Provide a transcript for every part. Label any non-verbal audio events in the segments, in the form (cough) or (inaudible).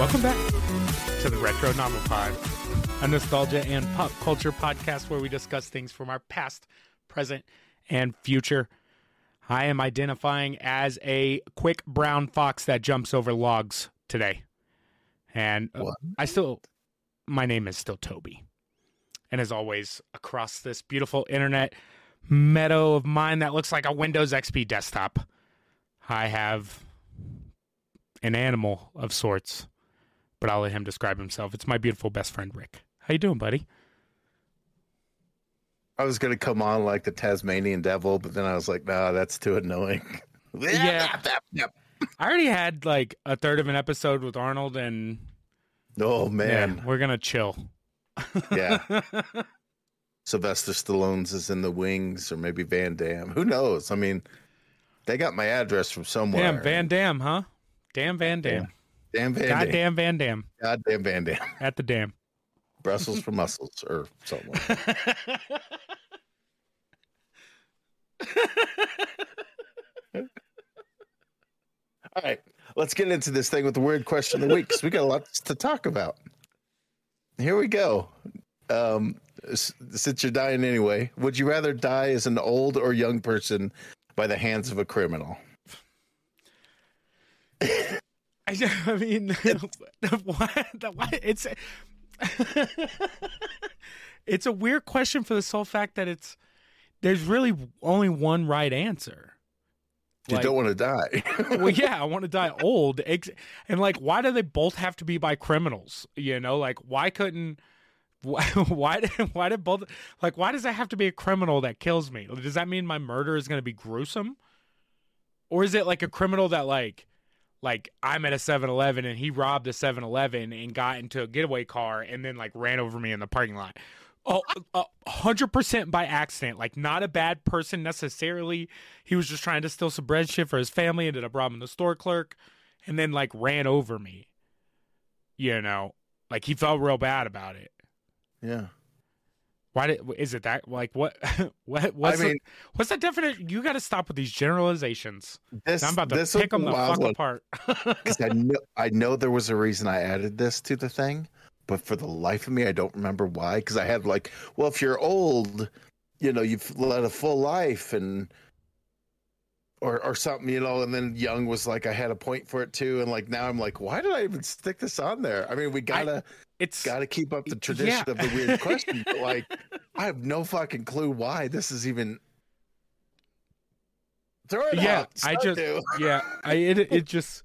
Welcome back to the Retro Novel Pod, a nostalgia and pop culture podcast where we discuss things from our past, present, and future. I am identifying as a quick brown fox that jumps over logs today. And uh? I still, my name is still Toby. And as always, across this beautiful internet meadow of mine that looks like a Windows XP desktop, I have an animal of sorts, but I'll let him describe himself. It's my beautiful best friend Rick. How you doing, buddy? I was gonna come on like the Tasmanian devil, but then I was like, nah, that's too annoying. (laughs) Yeah. I already had like a third of an episode with Arnold, and Oh yeah, man. we're gonna chill. Yeah. (laughs) Sylvester Stallone's is in the wings, or maybe Van Damme. Who knows? I mean, they got my address from somewhere. Damn Van Dam, huh? Damn Van Dam. Damn Van. Goddamn Van Dam Goddamn Van Damme. (laughs) at the dam. Brussels (laughs) for muscles, or something. (laughs) All right, let's get into this thing with the weird question of the week because we got a lot to talk about. Here we go. Um, since you're dying anyway, would you rather die as an old or young person by the hands of a criminal? I, I mean, (laughs) what? It's (laughs) it's a weird question for the sole fact that it's there's really only one right answer. You Like- don't want to die. (laughs) well, yeah, I want to die old. And like, why do they both have to be by criminals? You know, like, why couldn't? Why? Why did? Why did both? Like, why does that have to be a criminal that kills me? Does that mean my murder is going to be gruesome? Or is it like a criminal that like, like I'm at a 7-Eleven and he robbed a 7-Eleven and got into a getaway car and then like ran over me in the parking lot? Oh, hundred percent by accident. Like not a bad person necessarily. He was just trying to steal some bread shit for his family. Ended up robbing the store clerk, and then like ran over me. You know, like he felt real bad about it. yeah. Why did? Is it that? Like what? (laughs) what? What's I mean, the, what's the definition? You got to stop with these generalizations. this, I'm about to this pick them the fuck one. apart. (laughs) because I know I know there was a reason I added this to the thing, but for the life of me, I don't remember why. Because I had like, well, if you're old, you know, you've led a full life and or or something, you know, and then young was like I had a point for it too, and like now I'm like, why did I even stick this on there? I mean, we gotta it's gotta keep up the tradition yeah. of the weird (laughs) question, but like, I have no fucking clue why this is even. Throw it Yeah, out. I just- to. (laughs) yeah. I it it just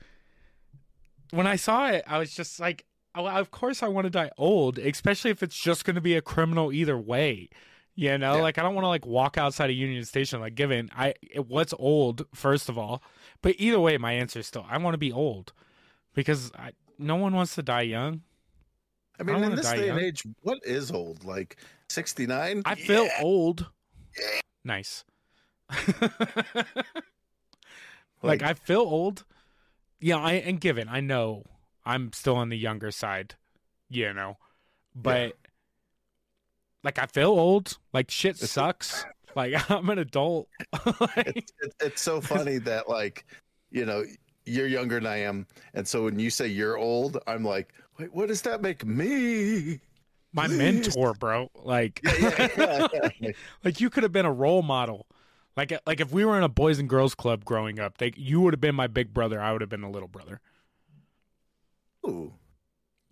when I saw it, I was just like, oh, of course I want to die old, especially if it's just going to be a criminal either way. You know, Yeah. like I don't want to like walk outside of Union Station like given I it, what's old first of all, but either way, my answer is still I want to be old because I, no one wants to die young. I I mean, don't in this day and age, what is old? Like 69? I feel Yeah. old. Nice. (laughs) like, I feel old. Yeah, I and given I know I'm still on the younger side, you know, but like I feel old. Like shit sucks. (laughs) like (laughs) I'm an adult. Like, it's, it's, it's so funny that, like, you know, you're younger than I am. And so when you say you're old, I'm like, wait, what does that make me? my Please. mentor, bro. Like, Yeah, yeah, yeah. (laughs) like you could have been a role model. Like, like if we were in a boys and girls club growing up, they you would have been my big brother. I would have been the little brother. Ooh,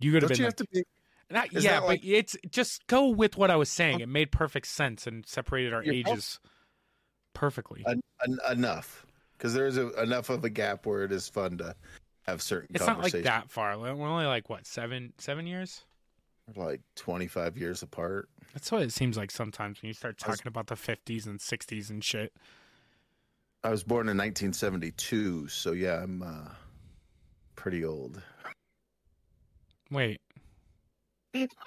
You could have don't been you like, have to be? Not, yeah, but like- it's just go with what I was saying. Um, it made perfect sense and separated our ages perfectly. En- en- enough. Because there's a, enough of a gap where it is fun to have certain it's not like that far. We're only like what seven seven years. Like 25 years apart. That's what it seems like sometimes when you start I was- talking about the fifties and sixties and shit. I was born in 1972. So, yeah, I'm uh, pretty old. Wait,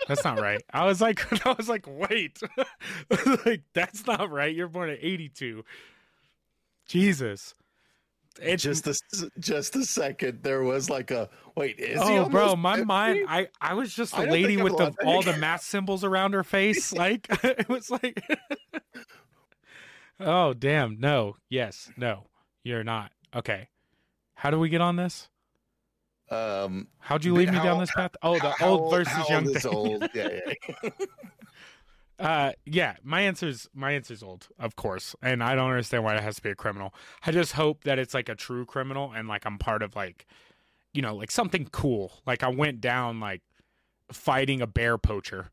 that's not right. I was like, (laughs) I was like, wait, (laughs) like that's not right. You're born at eighty two. Jesus, it's just a s- just a second there was like a wait is he oh, bro, my 50? mind. I I was just a lady with the all the math symbols around her face. (laughs) Like (laughs) it was like, (laughs) oh damn, no, yes, no, you're not. Okay, how do we get on this? Um, How'd you lead me how- down this path? Oh, the how old versus young thing. old? Yeah, yeah. Uh, yeah, my answer's my answer's old, of course, and I don't understand why it has to be a criminal. I just hope that it's like a true criminal, and like I'm part of like, you know, like something cool. Like I went down like fighting a bear poacher.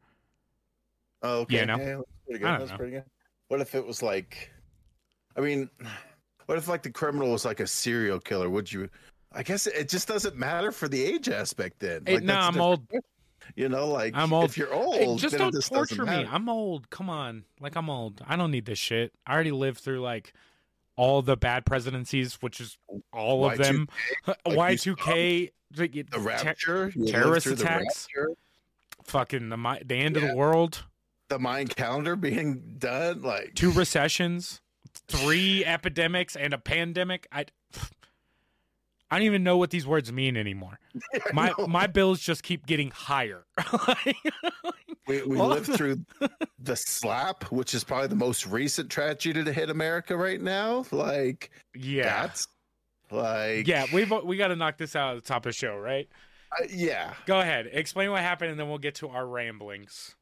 Oh, okay. You know? Yeah, that's pretty good. That's know. pretty good. What if it was like, I mean, what if like the criminal was like a serial killer? Would you? I guess it just doesn't matter for the age aspect then. Like, no, I'm old. question. You know, like I'm old. If you're Hey, old, just then don't just torture me. I'm old. Come on, like I'm old. I don't need this shit. I already lived through like all the bad presidencies, which is all of them. Y two K, (laughs) The rapture, lived terrorist through the attacks. rapture, fucking the the end of the world. the Mayan calendar being done, like two recessions, three epidemics, and a pandemic. I I don't even know what these words mean anymore. (laughs) My No. my bills just keep getting higher. (laughs) we, we All lived through (laughs) the slap, which is probably the most recent tragedy to hit America right now. Like yeah, that's like yeah. We've we got to knock this out at the top of the show, right? uh, yeah. Go ahead, explain what happened, and then we'll get to our ramblings.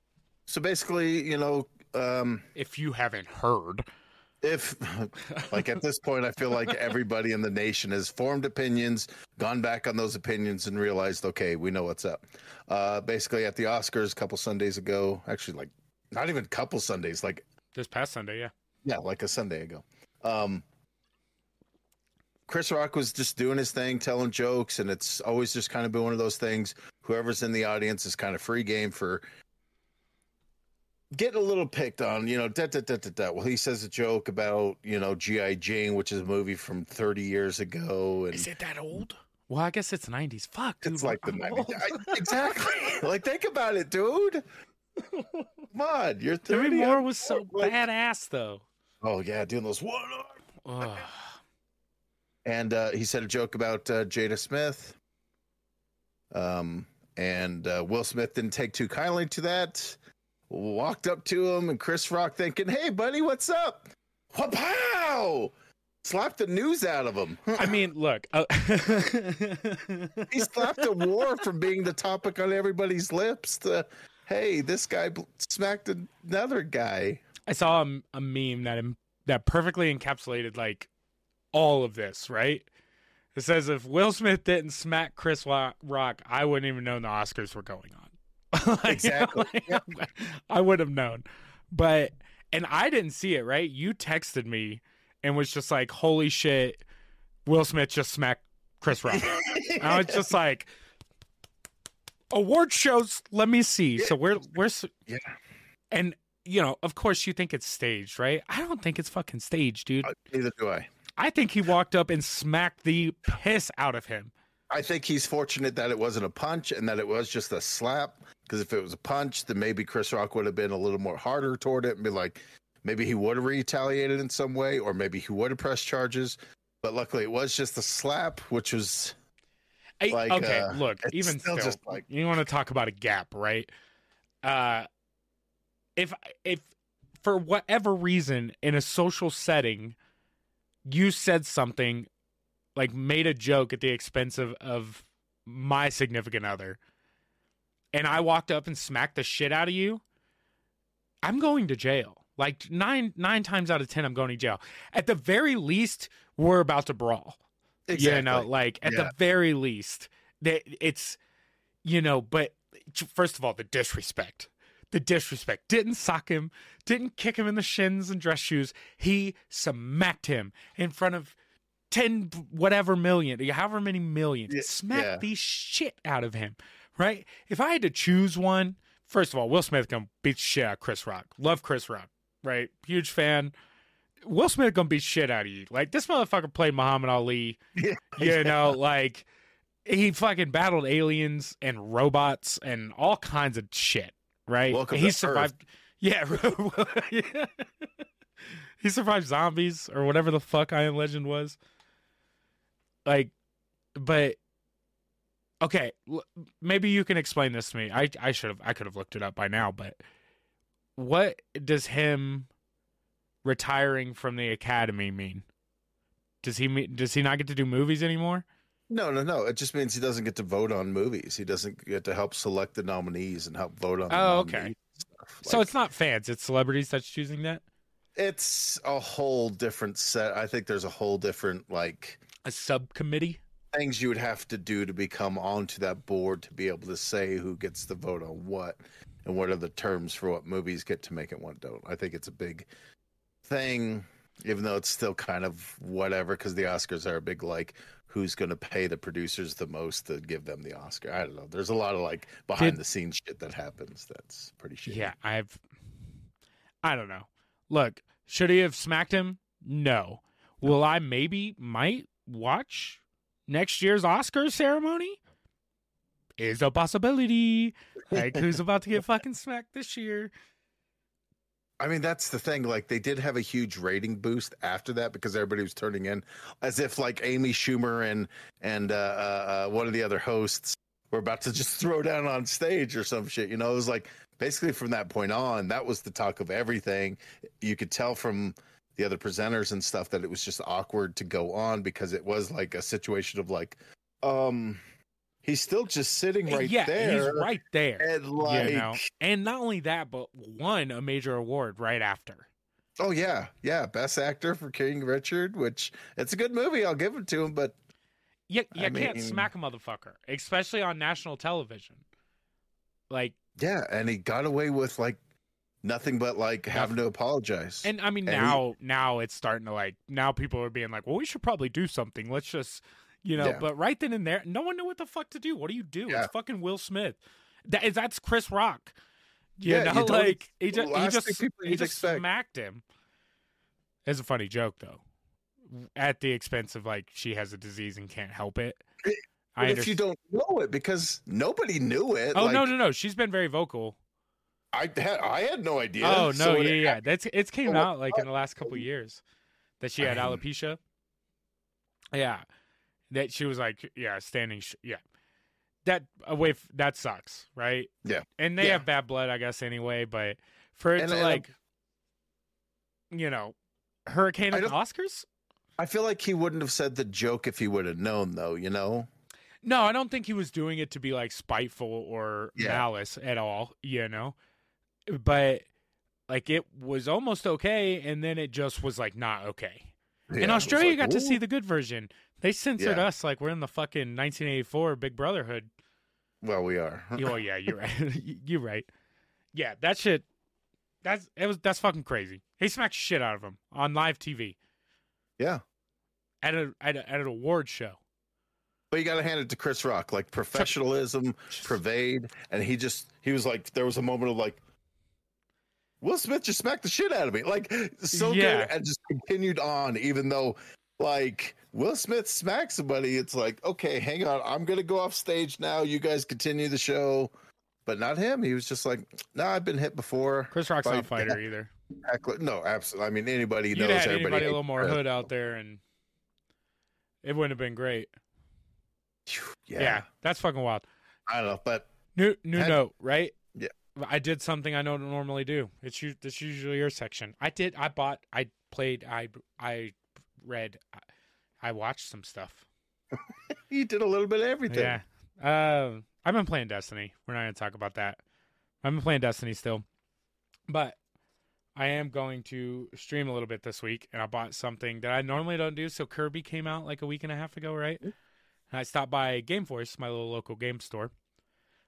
So basically, you know, um, If you haven't heard, if like at this point, I feel like everybody in the nation has formed opinions, gone back on those opinions, and realized, okay, we know what's up. Uh, basically, at the Oscars a couple Sundays ago, actually, like not even a couple Sundays, like this past Sunday, yeah, yeah, like a Sunday ago. Um, Chris Rock was just doing his thing, telling jokes, and it's always just kind of been one of those things. Whoever's in the audience is kind of free game for getting a little picked on, you know. Da, da, da, da, da. Well, he says a joke about you know GI Jane, which is a movie from 30 years ago, and is it that old? Well, I guess it's '90s. Fuck, dude, it's like the I'm 90s. I- exactly. (laughs) like think about it, dude. Come on, you're 30. Demi Moore was so like- badass, though. Oh yeah, doing those one arm and uh, he said a joke about uh, Jada Smith. Um, and uh, Will Smith didn't take too kindly to that. Walked up to him, and Chris Rock thinking, "Hey, buddy, what's up?" Pow! Slapped the news out of him. I mean, (laughs) look. Uh, he slapped a war from being the topic on everybody's lips. To, hey, this guy smacked another guy. I saw a, a meme that that perfectly encapsulated like all of this. Right? It says if Will Smith didn't smack Chris Rock, I wouldn't even know the Oscars were going on. (laughs) Like, Exactly. like, I would have known, but and I didn't see it. Right? You texted me and was just like, "Holy shit!" Will Smith just smacked Chris Rock. And I was just (laughs) like, award shows. Let me see. So we're we're (laughs) Yeah. and you know, of course, you think it's staged, right? I don't think it's fucking staged, dude. Uh, Neither do I. I think he walked up and smacked the piss out of him. I think he's fortunate that it wasn't a punch and that it was just a slap. Because if it was a punch, then maybe Chris Rock would have been a little more harder toward it and be like, maybe he would have retaliated in some way, or maybe he would have pressed charges. But luckily, it was just a slap, which was I- Like, okay, uh, look, even still still, just like- you want to talk about a gap, right? Uh, if if for whatever reason in a social setting, you said something like made a joke at the expense of of my significant other, and I walked up and smacked the shit out of you, I'm going to jail. Like nine nine times out of ten, I'm going to jail. At the very least, we're about to brawl. exactly. You know, like at Yeah. the very least, that it's you know, but first of all, the disrespect. The disrespect. Didn't sock him, didn't kick him in the shins and dress shoes. He smacked him in front of 10 whatever million, however many million. Yeah, smacked yeah. the shit out of him. Right? If I had to choose one, first of all, Will Smith gonna beat shit out of Chris Rock. Love Chris Rock. Right? Huge fan. Will Smith gonna beat shit out of you. Like this motherfucker played Muhammad Ali. (laughs) Yeah. You know, like he fucking battled aliens and robots and all kinds of shit. Right? Welcome he survived. Yeah, (laughs) yeah. he survived zombies or whatever the fuck I Am Legend was. Like, but okay, l- maybe you can explain this to me. I I should have I could have looked it up by now, but what does him retiring from the academy mean? Does he mean, does he not get to do movies anymore? No, no, no. It just means he doesn't get to vote on movies. He doesn't get to help select the nominees and help vote on. The Oh, okay. stuff. so it's not fans; it's celebrities that's choosing that. it's a whole different set. I think there's a whole different like A subcommittee. Things you would have to do to become onto that board to be able to say who gets the vote on what and what are the terms for what movies get to make and what don't. I think it's a big thing, even though it's still kind of whatever because the Oscars are a big like who's going to pay the producers the most to give them the Oscar. I don't know. There's a lot of like behind Did- the scenes shit that happens that's pretty shitty. Yeah, I've. I don't know. Look, should he have smacked him? No. Will I maybe might watch next year's Oscar ceremony? Is a possibility. Like who's about to get fucking smacked this year? I mean, that's the thing. Like, they did have a huge rating boost after that because everybody was turning in, as if like Amy Schumer and and uh, uh, uh, one of the other hosts were about to just throw down on stage or some shit. You know, it was like basically from that point on, that was the talk of everything. You could tell from the other presenters and stuff that it was just awkward to go on because it was like a situation of like, um, he's still just sitting right yeah, there, he's right there. and like, you know, and not only that, but won a major award right after. Oh yeah, yeah, best actor for King Richard, which it's a good movie. I'll give it to him, but You, you I can't mean- smack a motherfucker, especially on national television. Like, yeah, and he got away with like nothing but like having to apologize. and I mean And he- now, now it's starting to like now people are being like, well, we should probably do something. Let's just, you know. Yeah. But right then and there, no one knew what the fuck to do. What do you do? Yeah. It's fucking Will Smith. That is that's Chris Rock. You Yeah, know, (laughs) like he just he just he just expect. smacked him. It's a funny joke though, at the expense of like she has a disease and can't help it. But I if you don't know it, because nobody knew it. Oh like, no no no! She's been very vocal. I had I had no idea. Oh no, So yeah, it- yeah. That's it's came Oh, out like in the last couple oh. years that she had alopecia. Yeah, that she was like, yeah, standing, sh- yeah. That uh, away, f- that sucks, right? Yeah. and they Yeah. have bad blood, I guess, anyway. But for it And- to and- um like, you know, hurricane the Oscars. I feel like he wouldn't have said the joke if he would have known, though. You know? No, I don't think he was doing it to be like spiteful or Yeah. malice at all, you know. But like it was almost okay, and then it just was like not okay. Yeah, in Australia, you like, got to see the good version. They censored Yeah. us like we're in the fucking 1984 Big Brotherhood. Well, we are. (laughs) oh yeah, you're right. (laughs) you're right. Yeah, that shit. That's it was that's fucking crazy. He smacked shit out of him on live TV yeah. at a at, a, at an award show. But you got to hand it to Chris Rock. Like professionalism pervade, and he just he was like, there was a moment of like, Will Smith just smacked the shit out of me, like so Yeah. good, and just continued on, even though like Will Smith smacks somebody. It's like, okay, hang on, I'm gonna go off stage now. You guys continue the show, but not him. He was just like, no, nah, I've been hit before. Chris Rock's not a fighter either. Heckler- No, absolutely. I mean, anybody You'd knows had everybody. anybody a little more hood out there, and it wouldn't have been great. Yeah, Yeah, that's fucking wild. I don't know, but New new Had- note, right? I did something I don't normally do. It's u- this usually your section. I did. I bought. I played. I I read. I, I watched some stuff. (laughs) you did a little bit of everything. Yeah. Um. I've been playing Destiny. We're not gonna talk about that. I've been playing Destiny still, but I am going to stream a little bit this week, and I bought something that I normally don't do. So Kirby came out like a week and a half ago, right? And I stopped by Game Force, my little local game store.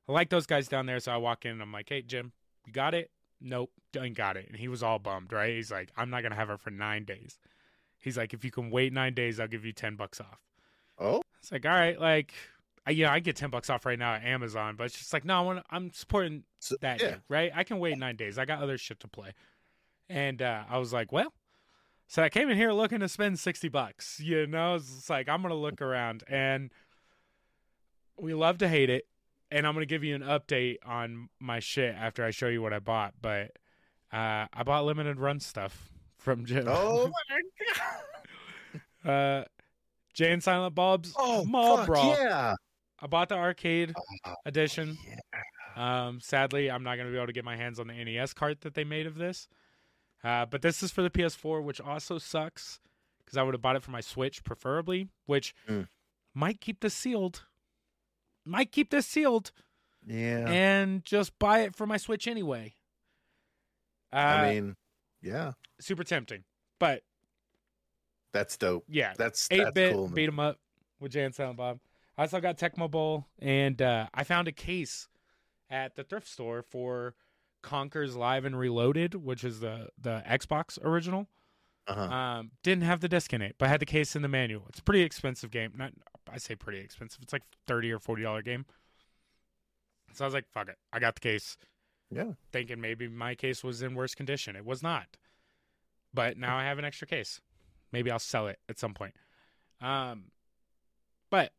I like those guys down there, so I walk in and I'm like, "Hey, Jim, you got it? Nope, don't got it." And he was all bummed, right? He's like, "I'm not gonna have it for nine days." He's like, "If you can wait nine days, I'll give you ten bucks off." Oh, It's like, all right, like, I, yeah, I get ten bucks off right now at Amazon, but it's just like, no, I want, I'm supporting so, that, yeah. right? I can wait nine days. I got other shit to play, and uh, I was like, well, so I came in here looking to spend sixty bucks. You know, it's like I'm gonna look around, and we love to hate it, and I'm gonna give you an update on my shit after I show you what I bought, but. Uh, I bought limited run stuff from Jim. Oh (laughs) my (laughs) uh, Jay and Silent Bob's Oh, Mall fuck, Brawl. yeah. I bought the arcade Oh, edition. Um, sadly, I'm not going to be able to get my hands on the NES cart that they made of this. Uh, but this is for the PS4, which also sucks because I would have bought it for my Switch, preferably. Which Mm. might keep this sealed. Might keep this sealed Yeah. and just buy it for my Switch anyway. Uh, I mean, yeah, super tempting, but that's dope. yeah, That's eight that's bit cool. beat 'em up with Jay and Silent Bob. I also got Tecmo Bowl, and uh, I found a case at the thrift store for Conker's Live and Reloaded, which is the the Xbox original. Uh-huh. Um, didn't have the disc in it, but had the case in the manual. It's a pretty expensive game. Not I say pretty expensive. It's like thirty or forty dollar game. So I was like, fuck it. I got the case. Yeah. Thinking maybe my case was in worse condition. It was not. But now I have an extra case. Maybe I'll sell it at some point. Um but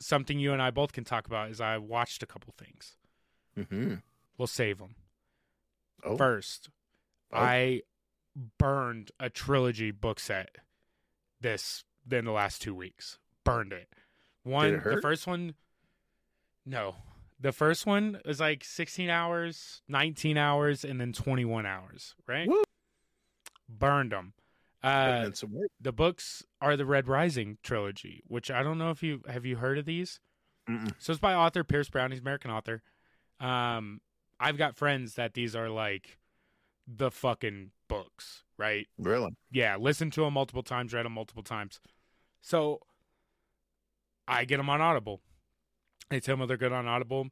something you and I both can talk about is I watched a couple things. hmm We'll save them. Oh, First, Oh. I burned a trilogy book set this in the last two weeks. Burned it. One, it the first one, no. The first one is like 16 hours, 19 hours, and then 21 hours, right? Woo. Burned them. Uh, in some work. the books are the Red Rising trilogy, which I don't know if you have you heard of these. Mm-mm. So it's by author Pierce Brown. He's an American author. Um, I've got friends that these are like the fucking books, right? Really? Yeah, listened to them multiple times, read them multiple times. So I get them on Audible. They tell me they're good on Audible,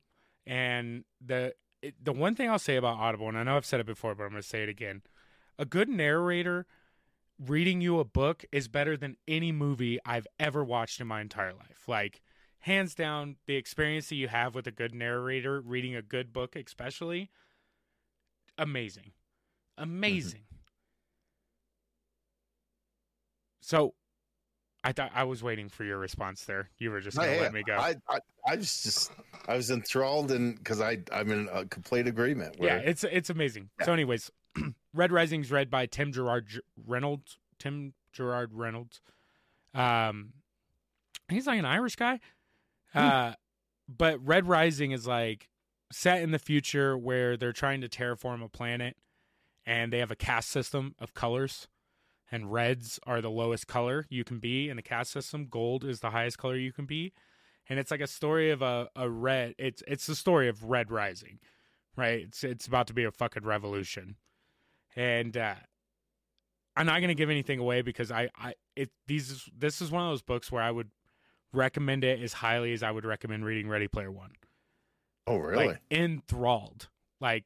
and the it, the one thing I'll say about Audible, and I know I've said it before, but I'm going to say it again: a good narrator reading you a book is better than any movie I've ever watched in my entire life. Like hands down, the experience that you have with a good narrator reading a good book, especially, amazing, mm-hmm. amazing. So, I thought I was waiting for your response there. You were just gonna yeah, let me go. I, I, I was just, I was enthralled and because I, I'm in a complete agreement. yeah, it's it's amazing. Yeah. So, anyways, (clears throat) Red Rising's read by Tim Gerard J- Reynolds. Tim Gerard Reynolds. Um, he's like an Irish guy. Uh, but Red Rising is like set in the future where they're trying to terraform a planet, and they have a caste system of colors. And reds are the lowest color you can be in the caste system. Gold is the highest color you can be. And it's like a story of a, a red. It's it's the story of Red Rising, right? It's it's about to be a fucking revolution, and uh, I'm not gonna give anything away because I I it these this is one of those books where I would recommend it as highly as I would recommend reading Ready Player One. oh, really? Like enthralled, like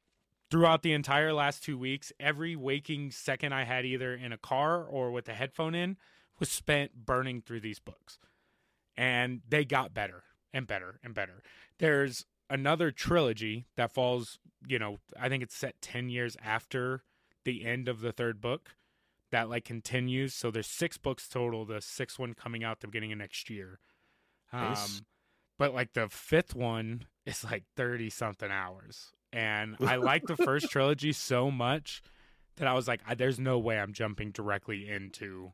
throughout the entire last two weeks, every waking second I had either in a car or with a headphone in was spent burning through these books. And they got better and better and better. There's another trilogy that falls, you know, I think it's set 10 years after the end of the third book that like continues. So there's six books total, the sixth one coming out the beginning of next year. Nice. Um, but like the fifth one is like 30 something hours. And I (laughs) like the first trilogy so much that I was like, I, there's no way I'm jumping directly into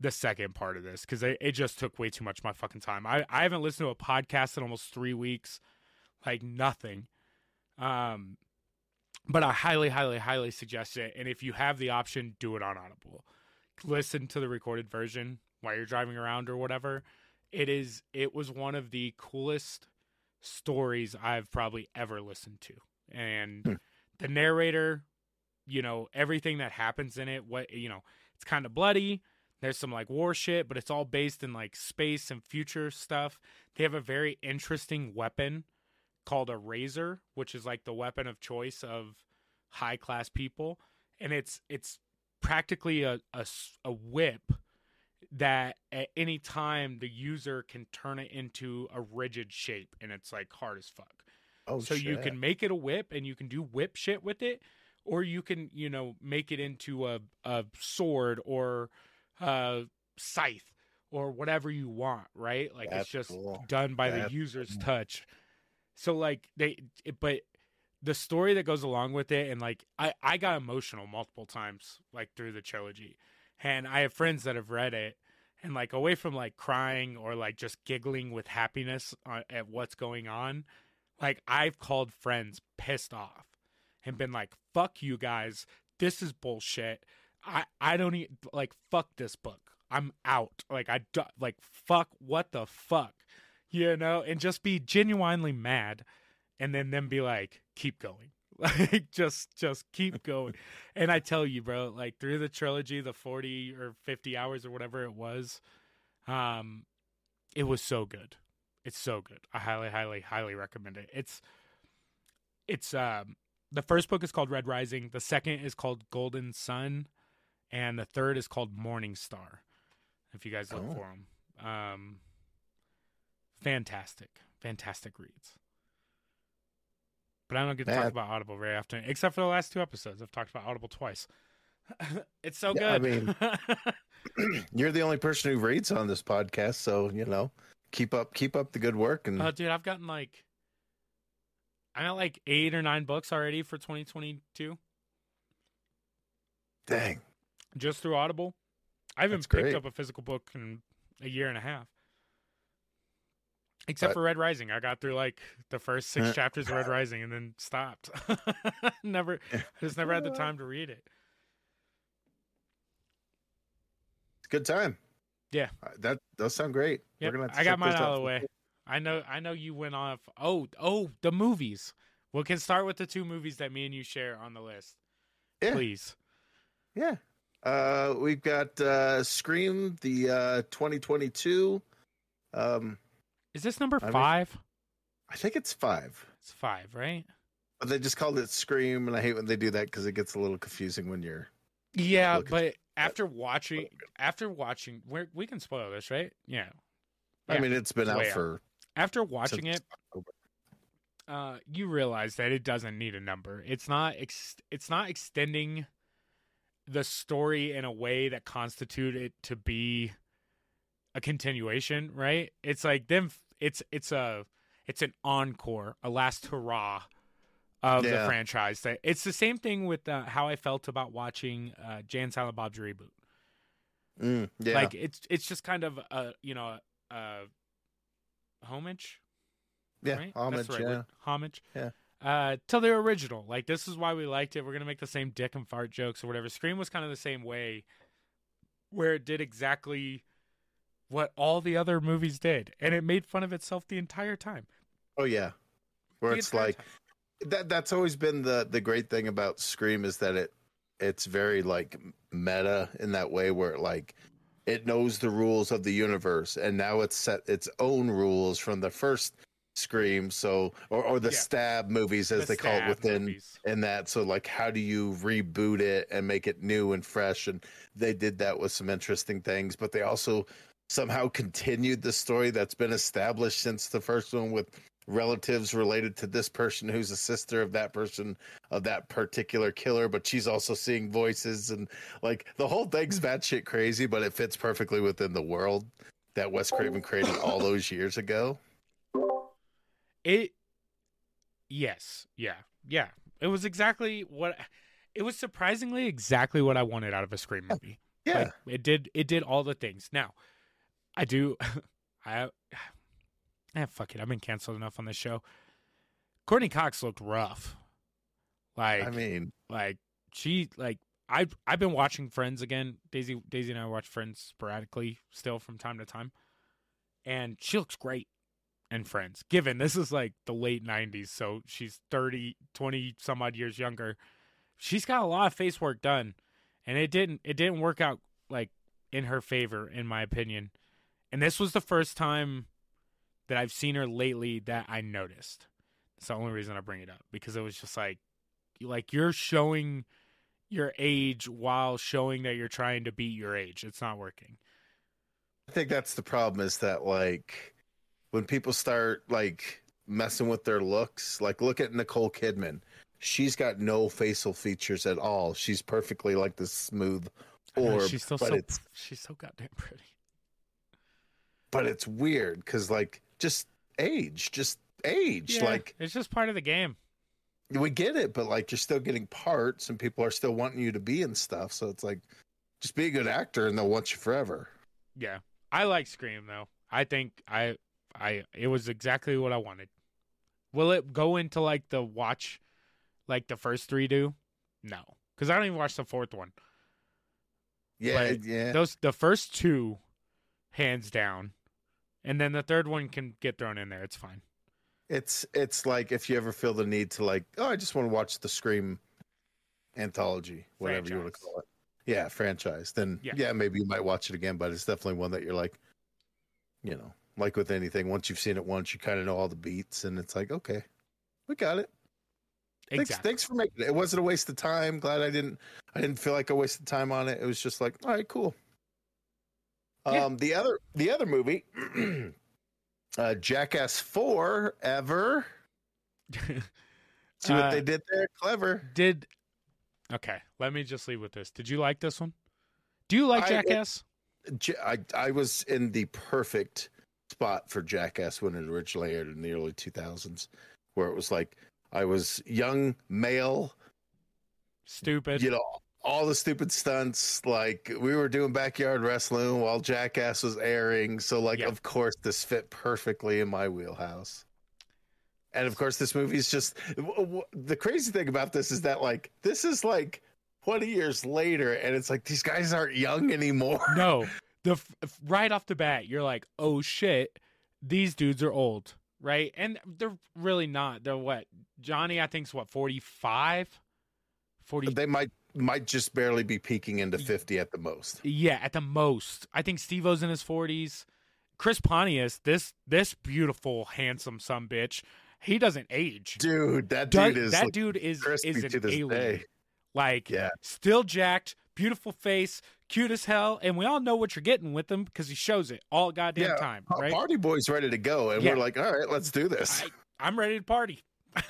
the second part of this because it, it just took way too much of my fucking time. I, I haven't listened to a podcast in almost three weeks, like nothing. Um, but I highly, highly, highly suggest it. And if you have the option, do it on Audible. Listen to the recorded version while you're driving around or whatever. It is. It was one of the coolest stories I've probably ever listened to, and Hmm. the narrator, you know, everything that happens in it. What you know, it's kind of bloody. There's some like war shit, but it's all based in like space and future stuff. They have a very interesting weapon called a razor, which is like the weapon of choice of high class people, and it's it's practically a a whip that at any time the user can turn it into a rigid shape, and it's like hard as fuck. Oh, so you can make it a whip, and you can do whip shit with it, or you can you know make it into a a sword or a scythe or whatever you want, right? Like That's it's just cool. done by the user's cool. touch. So like they, it, but the story that goes along with it, and like I, I got emotional multiple times like through the trilogy, and I have friends that have read it, and like away from like crying or like just giggling with happiness uh, at what's going on, like I've called friends pissed off and been like, "Fuck you guys, this is bullshit." I I don't even like fuck this book. I'm out. Like I do- like fuck what the fuck. You know, and just be genuinely mad and then them be like keep going. (laughs) Like just just keep going. (laughs) and I tell you, bro, like through the trilogy, the 40 or 50 hours or whatever it was, um it was so good. It's so good. I highly highly highly recommend it. It's it's um the first book is called Red Rising, the second is called Golden Son, and the third is called Morning Star. If you guys look Oh. for them, um, fantastic, fantastic reads. But I don't get to talk about Audible very often, except for the last two episodes. I've talked about Audible twice. (laughs) it's so Yeah, I mean, (laughs) (clears throat) You're the only person who reads on this podcast, so you know, keep up, keep up the good work, and Oh, dude, I've gotten like, I got like eight or nine books already for 2022 dang, just through Audible. I haven't That's picked great. up a physical book in a year and a half. Except But- for Red Rising. I got through like the first six Uh, chapters of Red Rising and then stopped. (laughs) never I (laughs) just never had the time to read it. it's a good time. Yeah. Uh, that does sound great. Yep, We're gonna. I got mine out of the way. I know I know you went off oh oh the movies. We can start with the two movies that me and you share on the list. Yeah. Please. Yeah. Uh, we've got uh, Scream, the uh, 2022. Um, Is this number I mean- five? I think it's five, It's five, right? but they just called it Scream, and I hate when they do that because it gets a little confusing when you're. Yeah, but after watching, after watching, we we can spoil this, right? Yeah. I mean, it's been It's out way out. for After watching it, October. uh, you realize that it doesn't need a number. It's not. Ex- it's not extending the story in a way that constitute it to be a continuation, right? It's like them. It's it's a it's an encore, a last hurrah of the franchise. It's the same thing with uh, how I felt about watching uh, Jay and Silent Bob's reboot. Mm, yeah. Like it's it's just kind of a you know a homage, yeah, right? homage. Right yeah. word. Homage. Yeah. Uh, to the original. Like this is why we liked it. We're gonna make the same dick and fart jokes or whatever. Scream was kind of the same way, where it did exactly what all the other movies did, and it made fun of itself the entire time. Oh yeah. Where The it's like time. That. That's always been the the great thing about Scream is that it it's very like meta in that way where it like it knows the rules of the universe and now it's set its own rules from the first Scream. So or or the Yeah. stab movies as The they call it within movies. and that so like how do you reboot it and make it new and fresh and they did that with some interesting things but they also somehow continued the story that's been established since the first one with relatives related to this person who's a sister of that person of that particular killer but she's also seeing voices and like the whole thing's mm. batshit crazy but it fits perfectly within the world that Wes Craven oh. created all (laughs) those years ago It, yes, yeah, yeah. It was exactly what. It was surprisingly exactly what I wanted out of a Scream movie. yeah Like, it did. It did all the things. Now, I do. (laughs) I. Eh, fuck it. I've been canceled enough on this show. Courteney Cox looked rough. Like, I mean like she like I I've been watching Friends again. Daisy Daisy and I watch Friends sporadically still from time to time. And she looks great in Friends. Given this is like the late 90s, so she's 30 20 some odd years younger. She's got a lot of face work done and it didn't it didn't work out like in her favor in my opinion. And this was the first time that I've seen her lately that I noticed. It's the only reason I bring it up because it was just like like you're showing your age while showing that you're trying to beat your age. It's not working. I think that's the problem is that like when people start like messing with their looks, like look at Nicole Kidman. She's got no facial features at all. She's perfectly like this smooth I know, she's still but so it's she's so goddamn pretty. but it's weird because like just age, just age. Yeah, Like it's just part of the game. we get it, but like you're still getting parts, and people are still wanting you to be in stuff. So it's like just be a good actor, and they'll want you forever. Yeah. I like Scream though. I think I I it was exactly what I wanted. Will it go into like the watch like the first 3 do? No. Cuz I don't even watch the fourth one. Yeah, But yeah. Those the first two, hands down, and then the third one can get thrown in there. It's fine. It's it's like if you ever feel the need to like, oh, I just want to watch the Scream anthology, whatever you want to call it. Yeah, franchise. Then Yeah. yeah. maybe you might watch it again, but it's definitely one that you're like, you know, like with anything, once you've seen it once, you kind of know all the beats, and it's like, okay, we got it. Thanks, thanks for making it. It wasn't a waste of time. Glad I didn't. I didn't feel like I wasted time on it. It was just like, all right, cool. Yeah. Um, the other the other movie, (clears throat) uh, Jackass Four, ever. (laughs) See what Uh, they did there? Clever. Did okay. Let me just leave with this. Did you like this one? Do you like I- Jackass? J- I I was in the perfect spot for Jackass when it originally aired in the early 2000s, where it was like I was young male, Stupid. you know, all the stupid stunts. Like we were doing backyard wrestling while Jackass was airing, so like of course this fit perfectly in my wheelhouse. And of course, this movie is just w- w- the crazy thing about this is that like this is like 20 years later, and it's like these guys aren't young anymore. no, (laughs) the f- right off the bat, you're like, oh shit, these dudes are old, right? And they're really not. They're what? Johnny, I think's what 45, 40. They might might just barely be peaking into 50 at the most. Yeah, at the most. I think Steve-O's in his 40s. Chris Pontius, this this beautiful, handsome son bitch, he doesn't age. Dude, that Does- dude is that like, dude is is an alien. day. Like Yeah. still jacked, beautiful face, cute as hell, and we all know what you're getting with him because he shows it all goddamn Yeah, time, right? Party boy's ready to go, and Yeah. we're like, all right, let's do this. I, I'm ready to party. (laughs)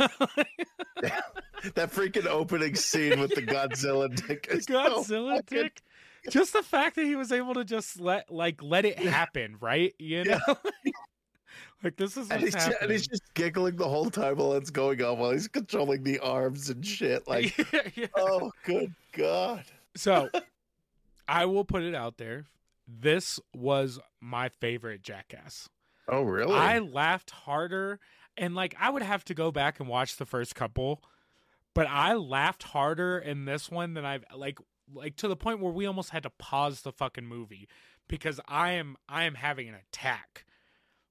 that freaking opening scene with the Godzilla dick. is so Godzilla fucking- dick. Just the fact that he was able to just let like let it happen, right? You know, (laughs) like this is And he's, just, and he's just giggling the whole time while it's going on, while he's controlling the arms and shit. (laughs) Like, Yeah. oh, good God. So, I will put it out there. This was my favorite Jackass. Oh, really? I laughed harder, and like I would have to go back and watch the first couple, but I laughed harder in this one than I've like like to the point where we almost had to pause the fucking movie because I am I am having an attack.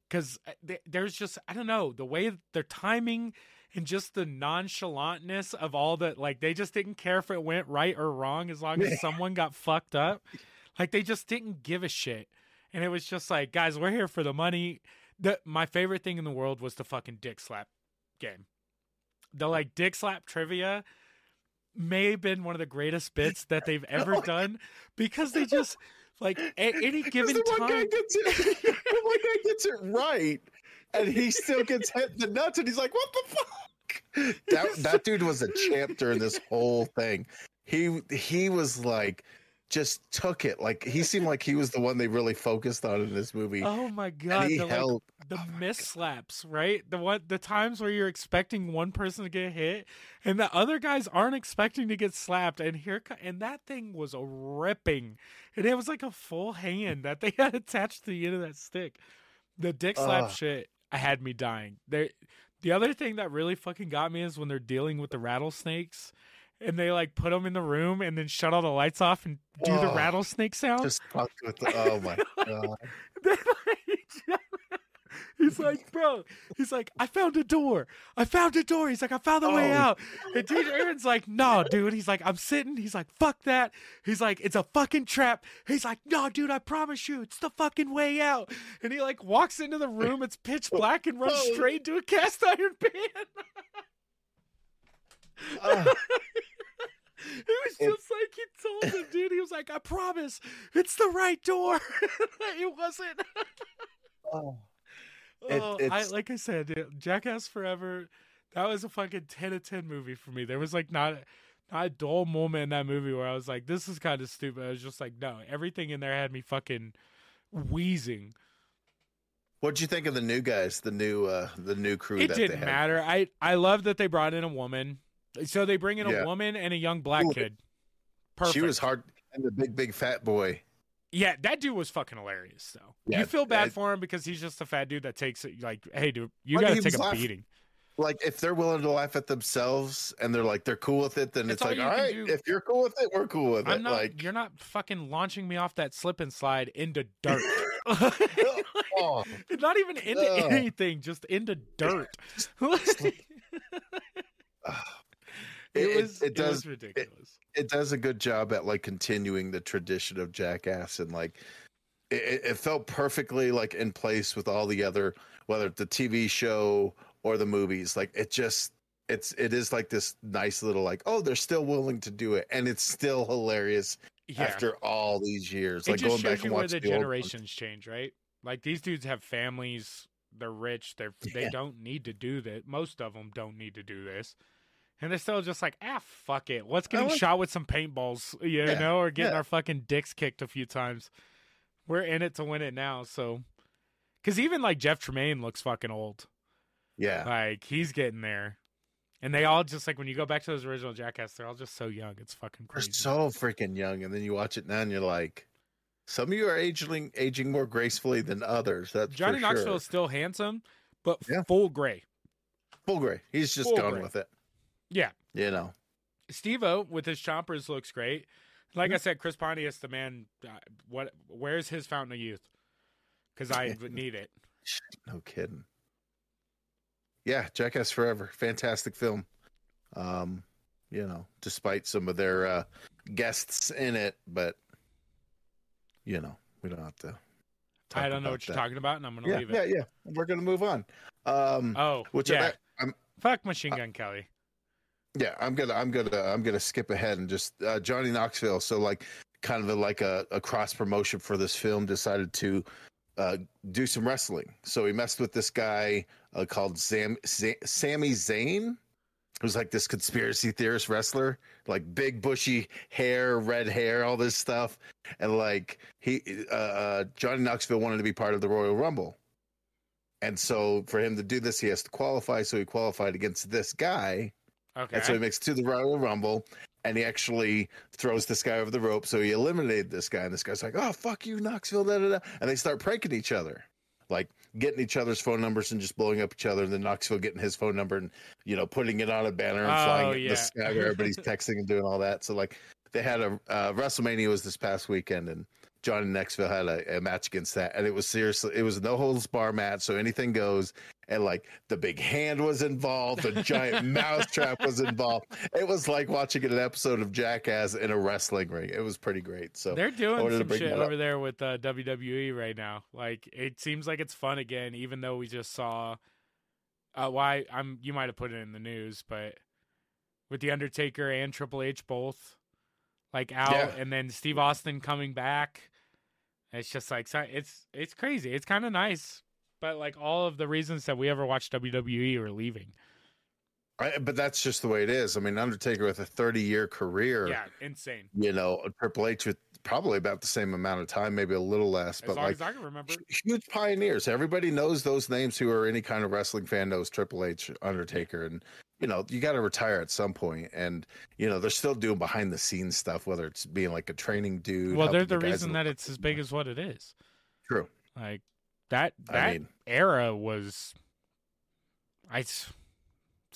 Because uh, there's just I don't know the way their timing and just the nonchalantness of all the like they just didn't care if it went right or wrong as long as (laughs) someone got fucked up. Like they just didn't give a shit. And it was just like guys we're here for the money the my favorite thing in the world was the fucking dick slap game the like dick slap trivia may have been one of the greatest bits that they've (laughs) ever done because they just like at any 'Cause given the one guy gets it, (laughs) the one guy gets it right, and he still gets hit in the nuts, and he's like, "What the fuck?" That that dude was a champ during this whole thing. He he was like, just took it. Like he seemed like he was the one they really focused on in this movie. oh my god the, like, held. the oh miss slaps, right? The one the times where you're expecting one person to get hit and the other guys aren't expecting to get slapped and here and that thing was a ripping. And it was like a full hand that they (laughs) had attached to the end of that stick. The dick slap Ugh. shit had me dying. There the other thing that really fucking got me is when they're dealing with the rattlesnakes and they like put them in the room and then shut all the lights off and do the Oh, rattlesnake sound. Just fucked with the. Oh my (laughs) god. Like, (laughs) he's like, bro, he's like, I found a door. I found a door. He's like, I found the way Oh. out. And dude Ehren's like, no, dude. He's like, I'm sitting. He's like, fuck that. He's like, it's a fucking trap. He's like, no, dude, I promise you, it's the fucking way out. And he like walks into the room. It's pitch black and runs (laughs) Oh. straight to a cast iron pan. (laughs) It was just like he told him, dude. He was like, I promise, it's the right door. (laughs) it wasn't. oh. (laughs) It- Oh, I, like I said, dude, Jackass Forever. That was a fucking ten of ten movie for me. There was like not not a dull moment in that movie where I was like, "This is kind of stupid." I was just like, "No." Everything in there had me fucking wheezing. What'd you think of the new guys? The new uh the new crew. It that didn't they had? matter. I I love that they brought in a woman. So they bring in a woman and a young black Ooh, kid. Perfect. She was hard, and the big big fat boy. Yeah, that dude was fucking hilarious though. Yeah, you feel bad I- for him because he's just a fat dude that takes it like, hey dude, you gotta take a laughing. beating. like if they're willing to laugh at themselves and they're like they're cool with it, then That's it's all like, all right, do. if you're cool with it, we're cool with I'm it. not. like, you're not fucking launching me off that slip and slide into dirt. (laughs) (laughs) oh, not even into anything, just into dirt. (laughs) it, It- was. it It, does- was ridiculous. it does a good job at like continuing the tradition of Jackass and like it, it- it felt perfectly like in place with all the other whether the TV show or the movies. Like it just it's it is like this nice little like oh they're still willing to do it and it's still hilarious yeah. after all these years. it like just going shows back you and where watching the the generations change, right? Like these dudes have families. They're rich. They're they Yeah. don't need to do that. Most of them don't need to do this. And they're still just like, ah, fuck it. Let's get shot with some paintballs, you Yeah, know, or getting yeah. our fucking dicks kicked a few times. We're in it to win it now, so. Because even like Jeff Tremaine looks fucking old. Yeah. Like he's getting there, and they all just like when you go back to those original Jackass, they're all just so young. It's fucking They're crazy. so freaking young, and then you watch it now, and you're like, some of you are aging aging more gracefully than others. That's Johnny for Knoxville sure. is still handsome, but Yeah. full gray. full gray. He's just Full gone gray. with it. Yeah, You know. Steve O with his choppers looks great. Like Mm-hmm. I said, Chris Pontius, the man. Uh, what? Where's his fountain of youth? Because I need it. (laughs) No kidding. Yeah, Jackass Forever, fantastic film. Um, you know, despite some of their uh, guests in it, but you know, we don't have to. I don't know what you're that. talking about, and I'm gonna Yeah, leave it. yeah, yeah. We're gonna move on. Um, Oh, which yeah. I, I'm Fuck Machine Gun Kelly. Yeah, I'm gonna, I'm gonna, I'm gonna skip ahead and just uh, Johnny Knoxville. So like, kind of a, like a, a cross promotion for this film, decided to uh, do some wrestling. So he messed with this guy uh, called Sam, Sa- Sami Zayn, who's like this conspiracy theorist wrestler, like big bushy hair, red hair, all this stuff, and like he, uh, uh, Johnny Knoxville wanted to be part of the Royal Rumble. And so for him to do this, he has to qualify. So he qualified against this guy. Okay. And so he makes it to the Royal Rumble and he actually throws this guy over the rope. So he eliminated this guy. And this guy's like, oh, fuck you, Knoxville. Da, da, da. And they start pranking each other, like getting each other's phone numbers and just blowing up each other. And then Knoxville getting his phone number and, you know, putting it on a banner and Oh, flying it in the sky where everybody's texting and doing all that. So, like, they had a uh, WrestleMania was this past weekend and Johnny Knoxville had a, a match against that. And it was seriously, it was no holds bar match. So anything goes and like the big hand was involved, the giant (laughs) mousetrap was involved. It was like watching an episode of Jackass in a wrestling ring. It was pretty great. So They're doing some shit over there with uh, WWE right now. Like it seems like it's fun again, even though we just saw. Uh, why I'm you might have put it in the news, but with the Undertaker and Triple H both like out, Yeah. and then Steve Austin coming back. It's just like it's it's crazy. It's kind of nice, but like all of the reasons that we ever watched WWE are leaving. I, but that's just the way it is. I mean, Undertaker with a 30 year career, Yeah, insane. you know, uh, Triple H with probably about the same amount of time, maybe a little less, As but long like as I can remember. huge pioneers. Everybody knows those names who are any kind of wrestling fan knows Triple H, Undertaker, and you know you got to retire at some. And you know they're still doing behind the scenes stuff, whether it's being like a training dude. Well, they're the reason that it's as big as what it is. True. Like that that I mean, era was I it's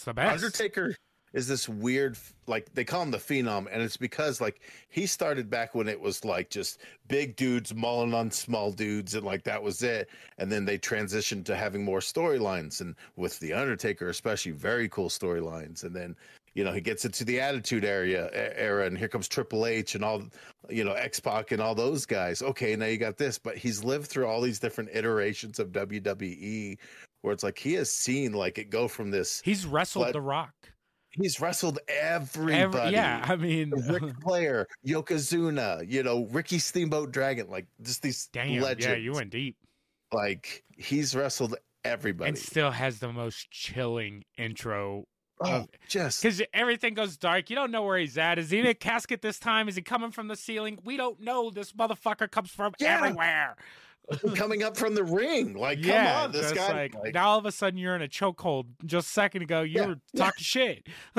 the best. Undertaker is this weird, like they call him the Phenom, and it's because like he started back when it was like just big dudes mauling on small dudes, and like that was it. And then they transitioned to having more storylines, and with the Undertaker, especially, very cool storylines. And then you know he gets into the Attitude area era, and here comes Triple H and all, you know X Pac and all those guys. Okay, now you got this, but he's lived through all these different iterations of WWE. Where it's like he has seen like it go from this He's wrestled But- The Rock. He's wrestled everybody. Every, yeah, I mean, Ric (laughs) Flair, Yokozuna, you know, Ricky Steamboat Dragon, like just these damn, legends. yeah, you went deep, Like he's wrestled everybody. and still has the most chilling intro. oh, just Because everything goes dark. You don't know where he's at. Is he in a casket this time? Is he coming from the ceiling? We don't know. This motherfucker comes from Yeah. everywhere. (laughs) coming up from the ring. Like, yeah, come on, this guy. Like, like, now all of a sudden you're in a chokehold. Just a second ago you Yeah, were talking shit. (laughs)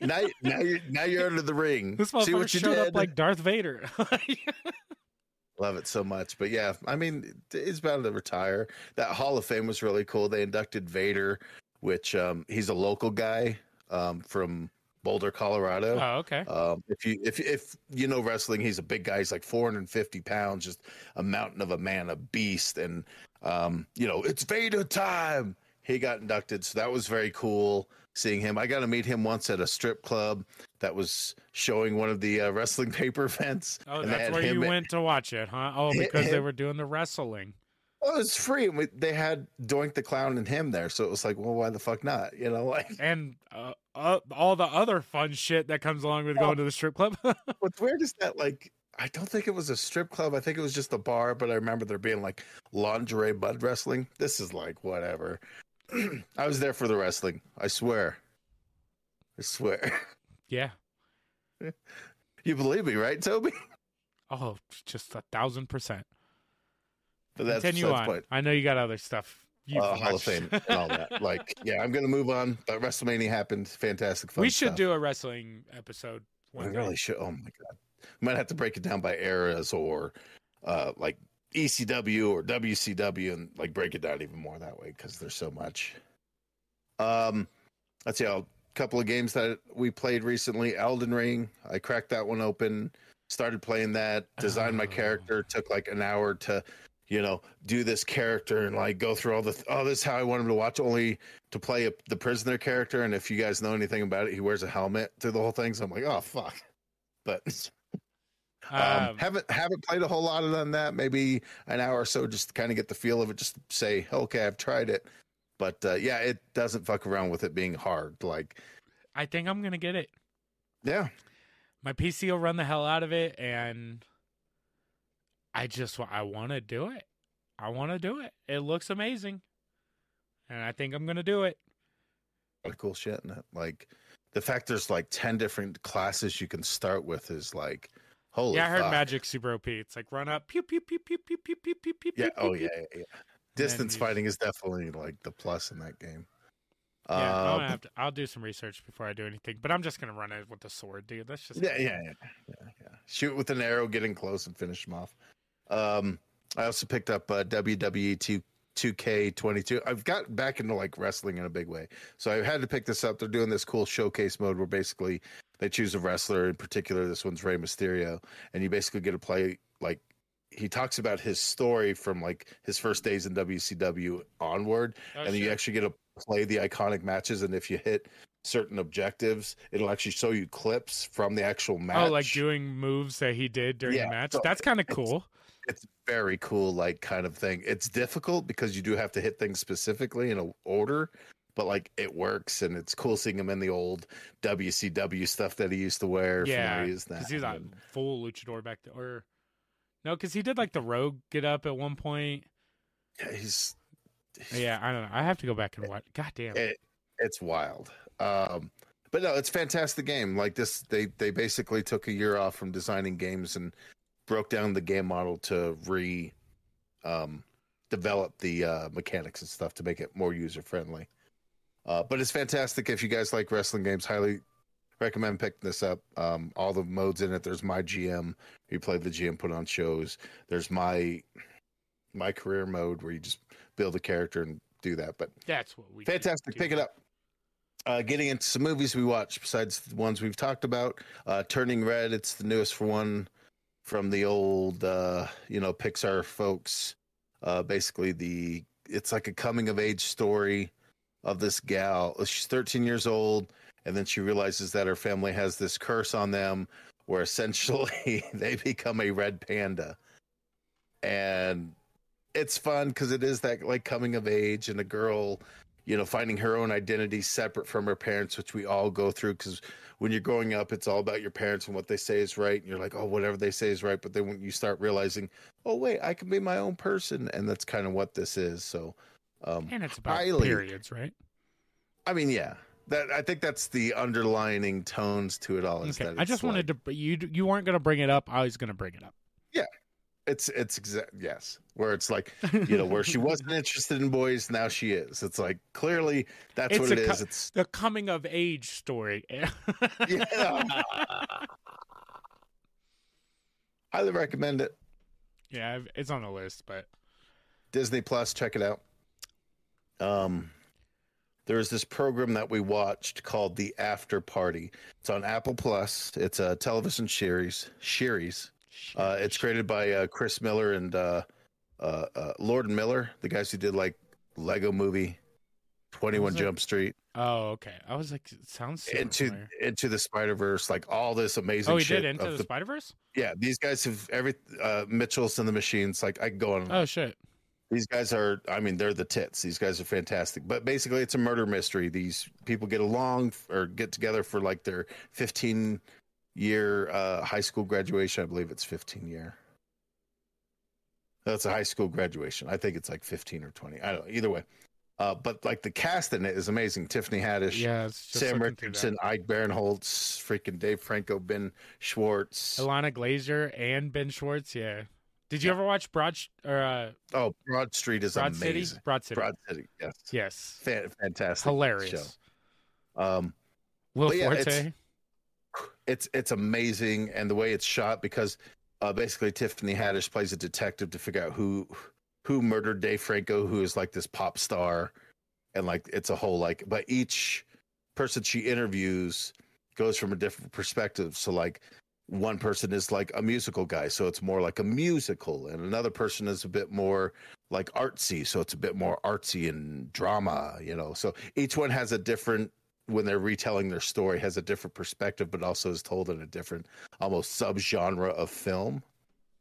now, now you're now you're under the ring. This See motherfucker showed did. up like Darth Vader. (laughs) Love it so much. But yeah, I mean, he's about to retire. That Hall of Fame was really cool. They inducted Vader which um, he's a local guy um, from Boulder, Colorado. Oh, okay. Um, if you if if you know wrestling, he's a big guy. He's like 450 pounds, just a mountain of a man, a beast. And um, you know, it's Vader time. He got inducted, so that was very cool seeing him. I got to meet him once at a strip club that was showing one of the uh, wrestling (laughs) paper events. Oh, and that's where you went to watch it, huh? Oh, (laughs) because they were doing the wrestling. Oh, it's free. and we- They had Doink the Clown and him there, so it was like, well, why the fuck not? You know, (laughs) like and uh, uh, all the other fun shit that comes along with Oh. going to the strip club. (laughs) what's weird is that like I don't think it was a strip club. I think it was just a bar, but I remember there being like lingerie mud wrestling. This is like whatever. (clears throat) I was there for the wrestling. I swear. I swear. (laughs) yeah. You believe me, right, Toby? (laughs) Oh, just a thousand percent. But that's, Continue on. point. I know you got other stuff. Uh, Hall of. Fame and all that. (laughs) Like, yeah, I'm gonna move on. But WrestleMania happened. Fantastic fun. we should stuff. do a wrestling episode. We One day. really should. Oh my god, we might have to break it down by eras or uh, like ECW or WCW and like break it down even more that way because there's so much. Um, let's see. A couple of games that we played recently. Elden Ring. I cracked that one open. Started playing that. Designed my Oh. character. Took like an hour to. You know, do this character and like go through all the. Oh, this is how I want him to watch. Only to play a, the prisoner character, and if you guys know anything about it, he wears a helmet through the whole thing. So I'm like, oh fuck. (laughs) But um, Um, haven't haven't played a whole lot of than that. Maybe an hour or so, just to kind of get the feel of it. Just say, okay, I've tried it. But uh, yeah, it doesn't fuck around with it being hard. Like, I think I'm gonna get it. yeah, My PC will run the hell out of it, and I just I want to do it. I want to do it. It looks amazing, and I think I'm gonna do it. of cool shit in it. Like the fact there's like ten different classes you can start with is like, holy. yeah, I heard fuck. magic super OP. It's like run up, pew pew pew pew pew pew pew pew pew. Yeah. pew, Oh pew, yeah. yeah, yeah. Distance fighting is definitely like the plus in that game. Yeah, I'm Um, gonna have to, I'll do some research before I do anything, but I'm just gonna run it with the sword, dude. That's just Yeah, yeah, yeah, yeah, yeah. Shoot with an arrow, getting close, and finish them off. Um, I also picked up uh, WWE two. 2K22. I've got back into like wrestling in a big way. So I had to pick this up. They're doing this cool showcase mode where basically they choose a wrestler. In particular, this one's Rey Mysterio. And you basically get to play like he talks about his story from like his first days in WCW onward. Oh, and you actually get to play the iconic matches. And if you hit certain objectives, it'll actually show you clips from the actual match. Oh, like doing moves that he did during Yeah, the match. so That's kind of cool. it's very cool like kind of thing it's difficult because you do have to hit things specifically in a order but like it works and it's cool seeing him in the old wcw stuff that he used to wear Yeah, because he's a and- full luchador back there. Or no, because he did like the rogue get up at one point. yeah, he's, he's Yeah, I don't know. I have to go back and watch. God damn. it, it's wild um but no it's a fantastic game. Like this they they basically took a year off from designing games and broke down the game model to re um develop the uh mechanics and stuff to make it more user friendly uh but it's fantastic. If you guys like wrestling games highly recommend picking this up. Um all the modes in it. There's my gm you play the gm put on shows. There's my my career mode where you just build a character and do that. But That's what we. Fantastic. Pick it up. Uh, getting into some movies we watched besides the ones we've talked about. Uh, Turning Red. It's the newest one from the old, uh, you know, Pixar folks. Uh, basically, the it's like a coming of age story of this gal. She's 13 years old, and then she realizes that her family has this curse on them, where essentially (laughs) they become a red panda, and it's fun because it is that like coming of age and a girl you know, finding her own identity separate from her parents, which we all go through. Because when you're growing up, it's all about your parents and what they say is right, and you're like, oh, whatever they say is right. But then when you start realizing, oh wait, I can be my own person, and that's kind of what this is. So, um, And it's about highly- periods, right? I mean, yeah, that I think that's the underlining tones to it all. Is Okay. I just wanted to. You you weren't gonna bring it up. I was gonna bring it up. It's it's exact yes, where it's like you know where she (laughs) wasn't interested in boys, now she is. It's like clearly that's It's what it is. co- It's the coming of age story. (laughs) yeah. Highly recommend it. yeah, it's on the list, but Disney Plus, check it out. Um, there is this program that we watched called The After Party. It's on Apple Plus. It's a television series. Series. Uh, it's created by uh, Chris Miller and uh, uh, uh, Lord and Miller, the guys who did like Lego Movie, Twenty One? Jump Street, Oh, okay. I was like, it sounds super into familiar. into the Spider Verse, like all this amazing. Oh, he shit did Into the, the- Spider Verse. Yeah, these guys have every uh, Mitchell's and the Machines. Like I can go on. Oh shit. These guys are, I mean, they're the tits. These guys are fantastic. But basically, it's a murder mystery. These people get along or get together for like their 15 year uh, high school graduation. I believe it's 15 year. That's a high school graduation. I think it's like 15 or 20. I don't know. Either way. Uh, but like the cast in it is amazing. Tiffany Haddish, Yeah, Sam looking through that. Richardson, Ike Barinholtz, freaking Dave Franco, Ben Schwartz. Ilana Glazer and Ben Schwartz. Yeah. Did you ever watch Broad or uh, Oh, Broad Street is Broad amazing. City? Broad City. Broad City, yes. Yes. Fan- fantastic. Hilarious. show. Um, Will But yeah, Forte. It's- it's amazing and the way it's shot because uh, basically Tiffany Haddish plays a detective to figure out who who murdered Dave Franco, who is like this pop star, and like it's a whole like. But each person she interviews goes from a different perspective. So like one person is like a musical guy, so it's more like a musical, and another person is a bit more like artsy, so it's a bit more artsy and drama, you know. So each one has a different when they're retelling their story has a different perspective, but also is told in a different almost subgenre of film.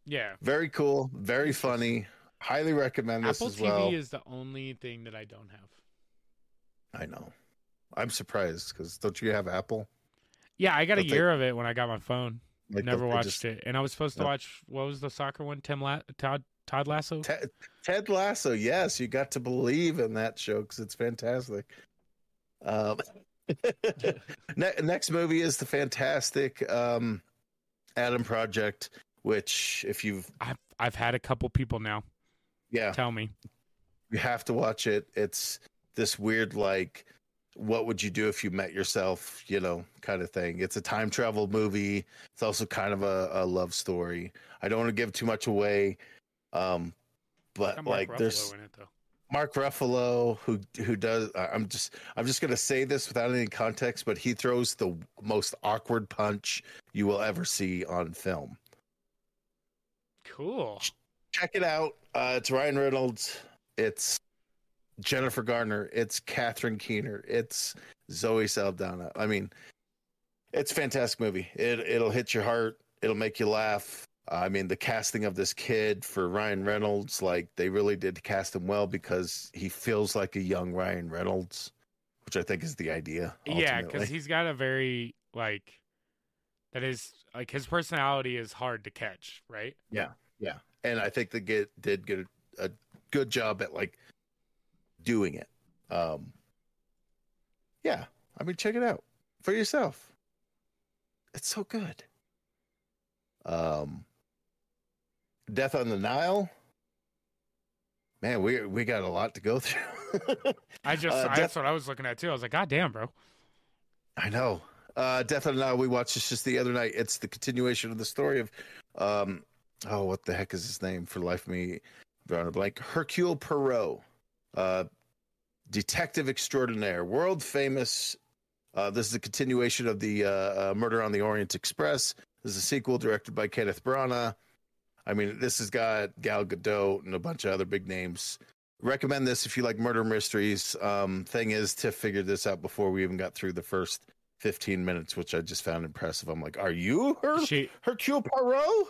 yeah. Very cool, very funny. Highly recommend this Apple as TV well. is the only thing that I don't have. I know. I'm surprised because don't you have Apple? Yeah, I got a Don't they- year of it when I got my phone. Like, Never watched just- it, and I was supposed to No. watch what was the soccer one? Tim La- Todd Todd Lasso. Ted, Ted Lasso, yes, you got to believe in that show because it's fantastic. Um, (laughs) (laughs) ne- next movie is the fantastic um, Adam Project, which if you've I've I've had a couple people now yeah tell me. you have to watch it. It's this weird like what would you do if you met yourself, you know, kind of thing. It's a time travel movie. It's also kind of a, a love story. I don't want to give too much away. Um but like there's it. Mark Ruffalo who who does I'm just I'm just going to say this without any context, but he throws the most awkward punch you will ever see on film. Cool. check it out. Uh, it's Ryan Reynolds. It's Jennifer Garner. It's Catherine Keener. It's Zoe Saldana. I mean, it's a fantastic movie. It it'll hit your heart. It'll make you laugh. I mean, the casting of this kid for Ryan Reynolds, like they really did cast him well because he feels like a young Ryan Reynolds, which I think is the idea. Yeah, because he's got a very like that is like his personality is hard to catch, right? Yeah, yeah, and I think they get did get a, a good job at like doing it. Um, yeah, I mean, check it out for yourself. It's so good. Um, Death on the Nile. Man, we we got a lot to go (laughs) through. I just Uh, that's what I was looking at too. I was like, God damn, bro. I know. Uh, Death on the Nile. We watched this just the other night. It's the continuation of the story of, um, oh, what the heck is his name? For life me, drawing a blank. Hercule Poirot, uh, detective extraordinaire, world famous. Uh, this is a continuation of the uh, uh, Murder on the Orient Express. This is a sequel directed by Kenneth Branagh. I mean, this has got Gal Gadot and a bunch of other big names. Recommend this if you like murder mysteries. Um, thing is, Tiff figured this out before we even got through the first 15 minutes, which I just found impressive. I'm like, are you her She Hercule Poirot?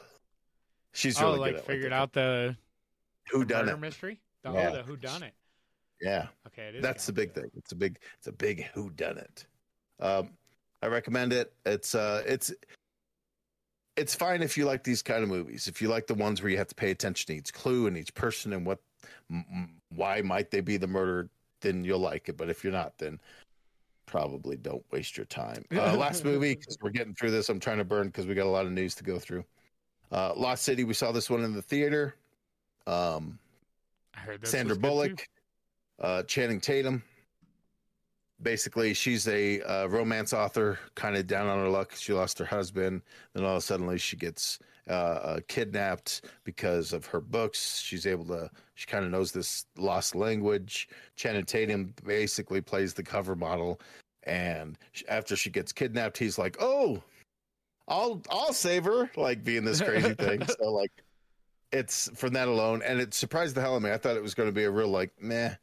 She's oh really like good figured out the who done it. mystery. The, Yeah. Oh, the who done it? Yeah, Okay, it is. that's the big thing. It's a big, it's a big who done it. Um, I recommend it. It's uh, it's it's fine if you like these kind of movies. If you like the ones where you have to pay attention to each clue and each person and what, why might they be the murderer, then you'll like it. But if you're not, then probably don't waste your time. Uh, (laughs) last movie, because we're getting through this. I'm trying to burn because we got a lot of news to go through. Uh, Lost City. We saw this one in the theater. Um, I heard Sandra. Bullock, uh, Channing Tatum. Basically, she's a uh, romance author, kind of down on her luck. She lost her husband. Then all of a sudden, she gets uh, uh, kidnapped because of her books. She's able to. She kind of knows this lost language. Channing Tatum basically plays the cover model, and after she gets kidnapped, he's like, "Oh, I'll I'll save her," like being this crazy thing. (laughs) So like, it's from that alone, and it surprised the hell out of me. I thought it was going to be a real like meh,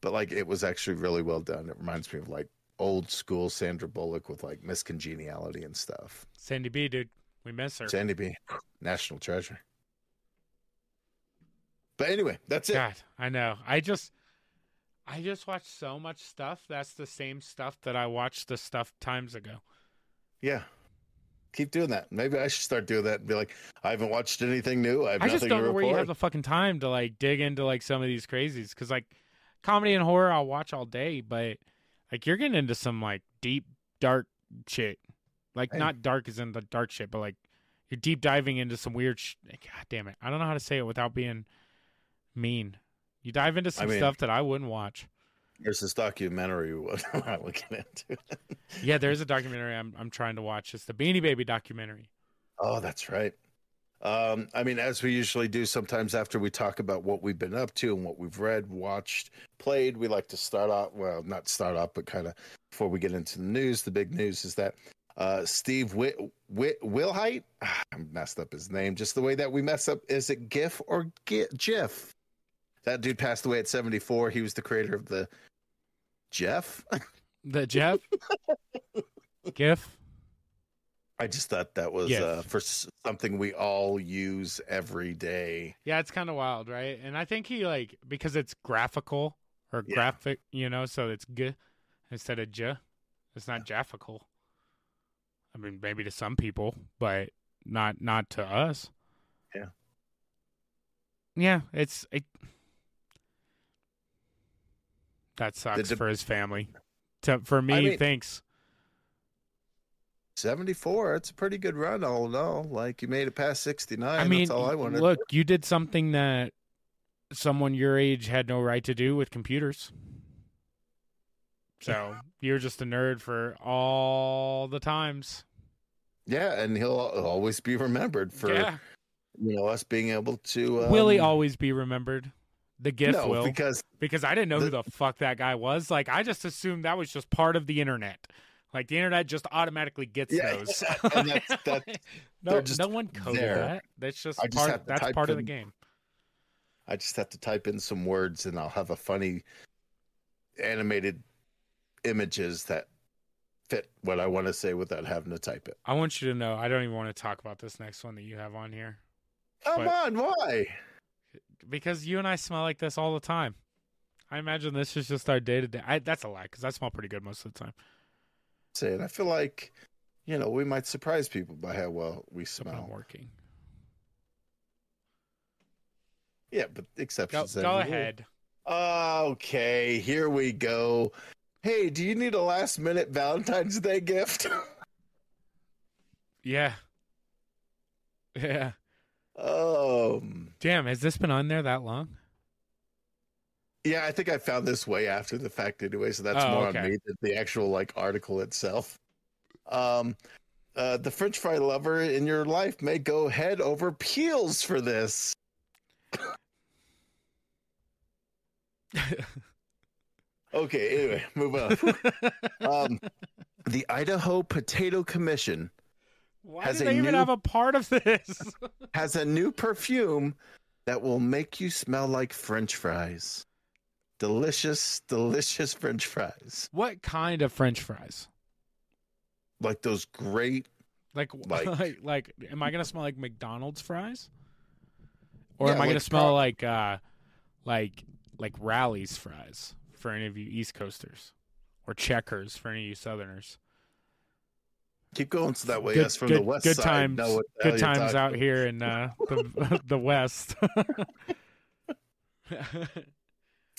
but like it was actually really well done. It reminds me of like old school Sandra Bullock with like Miss Congeniality and stuff. Sandy B, dude, we miss her. Sandy B, national treasure. But anyway, that's it. God, I know. I just, I just watched so much stuff. That's the same stuff that I watched the stuff times ago. Yeah. Keep doing that. Maybe I should start doing that and be like, I haven't watched anything new. I have I just nothing don't to know where you have the fucking time to like dig into like some of these crazies because like comedy and horror I'll watch all day, but like you're getting into some like deep dark shit. Like Hey. not dark as in the dark shit, but like you're deep diving into some weird. Sh- eh, God damn it! I don't know how to say it without being mean. You dive into some mean- stuff that I wouldn't watch. There's this documentary (laughs) what I'm looking into. Yeah, there's a documentary I'm I'm trying to watch. It's the Beanie Baby documentary. Oh, that's right. Um, I mean, as we usually do, sometimes after we talk about what we've been up to and what we've read, watched, played, we like to start off. Well, not start off, but kind of before we get into the news. The big news is that uh, Steve Whit, Whit, Wilhite, (sighs) I messed up his name. Just the way that we mess up. Is it GIF or Gi- GIF? That dude passed away at 74. He was the creator of the Jeff. The Jeff (laughs) GIF. I just thought that was Gif. uh, for something we all use every day. Yeah, it's kind of wild, right? And I think he like because it's graphical or Yeah. graphic, you know, so it's g instead of j. It's not jaffical. I mean, maybe to some people, but not not to us. Yeah. Yeah, it's it. That sucks deb- for his family. To, for me, mean- thanks. 74 it's a pretty good run all in all like you made it past 69 I mean, that's all i wanted look, you did something that someone your age had no right to do with computers. So you're just a nerd for all the times. yeah and he'll always be remembered for yeah. you know us being able to um, will he always be remembered? The gift no will, because because I didn't know who the- the fuck that guy was. Like, I just assumed that was just part of the internet. Like the internet just automatically gets Yeah, those. (laughs) and that's- that's- (laughs) no, no one coded there. that. That's just just part. That's part of the game. i just have to type in some words and i'll have a funny animated images that fit what i want to say without having to type it I want you to know. I don't even want to talk about this next one that you have on here. come on why because you and I smell like this all the time. I imagine this is just our day to day. That's a lie because I smell pretty good most of the time. Saying i feel like you know we might surprise people by how well we when I'm smell working. yeah but exceptions go rule. ahead. Okay, here we go. Hey, do you need a last minute Valentine's Day gift? (laughs) Yeah. Yeah. um, Damn, has this been on there that long? Yeah, I think I found this way after the fact anyway, so that's Oh, more okay. on me than the actual like article itself. Um, uh, the French fry lover in your life may go head over peels for this. (laughs) Okay, anyway, move on. (laughs) um, the Idaho Potato Commission Why Has do a they even new- have a part of this? (laughs) has a new perfume that will make you smell like French fries. Delicious, delicious French fries. what kind of French fries? Like those great. Like, (laughs) Like- like, like, am I gonna smell like McDonald's fries, or Yeah, am I gonna smell pro- like, uh, like, like Rally's fries for any of you East Coasters, or Checkers for any of you Southerners? Keep going so that way good, us from good, the west good side times, good times out about. here in uh, the (laughs) the West. (laughs)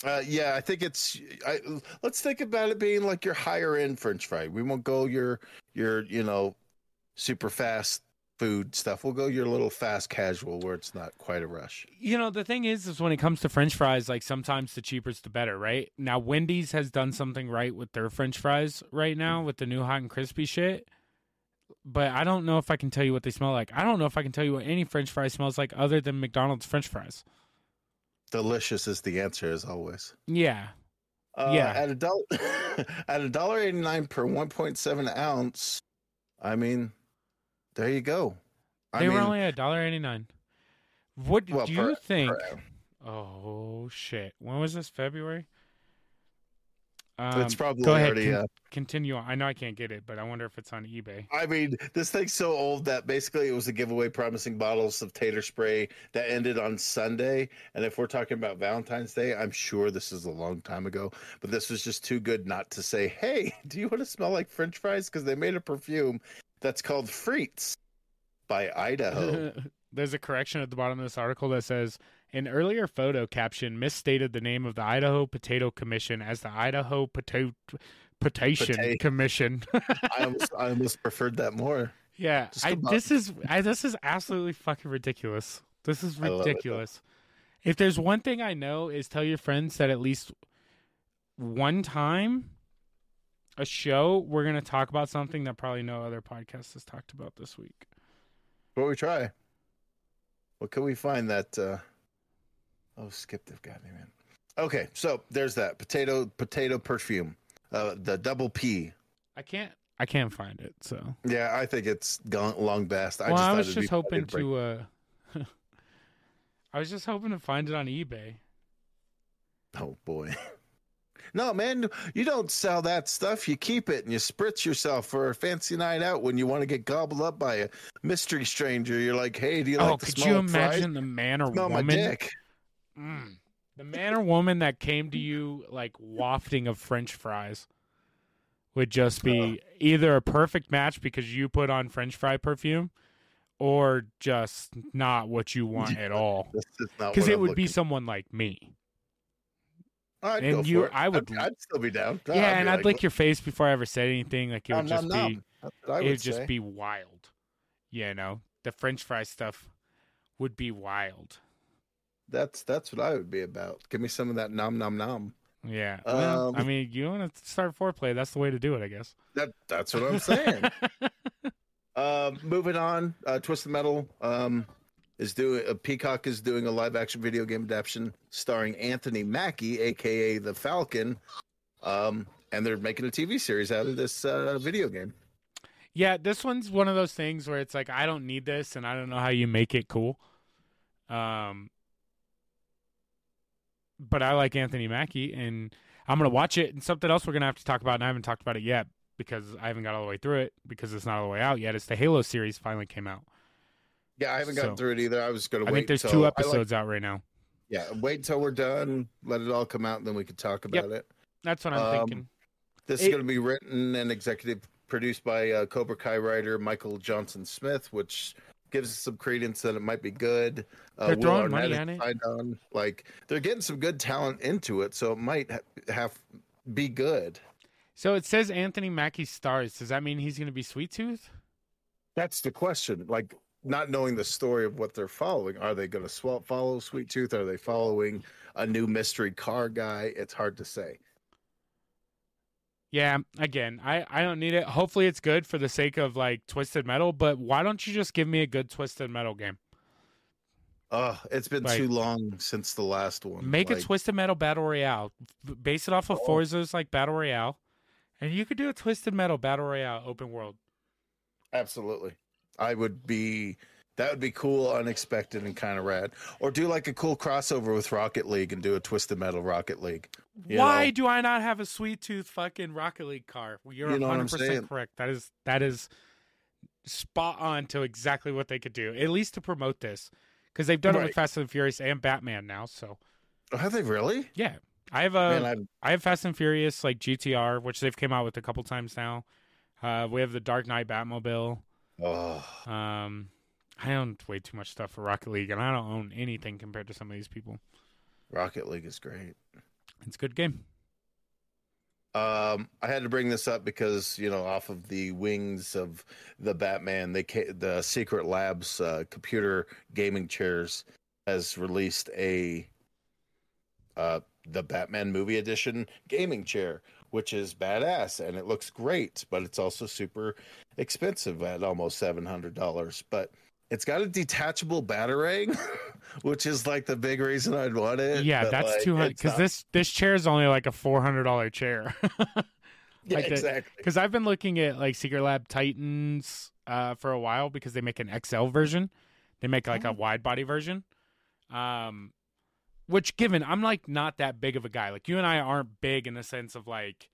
Uh, yeah, I think it's. I, let's think about it being like your higher end French fry. We won't go your your you know super fast food stuff. We'll go your little fast casual where it's not quite a rush. you know, the thing is, is when it comes to French fries, like sometimes the cheaper's the better, right? Now, Wendy's has done something right with their French fries right now with the new hot and crispy shit. but I don't know if I can tell you what they smell like. I don't know if I can tell you what any French fry smells like other than McDonald's French fries. Delicious is the answer, as always. Yeah, Uh, Yeah. At a dollar, (laughs) at a dollar eighty nine per one point seven ounce. I mean, there you go. I they mean, were only a dollar eighty nine. What well, do per- you think? per. Oh shit! When was this? February. It's Um, probably go ahead. already. con- uh, continue on. I know I can't get it, but I wonder if it's on eBay. I mean, this thing's so old that basically it was a giveaway promising bottles of tater spray that ended on Sunday. And if we're talking about Valentine's Day, I'm sure this is a long time ago, but this was just too good not to say, hey, (laughs) do you want to smell like French fries? Because they made a perfume that's called Frites by Idaho. (laughs) There's a correction at the bottom of this article that says an earlier photo caption misstated the name of the Idaho Potato Commission as the Idaho Potato Potation Potato. Commission. (laughs) I, almost, I almost preferred that more. yeah, I, this is I, this is absolutely fucking ridiculous. This is love it, ridiculous. if there's one thing I know is tell your friends that at least one time a show we're gonna talk about something that probably no other podcast has talked about this week. What we try? What can we find that? uh Oh, skip the goddamn man. Okay, so there's that potato potato perfume, uh, the double P. I can't I can't find it, so Yeah, I think it's gone long best. I well, just I was just hoping to. uh (laughs) I was just hoping to find it on eBay. Oh boy. (laughs) No, man, you don't sell that stuff. You keep it and you spritz yourself for a fancy night out when you want to get gobbled up by a mystery stranger. You're like, hey, do you oh, like the could smell you of fries? imagine the man or Smell my woman? dick. Mm. The man or woman that came to you like wafting of French fries would just be either a perfect match because you put on French fry perfume, or just not what you want at all. This is not Because it I'm would be someone like me. I'd and you-. I would- I'd, I'd still be down. yeah, be and I'd like, lick your face before I ever said anything. Like it would just be. nom. That's what I it would would just say. be wild. You know, the French fry stuff would be wild. That's that's what I would be about. Give me some of that nom nom nom. Yeah. Well, Um, I mean, you want to start foreplay? That's the way to do it, I guess. That that's what I'm saying. (laughs) Um, moving on, uh, Twisted Metal um, is doing uh, Peacock is doing a live action video game adaptation starring Anthony Mackie, aka the Falcon, um, and they're making a TV series out of this uh, video game. yeah, this one's one of those things where it's like I don't need this, and I don't know how you make it cool. Um, but I like Anthony Mackie, and I'm gonna watch it. And something else we're gonna have to talk about, and I haven't talked about it yet because I haven't got all the way through it because it's not all the way out yet. It's the Halo series finally came out. Yeah, I haven't gotten So, through it either. I was going to I wait. think there's two I like- episodes out right now. yeah, wait until we're done. Let it all come out, and then we could talk Yep. about it. That's what I'm Um, thinking. This It- is going to be written and executive produced by uh, Cobra Kai writer Michael Jonathan Smith, which gives us some credence that it might be good. Uh, They're throwing money on it. on. Like they're getting some good talent into it, so it might ha- have be good. So it says Anthony Mackie stars. Does that mean he's gonna be Sweet Tooth? That's the question. Like not knowing the story of what they're following, are they going to swap follow Sweet Tooth? Are they following a new mystery car guy? It's hard to say. Yeah, again, I, I don't need it. Hopefully it's good for the sake of like Twisted Metal, but why don't you just give me a good Twisted Metal game? Oh, it's been Like- too long since the last one. Make a Twisted Metal Battle Royale. Base it off of Oh. Forza's like Battle Royale. And you could do a Twisted Metal Battle Royale open world. Absolutely. I would be that would be cool, unexpected, and kind of rad. Or do like a cool crossover with Rocket League and do a Twisted Metal Rocket League. You Why know? do I not have a Sweet Tooth fucking Rocket League car? Well, You're You know what I'm 100% saying? correct. That is that is spot on to exactly what they could do. At least to promote this cuz they've done it with Fast and Furious and Batman now, so Oh, have they really? yeah. I have a Man, I I have Fast and Furious like GTR, which they've came out with a couple times now. Uh, we have the Dark Knight Batmobile. oh Um, I own way too much stuff for Rocket League, and I don't own anything compared to some of these people. Rocket League is great. It's a good game. Um, I had to bring this up because you know, off of the wings of the Batman, they ca- the Secret Labs uh, computer gaming chairs has released a uh, the Batman movie edition gaming chair, which is badass and it looks great, but it's also super expensive at almost seven hundred dollars. But it's got a detachable batarang, (laughs) which is like the big reason I'd want it. Yeah, that's like, two hundred because not- this this chair is only like a four hundred dollar chair. (laughs) yeah, like the- exactly. Because I've been looking at like Secret Lab Titans uh, for a while because they make an XL version. They make like a Oh. wide body version. Um, which given I'm like not that big of a guy. Like you and I aren't big in the sense of like,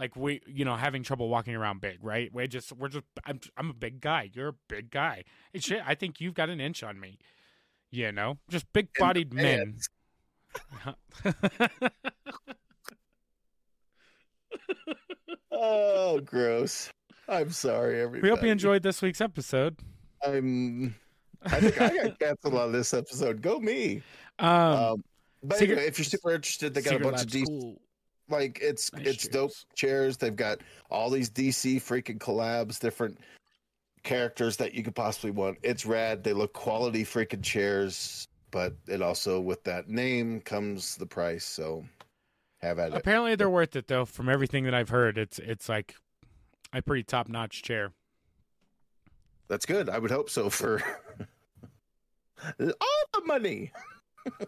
like we you know having trouble walking around big, right? We just we're just I'm I'm a big guy. You're a big guy. It's shit. I think you've got an inch on me. You know, just big bodied men. (laughs) Oh, gross. I'm sorry, everybody. we hope you enjoyed this week's episode. I'm. I think I got canceled on this episode. Go me. Um, Um, but Secret- anyway, if you're super interested, they got a bunch of cool. Like it's Nice it's dope chairs. chairs. They've got all these DC freaking collabs, different characters that you could possibly want. It's rad. They look quality freaking chairs, but it also with that name comes the price. So have at it. Apparently, they're worth it though. From everything that I've heard, it's it's like a pretty top notch chair. That's good. I would hope so for (laughs) all the money.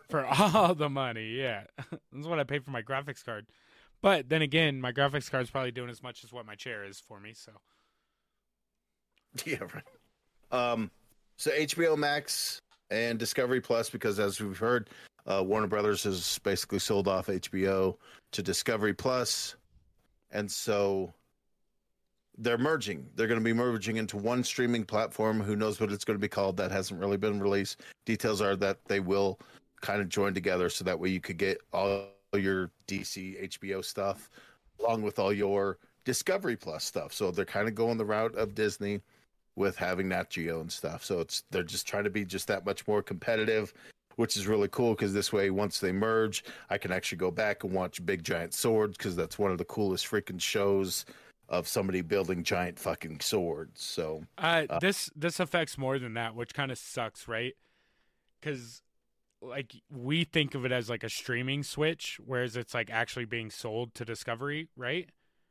for (laughs) all the money. Yeah, (laughs) that's what I paid for my graphics card. But then again, my graphics card is probably doing as much as what my chair is for me. So (laughs) Yeah, right. Um, so HBO Max and Discovery Plus, because as we've heard, uh, Warner Brothers has basically sold off HBO to Discovery Plus, and so they're merging. They're going to be merging into one streaming platform. Who knows what it's going to be called? That hasn't really been released. Details are that they will kind of join together, so that way you could get all your DC HBO stuff along with all your Discovery Plus stuff. So they're kind of going the route of Disney with having Nat Geo and stuff. So it's they're just trying to be just that much more competitive, which is really cool because this way, once they merge, I can actually go back and watch Big Giant Swords because that's one of the coolest freaking shows of somebody building giant fucking swords. So uh, Uh, this this affects more than that, which kind of sucks, right? Because like we think of it as like a streaming switch, whereas it's like actually being sold to Discovery, right?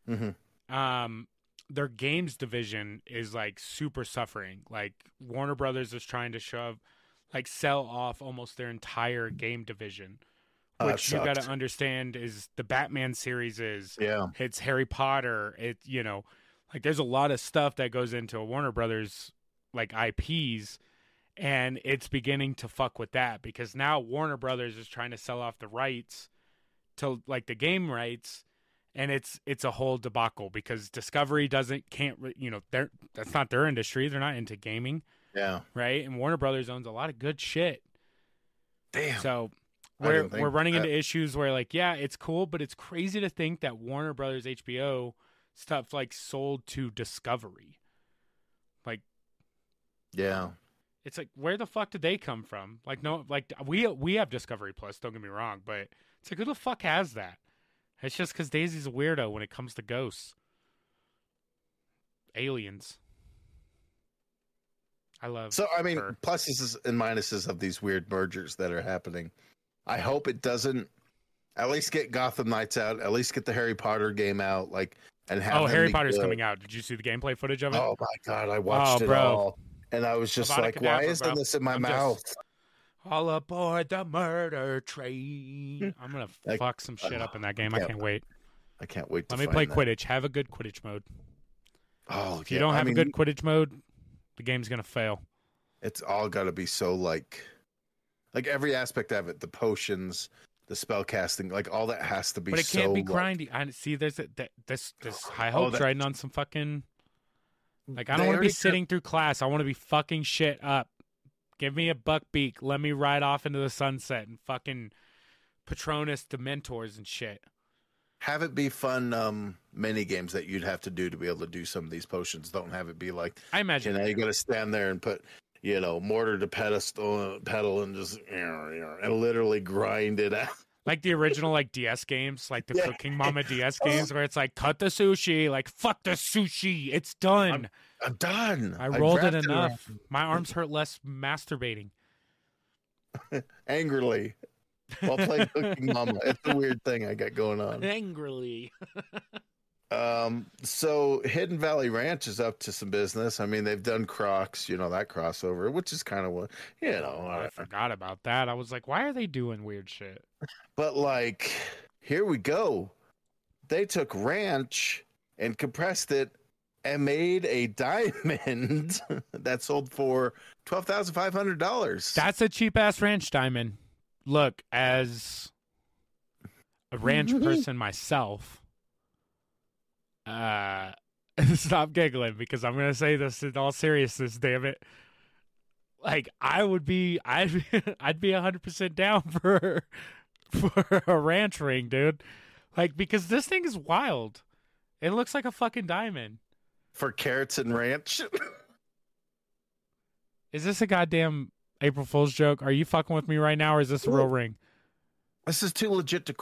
mhm. um their games division is like super suffering. Like Warner Brothers is trying to shove like sell off almost their entire game division. Oh, Which you got to understand is the Batman series is yeah, it's Harry Potter, it you know, like there's a lot of stuff that goes into a Warner Brothers like IPs and it's beginning to fuck with that because now Warner Brothers is trying to sell off the rights to like the game rights and it's it's a whole debacle because Discovery doesn't can't you know they're that's not their industry they're not into gaming yeah. right and Warner Brothers owns a lot of good shit Damn. so we're we're running that. into issues where like yeah it's cool but it's crazy to think that Warner Brothers HBO stuff like sold to Discovery like yeah. It's like where the fuck did they come from like no like we we have Discovery Plus don't get me wrong but it's like who the fuck has that it's just because Daisy's a weirdo when it comes to ghosts aliens I love So I mean, her. pluses and minuses of these weird mergers that are happening. I hope it doesn't. At least get Gotham Knights out. At least get the Harry Potter game out. Like and have. oh Harry Potter's good. coming out did you see the gameplay footage of it Oh my god, I oh, watched it bro. all, and I was just Avada like, "Why Kedavra, isn't bro. this in my I'm just- mouth?" All aboard the murder train. (laughs) I'm gonna Like, fuck some shit uh, up in that game. I yeah. can't wait. I can't wait to Let me play that. Quidditch. Have a good Quidditch mode. Oh, If you don't have a good Quidditch mode, the game's gonna fail. It's all got to be so like, like every aspect of it, the potions, the spell casting, like all that has to be. But it can't so, be like- grindy. I see. There's a, that, this this oh, high Oh, hopes that- riding on some fucking. Like I don't want to be sitting through class. I want to be fucking shit up. Give me a Buckbeak. Let me ride off into the sunset and fucking Patronus Dementors and shit. have it be fun um mini games that you'd have to do to be able to do some of these potions. Don't have it be like I you imagine. know you got to stand there and put you know mortar to pedestal pedal and just and literally grind it out. Like the original like DS games, like the Yeah. Cooking Mama (laughs) DS oh. games, where it's like cut the sushi, like fuck the sushi, it's done. I'm done. I rolled it wrapped enough. My (laughs) arms hurt less masturbating. (laughs) angrily. while playing Cooking Mama. It's a weird thing I got going on. Angrily. Um, so Hidden Valley Ranch is up to some business. I mean, they've done Crocs, you know, that crossover, which is kind of what, you know, I uh, forgot about that. I was like, why are they doing weird shit? but like, here we go. They took Ranch and compressed it and made a diamond (laughs) that sold for twelve thousand five hundred dollars. That's a cheap ass ranch diamond. Look, as a ranch person myself, uh, (laughs) stop giggling because I'm gonna say this in all seriousness. Damn it! Like I would be, I'd be, (laughs) I'd be hundred percent down (laughs) for for a ranch ring, dude. Like because this thing is wild. It looks like a fucking diamond. for carrots and ranch. Is this a goddamn April Fool's joke? Are you fucking with me right now, or is this a real ring? This is too legit to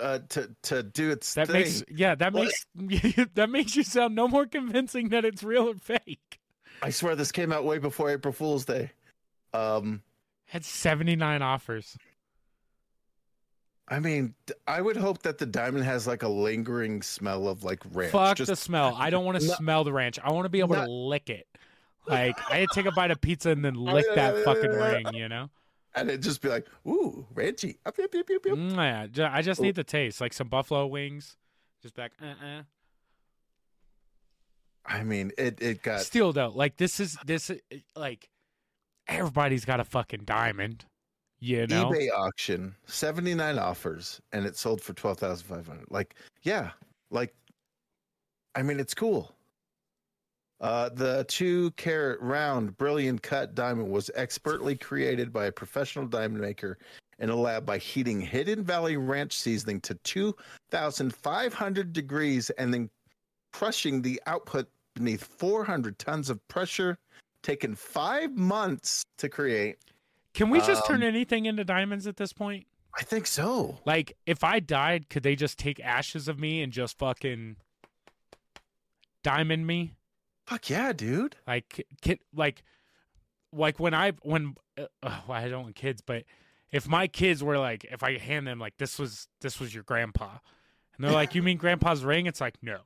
uh, to to do its That thing. makes yeah, that What? makes (laughs) that makes you sound no more convincing that it's real or fake. I swear this came out way before April Fool's Day. Um, Had seventy nine offers. I mean, I would hope that the diamond has like a lingering smell of like ranch. Fuck Just the smell. I don't want to (laughs) smell the ranch. I want to be able Not- to lick it. Like I take a bite of pizza and then (laughs) lick that fucking ring. You know? And it just be like, ooh, up. Mm, yeah, I just need the taste, like some buffalo wings. Just back. Uh-uh. I mean, it it got Still though, like this is this like everybody's got a fucking diamond. You know? eBay auction, seventy nine offers, and it sold for twelve thousand five hundred. Like, yeah, like, I mean, it's cool. Uh, the two carat round brilliant cut diamond was expertly created by a professional diamond maker in a lab by heating Hidden Valley Ranch seasoning to 2,500 degrees and then crushing the output beneath 400 tons of pressure, taken five months to create. Can we just turn Um, anything into diamonds at this point? I think so. Like, if I died, could they just take ashes of me and just fucking diamond me? Fuck yeah, dude. Like, kid, like, like when I when uh, uh, well, I don't want kids, but if my kids were like, if I hand them like this was this was your grandpa, and they're like, you mean grandpa's ring? It's like, no,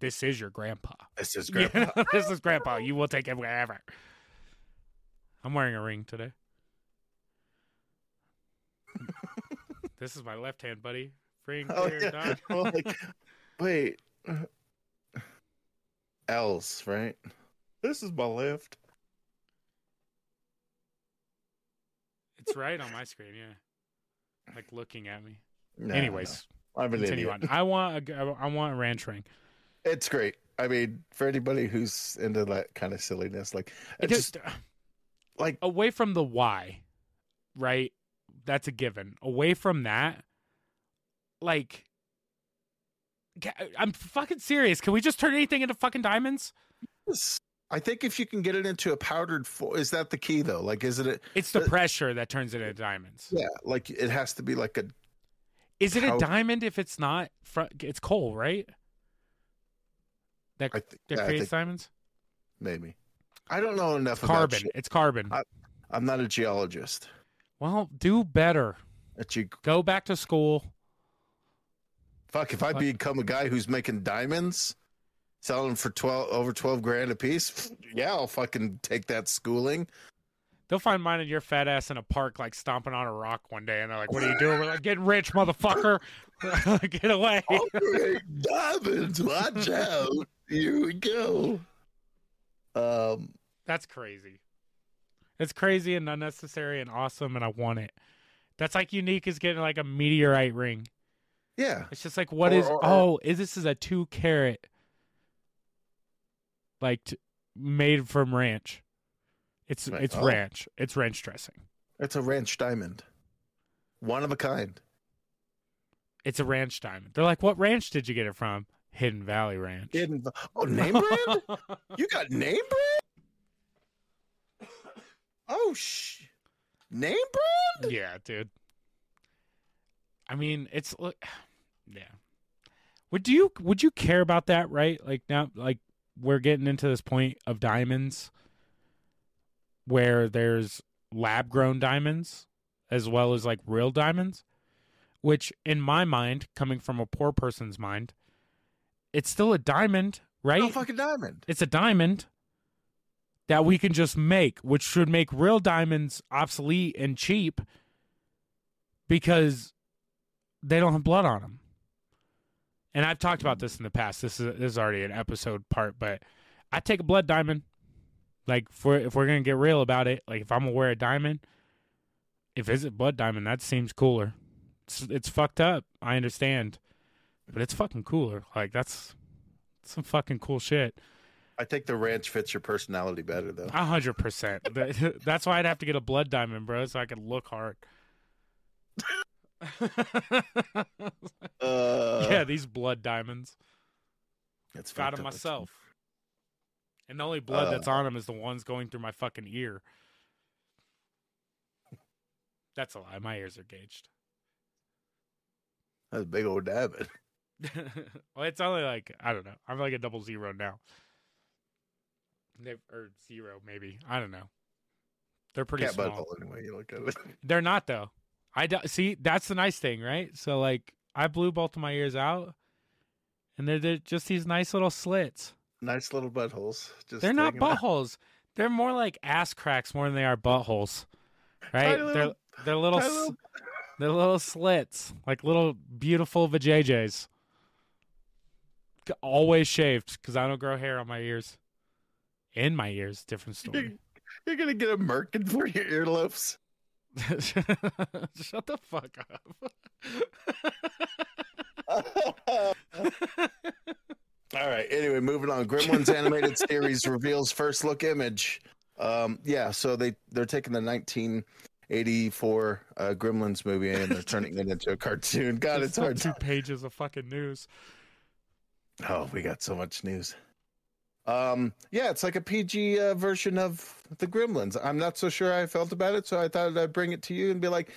this is your grandpa. This is (laughs) great. this is grandpa. You will take it wherever. I'm wearing a ring today. (laughs) this is my left hand, buddy. Ring Oh, yeah. like, wait. (laughs) L's, right? This is my left. It's right on my screen, yeah. Like looking at me. No, Anyways, no. I'm an continue idiot. on. I want a, I want a ranch ring. It's great. I mean, for anybody who's into that kind of silliness, like, It it's just just like away from the why, right? That's a given. Away from that, like, ca- I'm fucking serious. Can we just turn anything into fucking diamonds? I think if you can get it into a powdered form, is that the key though? Like, is it? It's the Uh, pressure that turns it into diamonds. Yeah, like it has to be like a. Is it a diamond if it's not? Fr- it's coal, right? That think, that yeah, creates think diamonds. maybe. I don't know enough about Carbon. It's carbon. I- I'm not a geologist. well, do better. A ge- Go back to school. Fuck, if I Fuck. become a guy who's making diamonds, selling them for twelve over twelve grand a piece, yeah, I'll fucking take that schooling. They'll find mine and your fat ass in a park, like stomping on a rock one day, and they're like, "What are you doing?" We're like, "Getting rich, motherfucker! (laughs) Get away!" Diamonds. Watch out! Here we go. Um, That's crazy. It's crazy and unnecessary and awesome, and I want it. That's like unique as getting like a meteorite ring. Yeah, It's just like, what Or- is? or- oh, is this is a two carat, like t- made from ranch. It's it's Oh. ranch. It's ranch dressing. it's a ranch diamond, one of a kind. It's a ranch diamond. They're like, what ranch did you get it from? Hidden Valley Ranch. Hidden, oh, (laughs) name brand? You got name brand? Oh sh, name brand? yeah, dude. I mean, it's look, yeah. Would you would you care about that? Right? Like now, like we're getting into this point of diamonds, where there's lab grown diamonds as well as like real diamonds. which in my mind, coming from a poor person's mind, it's still a diamond, right? No fucking diamond. it's a diamond that we can just make, which should make real diamonds obsolete and cheap because they don't have blood on them. And I've talked about this in the past. This is this is already an episode part, but I take a blood diamond. Like if we're if we're gonna get real about it, like if I'm gonna wear a diamond, if it's a blood diamond, that seems cooler. It's it's fucked up. I understand, but it's fucking cooler. Like that's some fucking cool shit. I think the ranch fits your personality better though. A hundred percent. (laughs) That's why I'd have to get a blood diamond, bro, so I can look hard. (laughs) Uh, yeah, these blood diamonds. it's Got them myself. And the only blood Uh. that's on them is the ones going through my fucking ear. That's a lie. My ears are gauged. That's a big old diamond. (laughs) well, it's only like I don't know. I'm like a double zero now. They or zero maybe. I don't know. They're pretty Cat small. anyway. You look at it. They're not though. I do, see. That's the nice thing, right? So like, I blew both of my ears out, and they're, they're just these nice little slits. nice little buttholes. Just They're not hanging out. buttholes. They're more like ass cracks more than they are buttholes, right? They're little- they're little little- they're little slits, like little beautiful vajayjays. Always shaved because I don't grow hair on my ears. In my ears, different story. You're gonna get a merkin for your earlobes. (laughs) Shut the fuck up. (laughs) All right. Anyway, moving on. Gremlins animated series (laughs) reveals first look image. Um, yeah, so they they're taking the 1984 uh, Gremlins movie and they're turning it into a cartoon. God, it's hard. two pages of fucking news. Oh, we got so much news. Um, yeah, it's like a PG uh, version of the Gremlins. I'm not so sure I felt about it, so I thought I'd bring it to you and be like,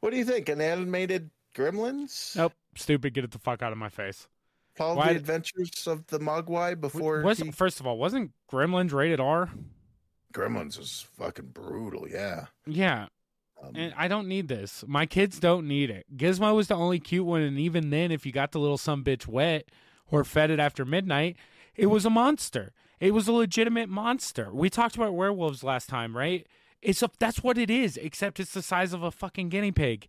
"What do you think? An animated Gremlins? Nope, stupid. Get it the fuck out of my face. Follow Why- the adventures of the Mogwai before was he- first of all, wasn't Gremlins rated R? Gremlins was fucking brutal. Yeah. Yeah, Um, and I don't need this. My kids don't need it. Gizmo was the only cute one, and even then, if you got the little some bitch wet or fed it after midnight, it was a monster. It was a legitimate monster. We talked about werewolves last time, right? It's a that's what it is, except it's the size of a fucking guinea pig.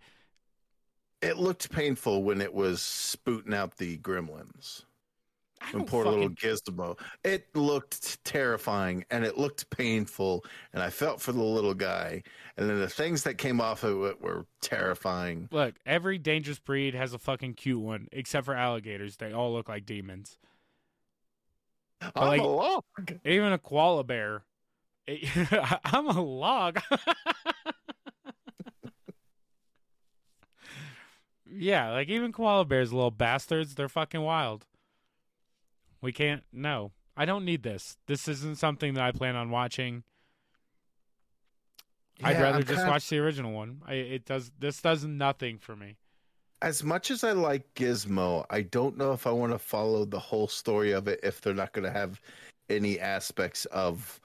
it looked painful when it was spooting out the gremlins. Don't poor little Gizmo. It looked terrifying and it looked painful, and I felt for the little guy. And then the things that came off of it were terrifying. look. Every dangerous breed has a fucking cute one, except for alligators. They all look like demons. (laughs) I'm like- a log. Even a koala bear. it- (laughs) I'm a log. (laughs) yeah, like even koala bears, little bastards, they're fucking wild. We can't. No, I don't need this. This isn't something that I plan on watching. I'd rather I'm just watch the original one. I, it does. This does nothing for me. As much as I like Gizmo, I don't know if I want to follow the whole story of it if they're not going to have any aspects of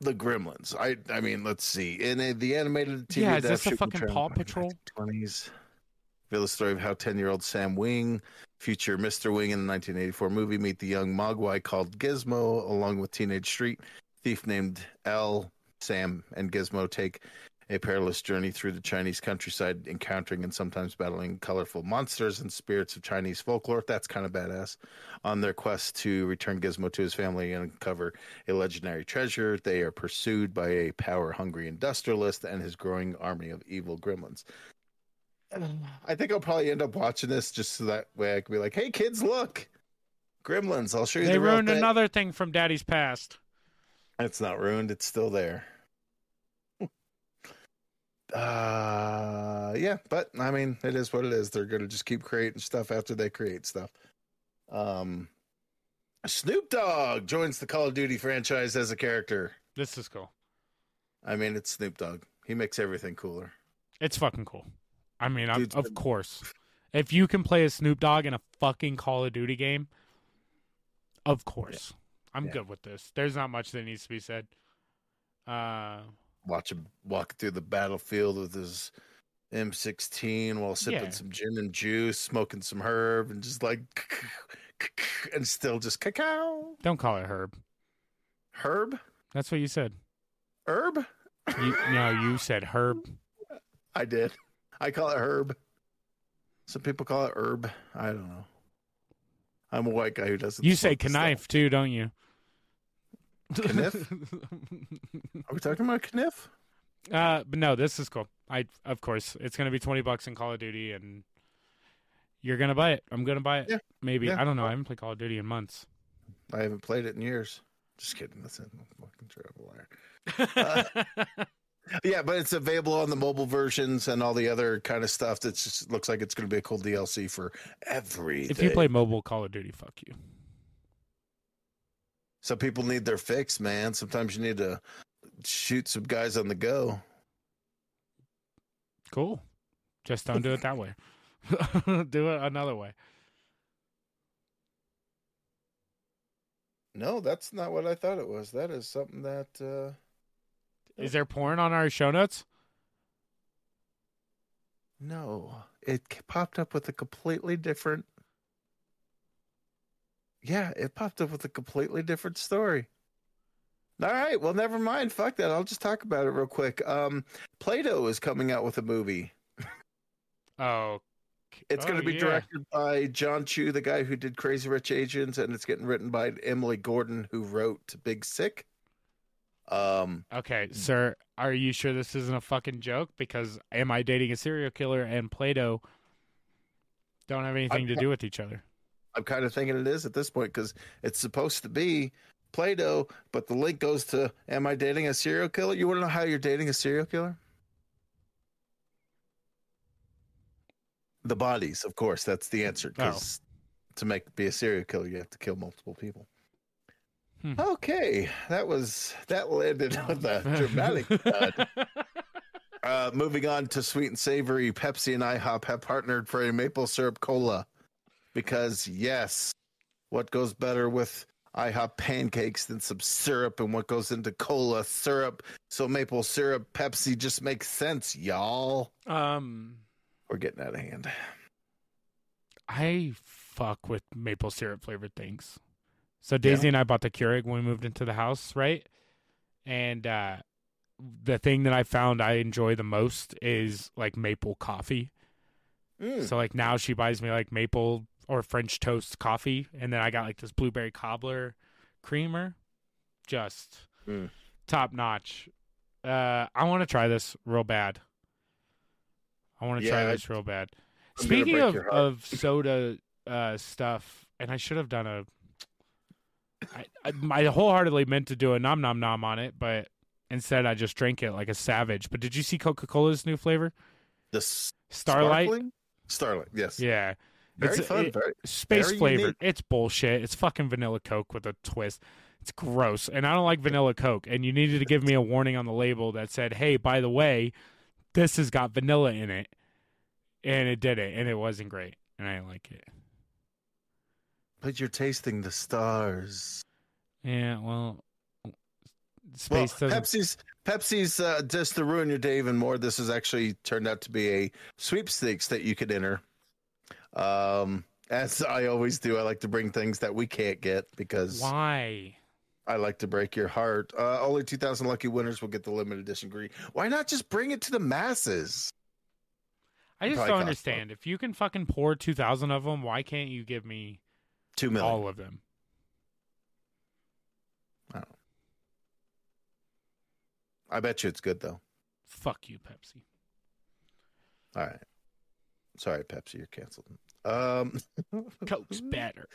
the Gremlins. I I mean, let's see. In a, the animated TV Yeah, is this a fucking Paw Patrol? 1920s, reveal the story of how 10-year-old Sam Wing, future Mr. Wing in the 1984 movie, meet the young Mogwai called Gizmo, along with teenage street thief named Elle. Sam and Gizmo take a perilous journey through the Chinese countryside, encountering and sometimes battling colorful monsters and spirits of Chinese folklore. That's kind of badass. On their quest to return Gizmo to his family and uncover a legendary treasure, they are pursued by a power hungry industrialist and his growing army of evil gremlins. I think I'll probably end up watching this just so that way I can be like, hey, kids, look. Gremlins, I'll show you They the ruined thing. another thing from Daddy's past. It's not ruined. It's still there. Uh, yeah, but I mean, it is what it is. They're gonna just keep creating stuff after they create stuff. Um, Snoop Dogg joins the Call of Duty franchise as a character. This is cool. I mean, it's Snoop Dogg. He makes everything cooler. It's fucking cool. I mean, Dude's of been- course. If you can play a Snoop Dogg in a fucking Call of Duty game, of course. I'm Yeah. good with this. There's not much that needs to be said. Uh, Watch him walk through the battlefield with his M16 while sipping Yeah. some gin and juice, smoking some herb, and just like, (laughs) and still just cacao. Don't call it Herb. Herb? That's what you said. Herb? You, no, you said Herb. I did. I call it herb. Some people call it herb. I don't know. I'm a white guy who doesn't. You say knife too, don't you? Kniff? (laughs) Are we talking about kniff? uh, but no, this is cool. I of course it's gonna be twenty bucks in Call of Duty, and you're gonna buy it. I'm gonna buy it. Yeah. Maybe Yeah. I don't know. I haven't played Call of Duty in months. I haven't played it in years. Just kidding. That's a fucking terrible liar. (laughs) Yeah, but it's available on the mobile versions and all the other kind of stuff. That just looks like it's going to be a cool DLC for everything. if you play mobile Call of Duty, fuck you. So people need their fix, man. Sometimes you need to shoot some guys on the go. Cool. Just don't do it that way. (laughs) do it another way. No, that's not what I thought it was. That is something that. uh Is there porn on our show notes? No, it popped up with a completely different. Yeah, it popped up with a completely different story. All right, well, never mind. Fuck that. I'll just talk about it real quick. Um, Play-Doh is coming out with a movie. Oh, It's oh, going to be yeah. directed by Jon Chu, the guy who did Crazy Rich Asians, and it's getting written by Emily Gordon, who wrote Big Sick. Um, Okay, sir, are you sure this isn't a fucking joke? Because am I dating a serial killer and Play-Doh don't have anything to do with each other? I'm kind of thinking it is at this point because it's supposed to be Play-Doh, but the link goes to Am I dating a serial killer? You want to know how you're dating a serial killer? The bodies, of course. That's the answer. Because to make be a serial killer, you have to kill multiple people. Hmm. Okay, that was that landed on a (laughs) dramatic. (laughs) Uh, moving on to sweet and savory, Pepsi and IHOP have partnered for a maple syrup cola because yes, what goes better with IHOP pancakes than some syrup and what goes into cola syrup? So maple syrup Pepsi just makes sense, y'all. um, We're getting out of hand. I fuck with maple syrup flavored things. So Daisy and I bought the Keurig when we moved into the house, right? And uh, the thing that I found I enjoy the most is like maple coffee. Mm. So like now she buys me like maple or French toast coffee, and then I got like this blueberry cobbler creamer, just Mm. top notch. Uh, I want to try this real bad. I want to Yeah, try this real bad. I'm Speaking of, of soda uh, stuff, and I should have done a. I, I, I wholeheartedly meant to do a nom nom nom on it, but instead I just drank it like a savage. But did you see Coca Cola's new flavor, The s- Starlight? sparkling? Starlight, yes. Yeah, Very It's- fun. it- very, space Very flavored. unique. It's bullshit. It's fucking vanilla Coke with a twist. It's gross, and I don't like vanilla Coke. And you needed to give me a warning on the label that said, "Hey, by the way, this has got vanilla in it," and it did it, and it wasn't great, and I didn't like it. but you're tasting the stars. Yeah, well, Well, doesn't. Pepsi's Pepsi's uh, just to ruin your day even more. This has actually turned out to be a sweepstakes that you could enter. Um, as I always do, I like to bring things that we can't get because Why? I like to break your heart. Uh, only 2,000 lucky winners will get the limited edition green. Why not just bring it to the masses? I just don't understand. If you can fucking pour two thousand of them, why can't you give me Two million. all of them? I bet you it's good though. Fuck you, Pepsi. All right. Sorry, Pepsi, you're canceled. Um, (laughs) Coke's better.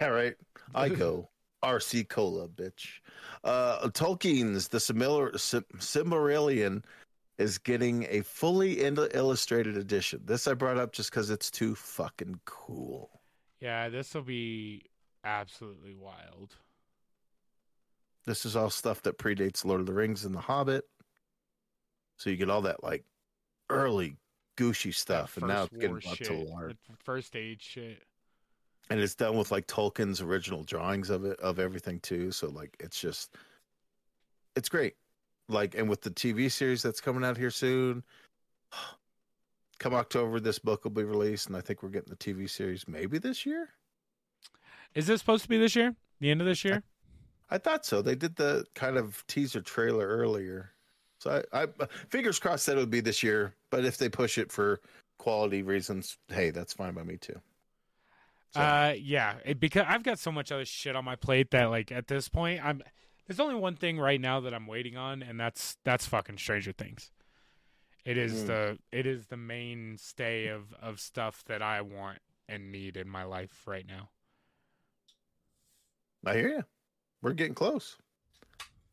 all right. I go. RC Cola, bitch. Uh, Tolkien's The Simil- Sim- Silmarillion is getting a fully illustrated edition. This I brought up just because it's too fucking cool. Yeah, this will be absolutely wild. This is all stuff that predates Lord of the Rings and The Hobbit. So you get all that like early gooshy stuff, and now it's getting shit, to the first age shit. and it's done with like Tolkien's original drawings of it of everything too. So like it's just it's great. like, and with the TV series that's coming out here soon, (sighs) come October, this book will be released, and I think we're getting the TV series maybe this year. Is this supposed to be this year? The end of this year? I thought so. They did the kind of teaser trailer earlier, so I, I fingers crossed that it would be this year. But if they push it for quality reasons, hey, that's fine by me too. So, Uh, yeah, it, because I've got so much other shit on my plate that like at this point I'm there's only one thing right now that I'm waiting on, and that's that's fucking Stranger Things. It is Mm. the it is the mainstay of of stuff that I want and need in my life right now. I hear you. We're getting close.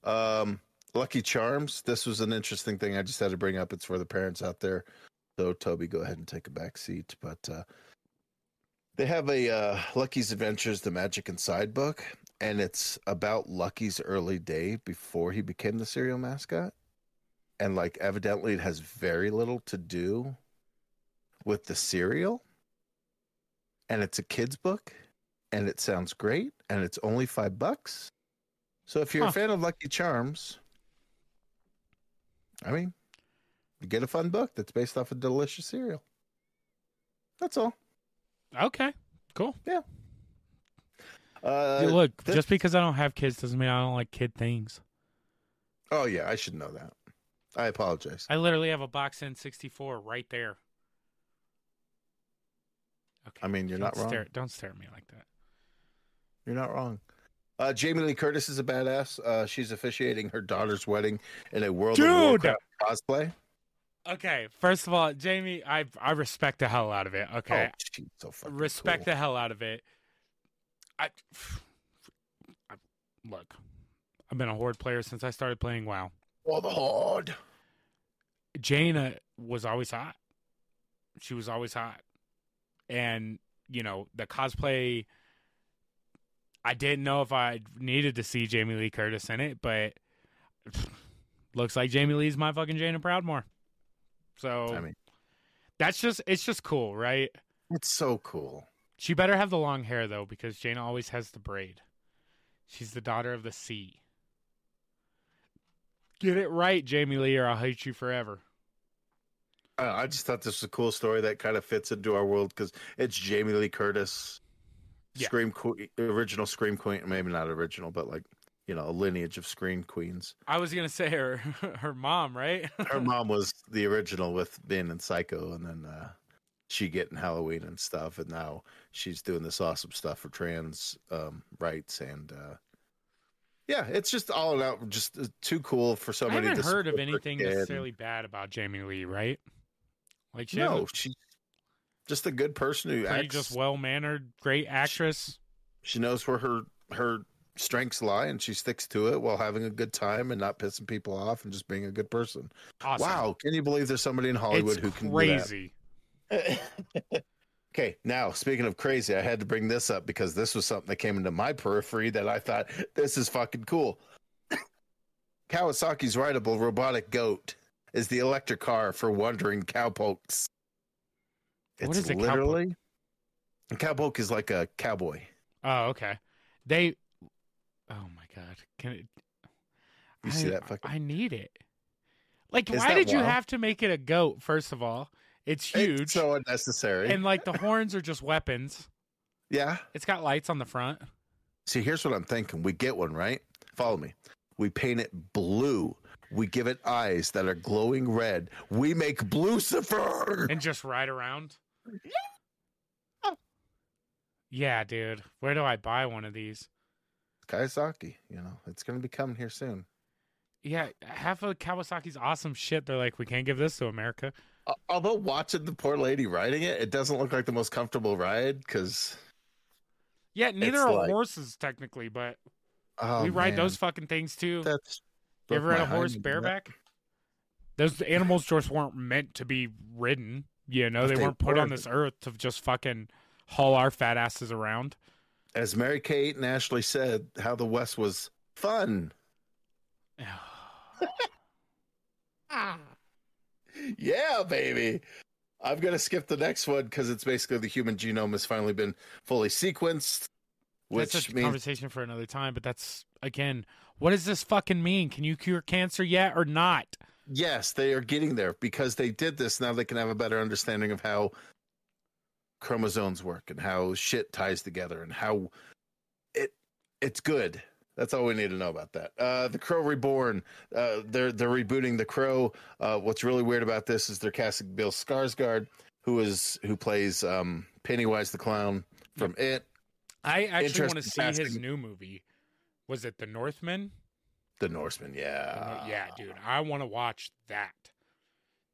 Um, Lucky Charms. This was an interesting thing. I just had to bring up. It's for the parents out there. So Toby, go ahead and take a back seat. But uh, they have a uh, Lucky's Adventures: The Magic Inside book, and it's about Lucky's early day before he became the cereal mascot. And like, evidently, it has very little to do with the cereal. And it's a kid's book, and it sounds great, and it's only five bucks. So if you're Huh. a fan of Lucky Charms, I mean, you get a fun book that's based off a delicious cereal. That's all. Okay, cool. Uh, Yeah, Look, this- just because I don't have kids doesn't mean I don't like kid things. oh yeah, I should know that. I apologize. I literally have a box N64 right there. Okay. I mean, you're don't not wrong. Stare, don't stare at me like that. You're not wrong. Uh, Jamie Lee Curtis is a badass. Uh, she's officiating her daughter's wedding in a World of Dude! Warcraft cosplay. Okay, first of all, Jamie, I I respect the hell out of it. Okay, Oh, so fucking respect cool. the hell out of it. I, (sighs) I look, I've been a horde player since I started playing WoW. Oh, the horde. Jaina was always hot. She was always hot. And, you know, the cosplay I didn't know if I needed to see Jamie Lee Curtis in it, but (sighs) looks like Jamie Lee's my fucking Jaina Proudmoore. So I mean, that's just it's just cool, right? it's so cool. She better have the long hair though, because Jaina always has the braid. She's the daughter of the sea. Get it right, Jamie Lee, or I'll hate you forever. I, I just thought this was a cool story that kind of fits into our world because it's Jamie Lee Curtis, Yeah. Scream Queen, original Scream Queen, maybe not original, but like you know, a lineage of Scream Queens. I was gonna say her (laughs) her mom, right? (laughs) Her mom was the original with being in Psycho, and then uh, she getting Halloween and stuff, and now she's doing this awesome stuff for trans um, rights and. Uh, yeah, it's just all in out, just uh, too cool for somebody. I haven't to heard of anything necessarily bad about Jamie Lee, right? Like she No, she's just a good person who pretty acts. just well mannered, great actress. she knows where her her strengths lie and she sticks to it while having a good time and not pissing people off and just being a good person. Awesome. Wow, can you believe there's somebody in Hollywood it's who can crazy. do that? (laughs) okay, now speaking of crazy, I had to bring this up because this was something that came into my periphery that I thought this is fucking cool. (coughs) Kawasaki's rideable robotic goat is the electric car for wandering cowpokes. It's What is a cowpoke? literally a cowpoke is like a cowboy. Oh, okay. They. Oh my god! Can it? You I, see that fucking I need it. Like, Is why did you have to make it a goat? First of all, it's huge, It's so unnecessary. and like the horns are just weapons. yeah. It's got lights on the front. See, here's what I'm thinking. We get one, right? Follow me. We paint it blue. We give it eyes that are glowing red. We make Blucifer. and just ride around. Yeah, dude. Where do I buy one of these? Kawasaki, you know, it's going to be coming here soon. Yeah, half of Kawasaki's awesome shit. They're like, we can't give this to America. Al- Although watching the poor lady riding it, it doesn't look like the most comfortable ride because Yeah, neither are like- horses technically, but oh, we ride man, those fucking things too. That's you ever ride a horse bareback? Those animals just weren't meant to be ridden. You know, they they weren't put on this earth to just fucking haul our fat asses around. As Mary Kate and Ashley said, how the West was fun. (sighs) Yeah, baby. I'm going to skip the next one because it's basically the human genome has finally been fully sequenced, which that's a means conversation for another time, but that's again what does this fucking mean? Can you cure cancer yet or not? Yes, they are getting there because they did this. Now they can have a better understanding of how chromosomes work and how shit ties together and how it it's good. That's all we need to know about that. Uh, the Crow Reborn. Uh, they're they're rebooting the Crow. Uh, what's really weird about this is they're casting Bill Skarsgård, who is who plays um, Pennywise the clown from It. I actually want to see his new movie. Was it The Northman? The Norseman, yeah, yeah, dude. I want to watch that.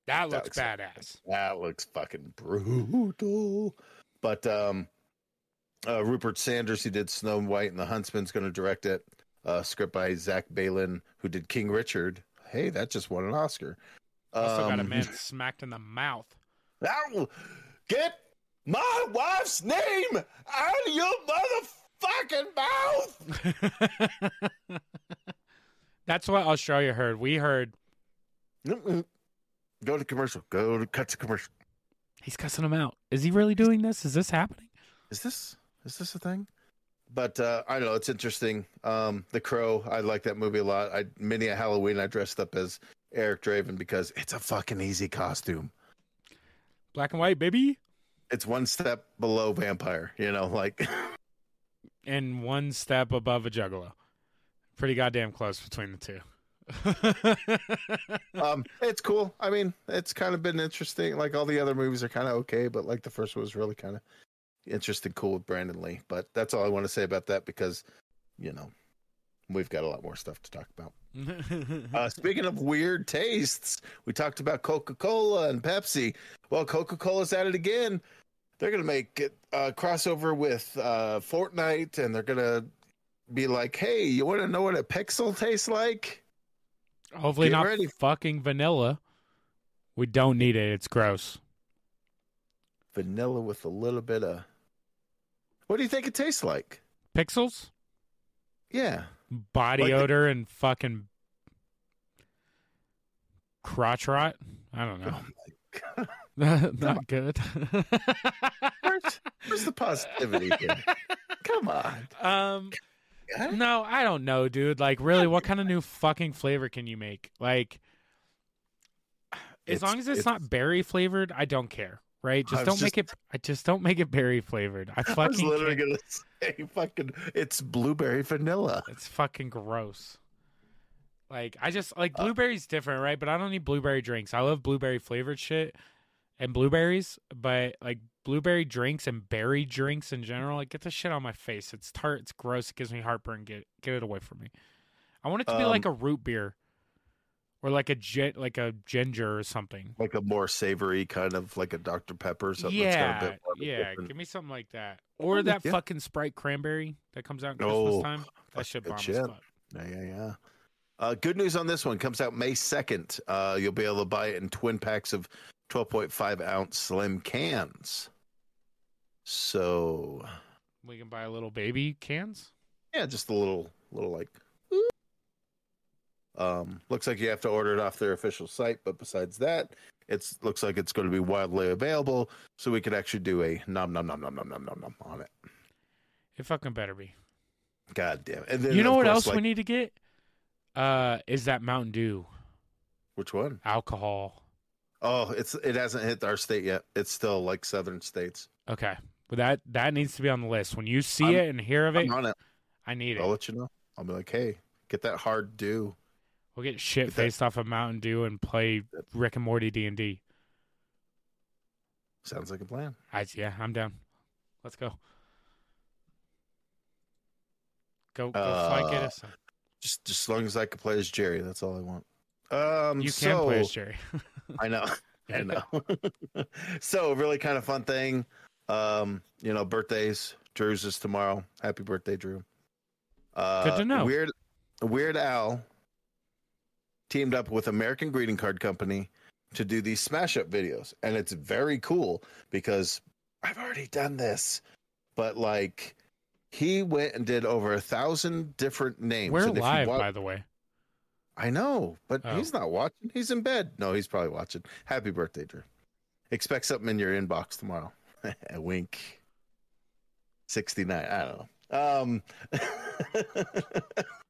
That looks looks badass. That looks fucking brutal. But um uh Rupert Sanders, who did Snow White and the Huntsman's gonna direct it. Uh script by Zach Baylin, who did King Richard. Hey, that just won an Oscar. Also got a Um, man smacked in the mouth. Ow! Get my wife's name out of your motherfucking mouth! (laughs) That's what Australia heard. We heard Go to commercial. Go to cut to commercial. he's cussing him out. Is he really doing this? Is this happening? is this is this a thing but uh i don't know it's interesting um the crow i like that movie a lot i many a halloween i dressed up as eric draven because it's a fucking easy costume Black and white, baby. it's one step below vampire you know like (laughs) And one step above a juggalo. Pretty goddamn close between the two. (laughs) um it's cool i mean it's kind of been interesting like all the other movies are kind of okay but like the first one was really kind of interesting cool with brandon lee but that's all i want to say about that because you know we've got a lot more stuff to talk about (laughs) Uh, speaking of weird tastes, we talked about Coca Cola and Pepsi. Well, Coca Cola's at it again. They're going to make it uh, crossover with uh, Fortnite, and they're going to be like, hey, you want to know what a pixel tastes like? Hopefully Get not ready. fucking vanilla. We don't need it. It's gross. Vanilla with a little bit of. What do you think it tastes like? Pixels, Yeah. body Like the- odor, and fucking crotch rot. I don't know. Oh my God. (laughs) not good. Where's, where's the positivity here? (laughs) Come on. um, God. no, I don't know, dude. Like, really, what kind of new fucking flavor can you make? Like, as It's- long as it's, it's- not berry flavored, I don't care. Right? Just don't make it. I just don't make it berry flavored. I (laughs) I was fucking. literally can't. to say, (laughs) fucking, it's blueberry vanilla. It's fucking gross. Like I just like Uh, blueberries different, right? But I don't need blueberry drinks. I love blueberry flavored shit and blueberries, but like blueberry drinks and berry drinks in general, like get the shit on my face. It's tart, it's gross, it gives me heartburn. Get get it away from me. I want it to be like a Um, root beer. Or like a gin, like a ginger or something. like a more savory kind of like a Dr Pepper something. a Yeah, bit more yeah. different- Give me something like that, or that yeah. fucking Sprite cranberry that comes out in Oh, Christmas time. (sighs) That shit good bomb as shit. Yeah, yeah, yeah. Uh, good news on this one comes out May second. Uh, you'll be able to buy it in twin packs of twelve point five ounce slim cans. So We can buy little baby cans. yeah, just a little, little like. Um, looks like you have to order it off their official site, but besides that, it's looks like it's going to be widely available, so we could actually do a nom nom nom nom nom nom nom nom on it. It fucking better be. God damn! it. And then you know what course, else like, we need to get? Uh, is that Mountain Dew Which one? alcohol? Oh, it's it hasn't hit our state yet. It's still like southern states. Okay, but that that needs to be on the list. When you see I'm- it and hear of it, it. I need I'll it. let you know. I'll be like, hey, get that hard dew. We'll get shit Get that- faced off of Mountain Dew and play Rick and Morty D and D. Sounds like a plan. I yeah, I'm down. Let's go. Go go fly get Uh, us. Just just as long as I can play as Jerry, that's all I want. Um, You can so, play as Jerry. I know, (laughs) I know. (laughs) so really kind of fun thing. Um, you know, birthdays. Drew's is tomorrow. Happy birthday, Drew. Uh, Good to know. Weird, Weird Al teamed up with American Greeting Card Company to do these smash up videos, and it's very cool because I've already done this, but like he went and did over a thousand different names. We're live, wa- by the way. I know, but Oh. he's not watching. He's in bed. No, he's probably watching. Happy birthday, Drew. Expect something in your inbox tomorrow. (laughs) a wink. 69. I don't know. Um (laughs)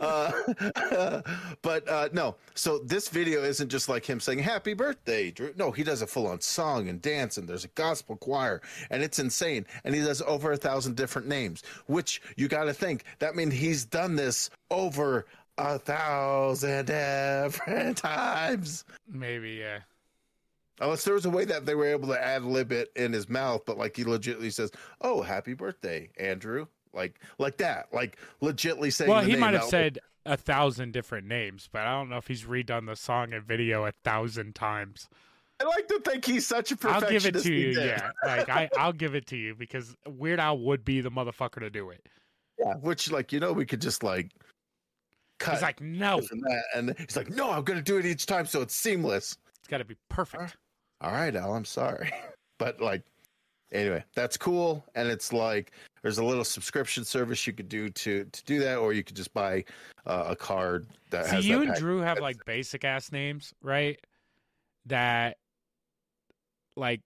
uh, (laughs) but uh, no. So this video isn't just like him saying "Happy Birthday." Drew. No, he does a full-on song and dance, and there's a gospel choir, and it's insane. And he does over a thousand different names, which you got to think that means he's done this over a thousand different times. Maybe, yeah. Oh, Unless there was a way that they were able to ad lib it in his mouth, but like he legitimately says, "Oh, happy birthday, Andrew." like like that, like legitly saying. Well, he might have out. said a thousand different names, but I don't know if he's redone the song and video a thousand times. I like to think he's such a I'll give it to you, yeah. Like I, I'll give it to you because Weird Al would be the motherfucker to do it. Yeah, which like you know we could just like cut. He's like, no, and he's like, no, I'm gonna do it each time so it's seamless. it's got to be perfect. All right, Al, I'm sorry, (laughs) but like anyway, that's cool, and it's like there's a little subscription service you could do to to do that, or you could just buy uh, a card that See, has. you that and pack- Drew have like (laughs) basic ass names, right? That, like,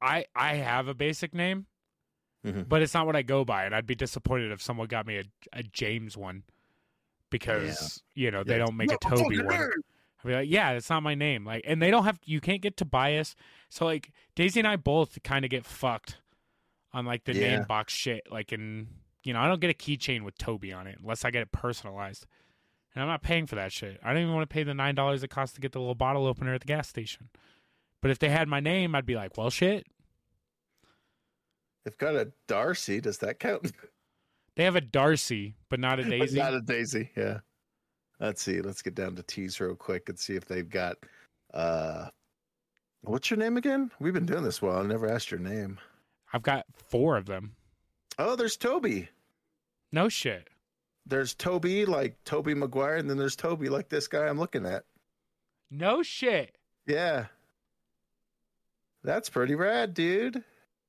I I have a basic name, Mhm. but it's not what I go by, and I'd be disappointed if someone got me a a James one because you know they Yeah. don't make a Toby one. nerd. I'd be like, yeah, that's not my name. Like, and they don't have. You can't get Tobias. So like, Daisy and I both kind of get fucked on like the Yeah. name box shit. Like, in you know, I don't get a keychain with Toby on it unless I get it personalized, and I'm not paying for that shit. I don't even want to pay the nine dollars it costs to get the little bottle opener at the gas station. But if they had my name, I'd be like, well, shit. They've got a Darcy. Does that count? (laughs) They have a Darcy, but not a Daisy. Not a Daisy. Yeah. Let's see. Let's get down to teas real quick and see if they've got. uh What's your name again? We've been doing this while. I never asked your name. I've got four of them. Oh, there's Toby. No shit. There's Toby like Tobey Maguire, and then there's Toby like this guy I'm looking at. No shit. Yeah. That's pretty rad, dude.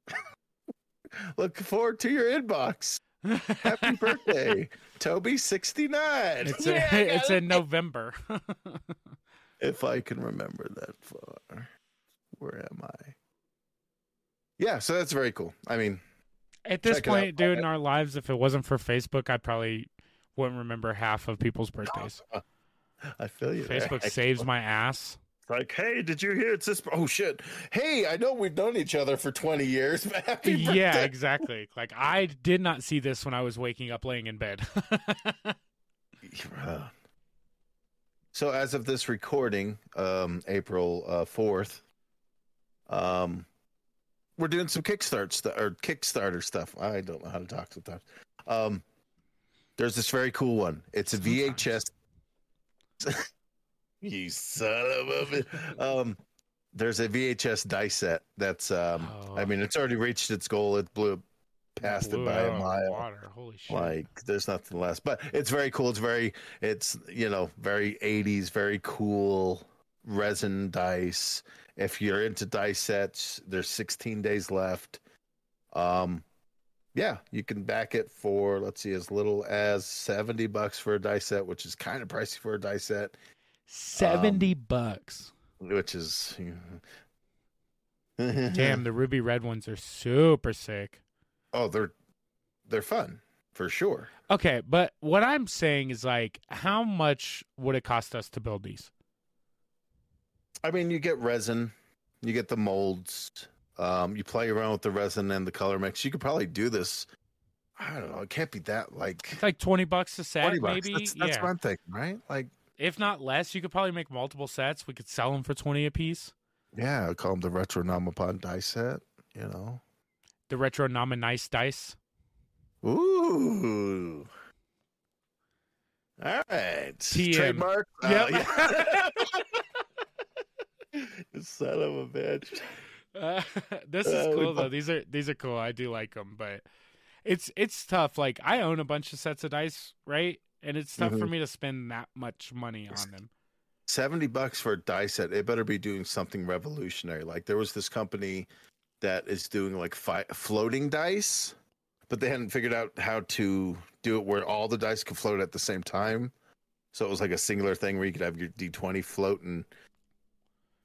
(laughs) Look forward to your inbox. Happy birthday, Toby sixty nine. It's a, it's in November. (laughs) if I can remember that far. Where am I? Yeah, so that's very cool. I mean, At this Check it point, dude, in our lives, if it wasn't for Facebook, I probably wouldn't remember half of people's birthdays. (laughs) I feel you. there. Facebook saves my ass. Like, hey, did you hear it's this? Oh shit! Hey, I know we've known each other for twenty years. But (laughs) happy Yeah, exactly. Like I did not see this when I was waking up laying in bed. (laughs) Uh, So as of this recording, um, April fourth, um, we're doing some Kickstart st- or Kickstarter stuff. I don't know how to talk sometimes. Um, there's this very cool one. It's a VHS. You son of a. bi- Um, there's a VHS dice set that's. Um, I Oh. mean, it's already reached its goal. It blew past Blew it by a mile Water. Holy shit. like there's nothing less but it's very cool it's very it's you know very 80s very cool resin dice if you're into dice sets there's 16 days left um yeah you can back it for let's see as little as 70 bucks for a dice set which is kind of pricey for a dice set Seventy Um, bucks. which is (laughs) Damn, the ruby red ones are super sick. oh they're they're fun for sure Okay, but what I'm saying is like, how much would it cost us to build these? I mean, you get resin, you get the molds, um, you play around with the resin and the color mix. You could probably do this. I don't know. It can't be that like It's like twenty bucks a set, twenty bucks. maybe. That's, that's yeah. what I'm right? Like, If not less, you could probably make multiple sets. We could sell them for twenty a piece. yeah, I call them the retro Namapon dice set. You know, The retro Nama Nice dice. ooh. All right, TM. trademark. Uh, Yep. yeah. (laughs) Son of a bitch. Uh, (laughs) this is Uh, cool though. These are these are cool. I do like them, but it's it's tough. Like I own a bunch of sets of dice, right? And it's tough for Mhm. me to spend that much money on them. 70 bucks for a dice set it better be doing something revolutionary like there was this company that is doing like fi- floating dice but they hadn't figured out how to do it where all the dice could float at the same time so it was like a singular thing where you could have your d20 float in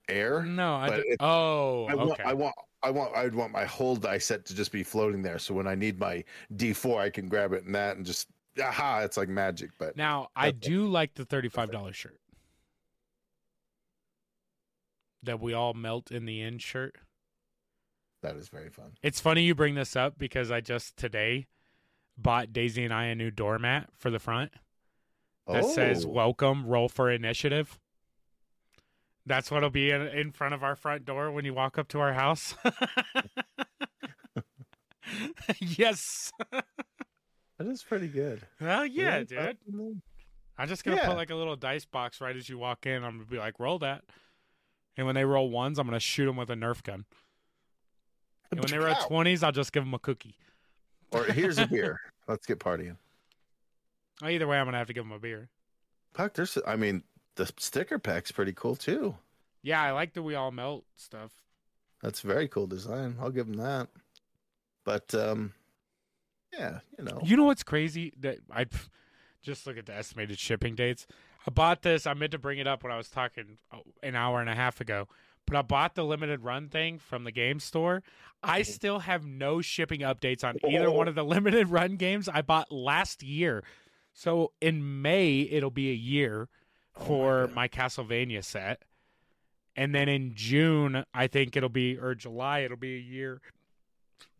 air No, I it- oh I want, okay. I want, I want, I'd want my whole dice set to just be floating there. So when I need my D4, I can grab it and that and just aha, it's like magic. But Now, I do like the $35 shirt. That we all melt in the end shirt. that is very fun. It's funny you bring this up because I just today bought Daisy and I a new doormat for the front that says Oh, "Welcome, roll for initiative." That's what'll be in, in front of our front door when you walk up to our house. (laughs) (laughs) yes. (laughs) that is pretty good. Well, yeah, dude. I'm just gonna Yeah. put like a little dice box right as you walk in. I'm gonna be like, roll that. And when they roll ones, I'm gonna shoot them with a Nerf gun. And when they roll twenties, I'll just give them a cookie. Or here's a beer. (laughs) Let's get partying. Either way, I'm gonna have to give them a beer. Fuck, there's. I mean, the sticker pack's pretty cool too. Yeah, I like the we all melt stuff. That's very cool design. I'll give them that. But um, yeah, you know, You know what's crazy? That I just look at the estimated shipping dates. I bought this. I meant to bring it up when I was talking oh, an hour and a half ago, but I bought the limited run thing from the game store. I still have no shipping updates on either one of the (laughs) limited run games I bought last year. So in May it'll be a year Oh my for my Castlevania set. And then in June, I think it'll be or July, it'll be a year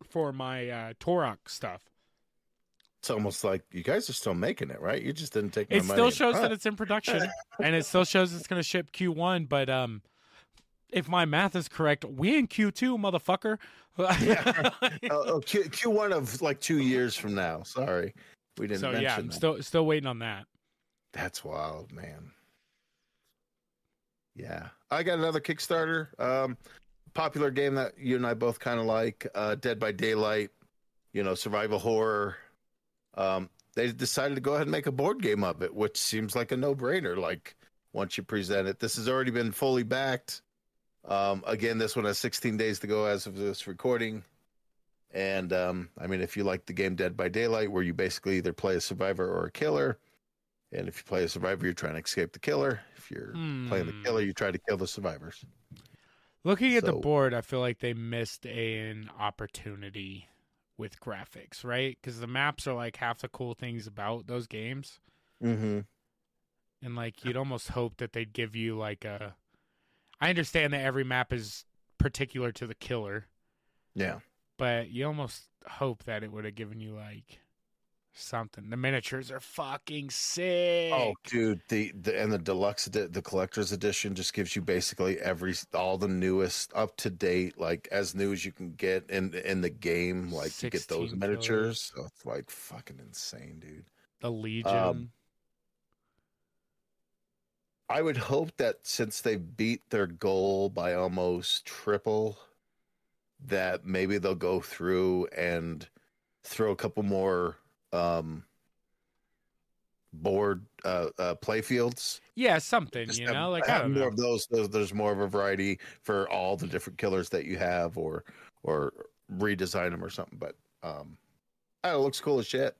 for my uh Turok stuff. It's almost like you guys are still making it, right? You just didn't take. My It still shows that it's in production, and it still shows it's going to ship Q1. But um, if my math is correct, we in Q2, motherfucker. Yeah. oh, oh, Q Q one of like two years from now. Sorry, we didn't so mention yeah, I'm that. still still waiting on that. That's wild, man. Yeah, I got another Kickstarter. Um, popular game that you and I both kind of like, uh, Dead by Daylight. You know, survival horror. Um, they decided to go ahead and make a board game of it, which seems like a no-brainer. Like once you present it, this has already been fully backed. Um, again, this one has 16 days to go as of this recording. And um, I mean, if you like the game Dead by Daylight, where you basically either play a survivor or a killer, and if you play a survivor, you're trying to escape the killer. If you're playing the Hmm. killer, you try to kill the survivors. Looking at the board, I feel like they missed an opportunity with graphics, right? Because the maps are like half the cool things about those games, Mm-hmm. and like you'd almost hope that they'd give you like a. I understand that every map is particular to the killer, Yeah. but you almost hope that it would have given you like something. The miniatures are fucking sick. Oh, dude, the, the and the deluxe edi- the collector's edition just gives you basically every all the newest, up to date, like as new as you can get in in the game. Like you get those miniatures, so it's like fucking insane, dude. the Legion. um, I would hope that since they beat their goal by almost triple, that maybe they'll go through and throw a couple more um board uh, uh play fields. yeah, something, Just you have- know, like I have don't more know. of those, those. There's more of a variety for all the different killers that you have, or or redesign them or something. But um, I it looks cool as shit.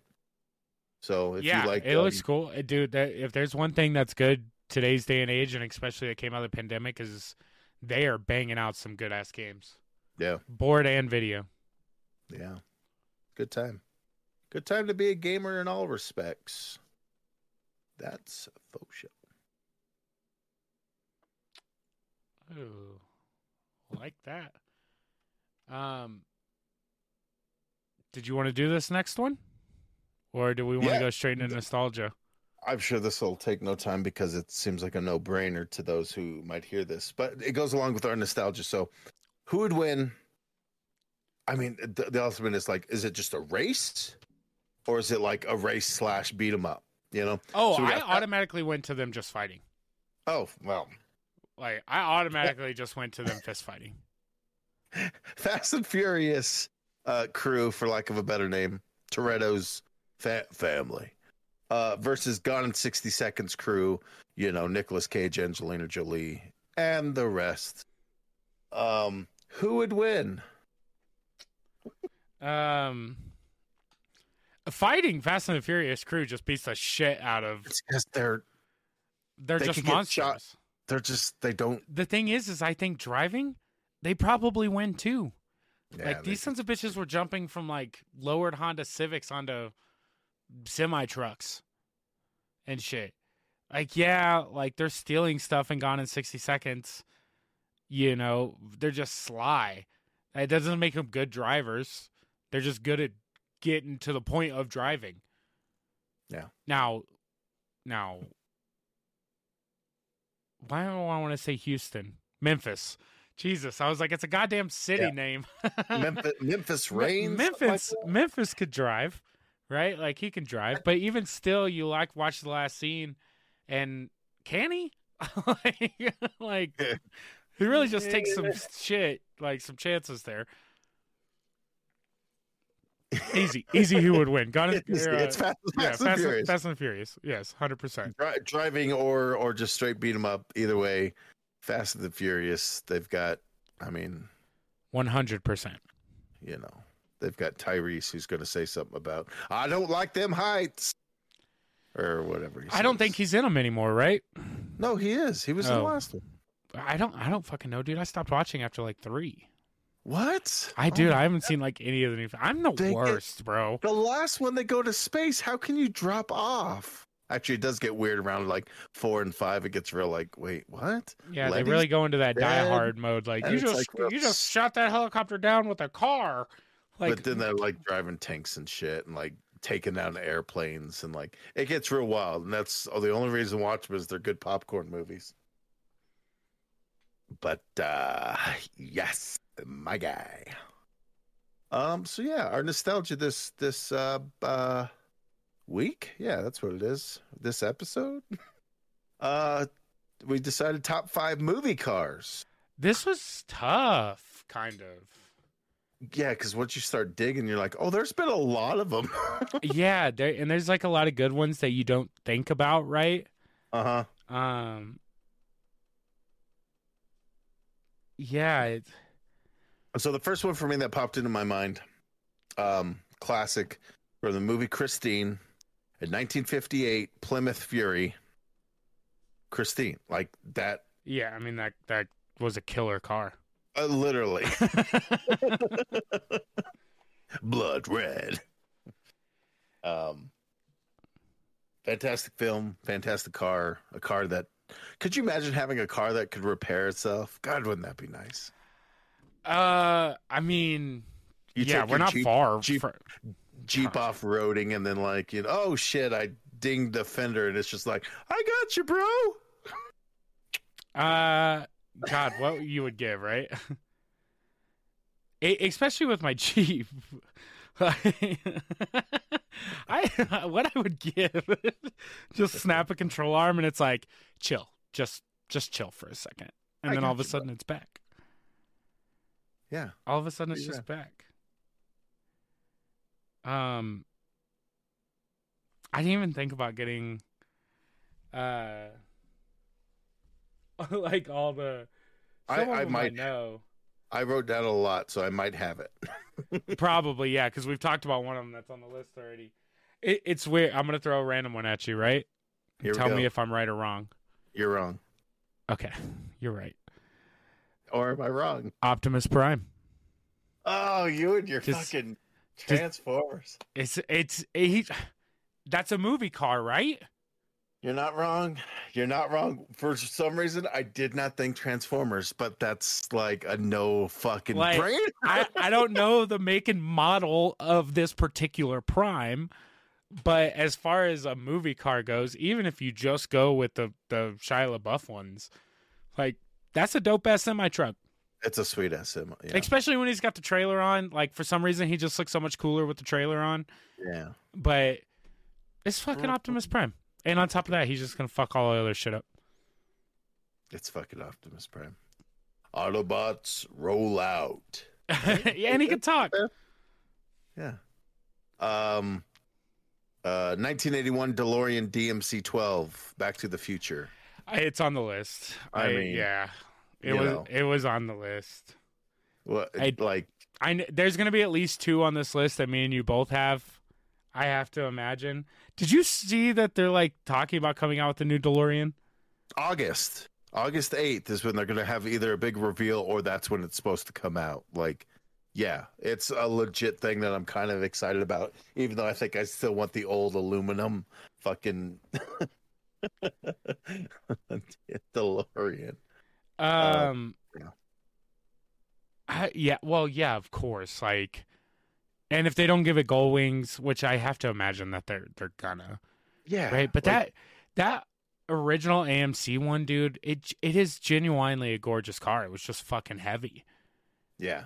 So if yeah, you like, it looks um, cool, Uh, dude. That, if there's one thing that's good today's day and age, and especially that came out of the pandemic, is they are banging out some good ass games, yeah, board and video. yeah, good time, good time to be a gamer in all respects. That's a faux show. Ooh, like that. Um, did you want to do this next one, or do we want to go straight into nostalgia? I'm sure this will take no time because it seems like a no brainer to those who might hear this, but it goes along with our nostalgia. So, who would win? I mean, the, the ultimate is like, is it just a race, or is it like a race slash beat 'em up? You know? Oh, So I got automatically went to them just fighting. Oh well, Like I automatically just went to them fist fighting. (laughs) Fast and Furious uh, crew, for lack of a better name, Toretto's fa- family uh, versus Gone in 60 Seconds crew, you know, Nicolas Cage, Angelina Jolie, and the rest. Um, who would win? Um, fighting Fast and the Furious crew just beats the shit out of. It's because they're They're They just monsters. they're just they don't. The thing is, is I think driving, they probably win too. Yeah, like these sons of bitches were jumping from like lowered Honda Civics onto semi trucks and shit. Like, yeah, like they're stealing stuff and gone in 60 seconds. You know, they're just sly. It doesn't make them good drivers. They're just good at getting to the point of driving. Yeah. Now, now, why do I want to say Houston? Memphis. Jesus, I was like, it's a goddamn city Yeah. name. Memphis, (laughs) Memphis Me- Raines. Memphis, Memphis could drive, right? Like he can drive, but even still, you like watch the last scene, and can he? (laughs) like, like (laughs) he really just takes some shit, like some chances there. Easy, easy. Who would win? Got it. (laughs) It's, uh, it's fast, yeah, fast, Fast, and Furious. Fast and Furious. Yes, hundred percent. Dri- driving or or just straight beat them up. Either way, Fast and the Furious. They've got. I mean, One hundred percent. you know, they've got Tyrese who's going to say something about I don't like them heights or whatever. He I don't think he's in them anymore, right? No, he is. He was in the Oh. last one. I don't. I don't fucking know, dude. I stopped watching after like three. What? I Oh dude, my- I haven't seen like any of the new. I'm the worst, bro. The last one they go to space. How can you drop off? Actually, it does get weird around like four and five. It gets real like, wait, what? Yeah, Letty's they really go into that dead, die-hard mode. Like and you just like, you just shot that helicopter down with a car. Like but then they're like driving tanks and shit and like taking down airplanes and like it gets real wild. And that's oh, the only reason to watch them is they're good popcorn movies. But uh yes, my guy. Um so yeah, our nostalgia this this uh uh week. Yeah, that's what it is. This episode. (laughs) Uh we decided top 5 movie cars. this was tough, kind of. Yeah, because once you start digging, you're like, oh, there's been a lot of them. (laughs) yeah, there and there's like a lot of good ones that you don't think about, right? uh huh. Um. Yeah, it, So the first one for me that popped into my mind, um, classic from the movie Christine, in 1958, Plymouth Fury. Christine, like that, yeah. I mean that that was a killer car. uh, literally, (laughs) (laughs) blood red. Um, fantastic film, fantastic car, a car that. Could you imagine having a car that could repair itself? God, wouldn't that be nice? Uh, I mean, You yeah, we're not Jeep- far. Jeep- Jeep off roading and then like you know oh shit I dinged the fender and it's just like I got you bro Uh, God, what you would give, right? (laughs) Especially with my (laughs) Jeep. (laughs) I what I would give, just snap a control arm and it's like chill, just just chill for a second, and I then all of a sudden it's back. Yeah All of a sudden it's Yeah. just back. Um, I didn't even think about getting, uh, (laughs) like all the. I- I might- know. I wrote down a lot so I might have it (laughs) Probably, yeah, because we've talked about one of them that's on the list already. It, it's weird. I'm gonna throw a random one at you, right? Here Tell me if I'm right or wrong. you're wrong Okay, you're right. Or am I wrong Optimus Prime. oh you and your Just- fucking just- transformers It's it's he. That's a movie car, right? you're not wrong you're not wrong for some reason I did not think transformers but that's like a no fucking Like, brain I, I don't know the make and model of this particular Prime, but as far as a movie car goes, even if you just go with the the Shia LaBeouf ones, like that's a dope ass semi truck. it's a sweet ass sim yeah. Especially when he's got the trailer on. Like for some reason, he just looks so much cooler with the trailer on. yeah But it's fucking Optimus Prime, and on top of that, he's just gonna fuck all the other shit up. it's fucking Optimus Prime Autobots roll out (laughs) yeah, and he can talk. Yeah. Um uh 1981 DeLorean DMC-12 Back to the Future. It's on the list. I I, mean, yeah, it was know. it was on the list. What I- like I there's gonna be at least two on this list that me and you both have. I have to imagine. Did you see that they're like talking about coming out with the new DeLorean? August. August 8th is when they're going to have either a big reveal or that's when it's supposed to come out. Like Yeah, it's a legit thing that I'm kind of excited about, even though I think I still want the old aluminum fucking (laughs) (laughs) DeLorean. Um, yeah. I, yeah, well, yeah, of course. Like, and if they don't give it gold wings, which I have to imagine that they're they're gonna, Yeah, right? But like, that that original AMC one, dude, it it is genuinely a gorgeous car. It was just fucking heavy yeah,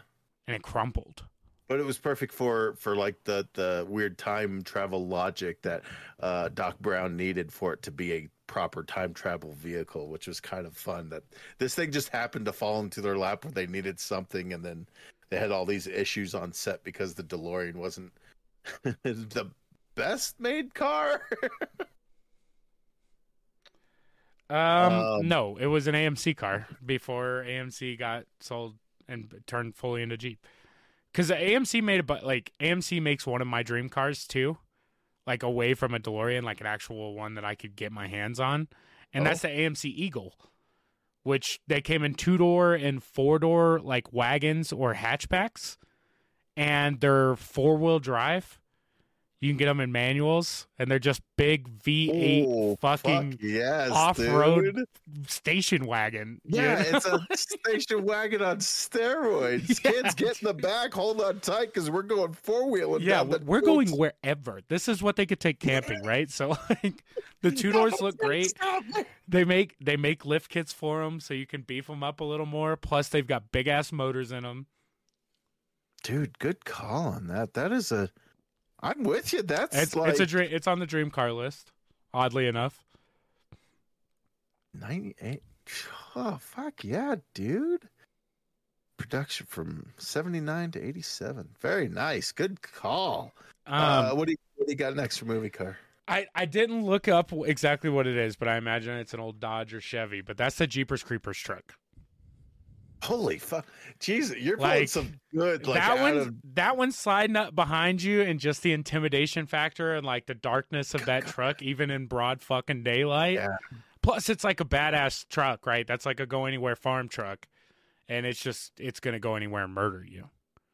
and it crumpled. But it was perfect for for like the the weird time travel logic that uh, Doc Brown needed for it to be a proper time travel vehicle, which was kind of fun. That this thing just happened to fall into their lap where they needed something, and then they had all these issues on set because the DeLorean wasn't (laughs) the best made car. (laughs) Um, Um, no, it was an AMC car before AMC got sold and turned fully into Jeep. Because AMC made a but like AMC makes one of my dream cars too, like away from a DeLorean, like an actual one that I could get my hands on, and Oh. that's the AMC Eagle, which they came in two door and four door like wagons or hatchbacks, and they're four wheel drive. You can get them in manuals, and they're just big V8 Oh, fucking fuck yes, off-road dude. station wagon. you Yeah, know? (laughs) it's a station wagon on steroids. (laughs) Yeah. Kids, get in the back, hold on tight, because we're going four wheeling. yeah, we're going wherever. This is what they could take camping, (laughs) right? So like, the two doors look great. They make they make lift kits for them, so you can beef them up a little more. Plus, they've got big ass motors in them. Dude, good call on that. That is a. I'm with you. That's It's like it's a dream. It's on the dream car list. Oddly enough, 98. Oh fuck yeah, dude! Production from 79 to 87. Very nice. Good call. um, uh, what do you what do you got next for movie car? I I didn't look up exactly what it is, but I imagine it's an old Dodge or Chevy. But that's the Jeepers Creepers truck. Holy fuck, Jesus! You're pulling Like, some good. Like that one, of that one sliding up behind you, and just the intimidation factor and like the darkness of that truck, even in broad fucking daylight. Yeah. Plus, it's like a badass truck, right? That's like a go anywhere farm truck, and it's just it's gonna go anywhere and murder you.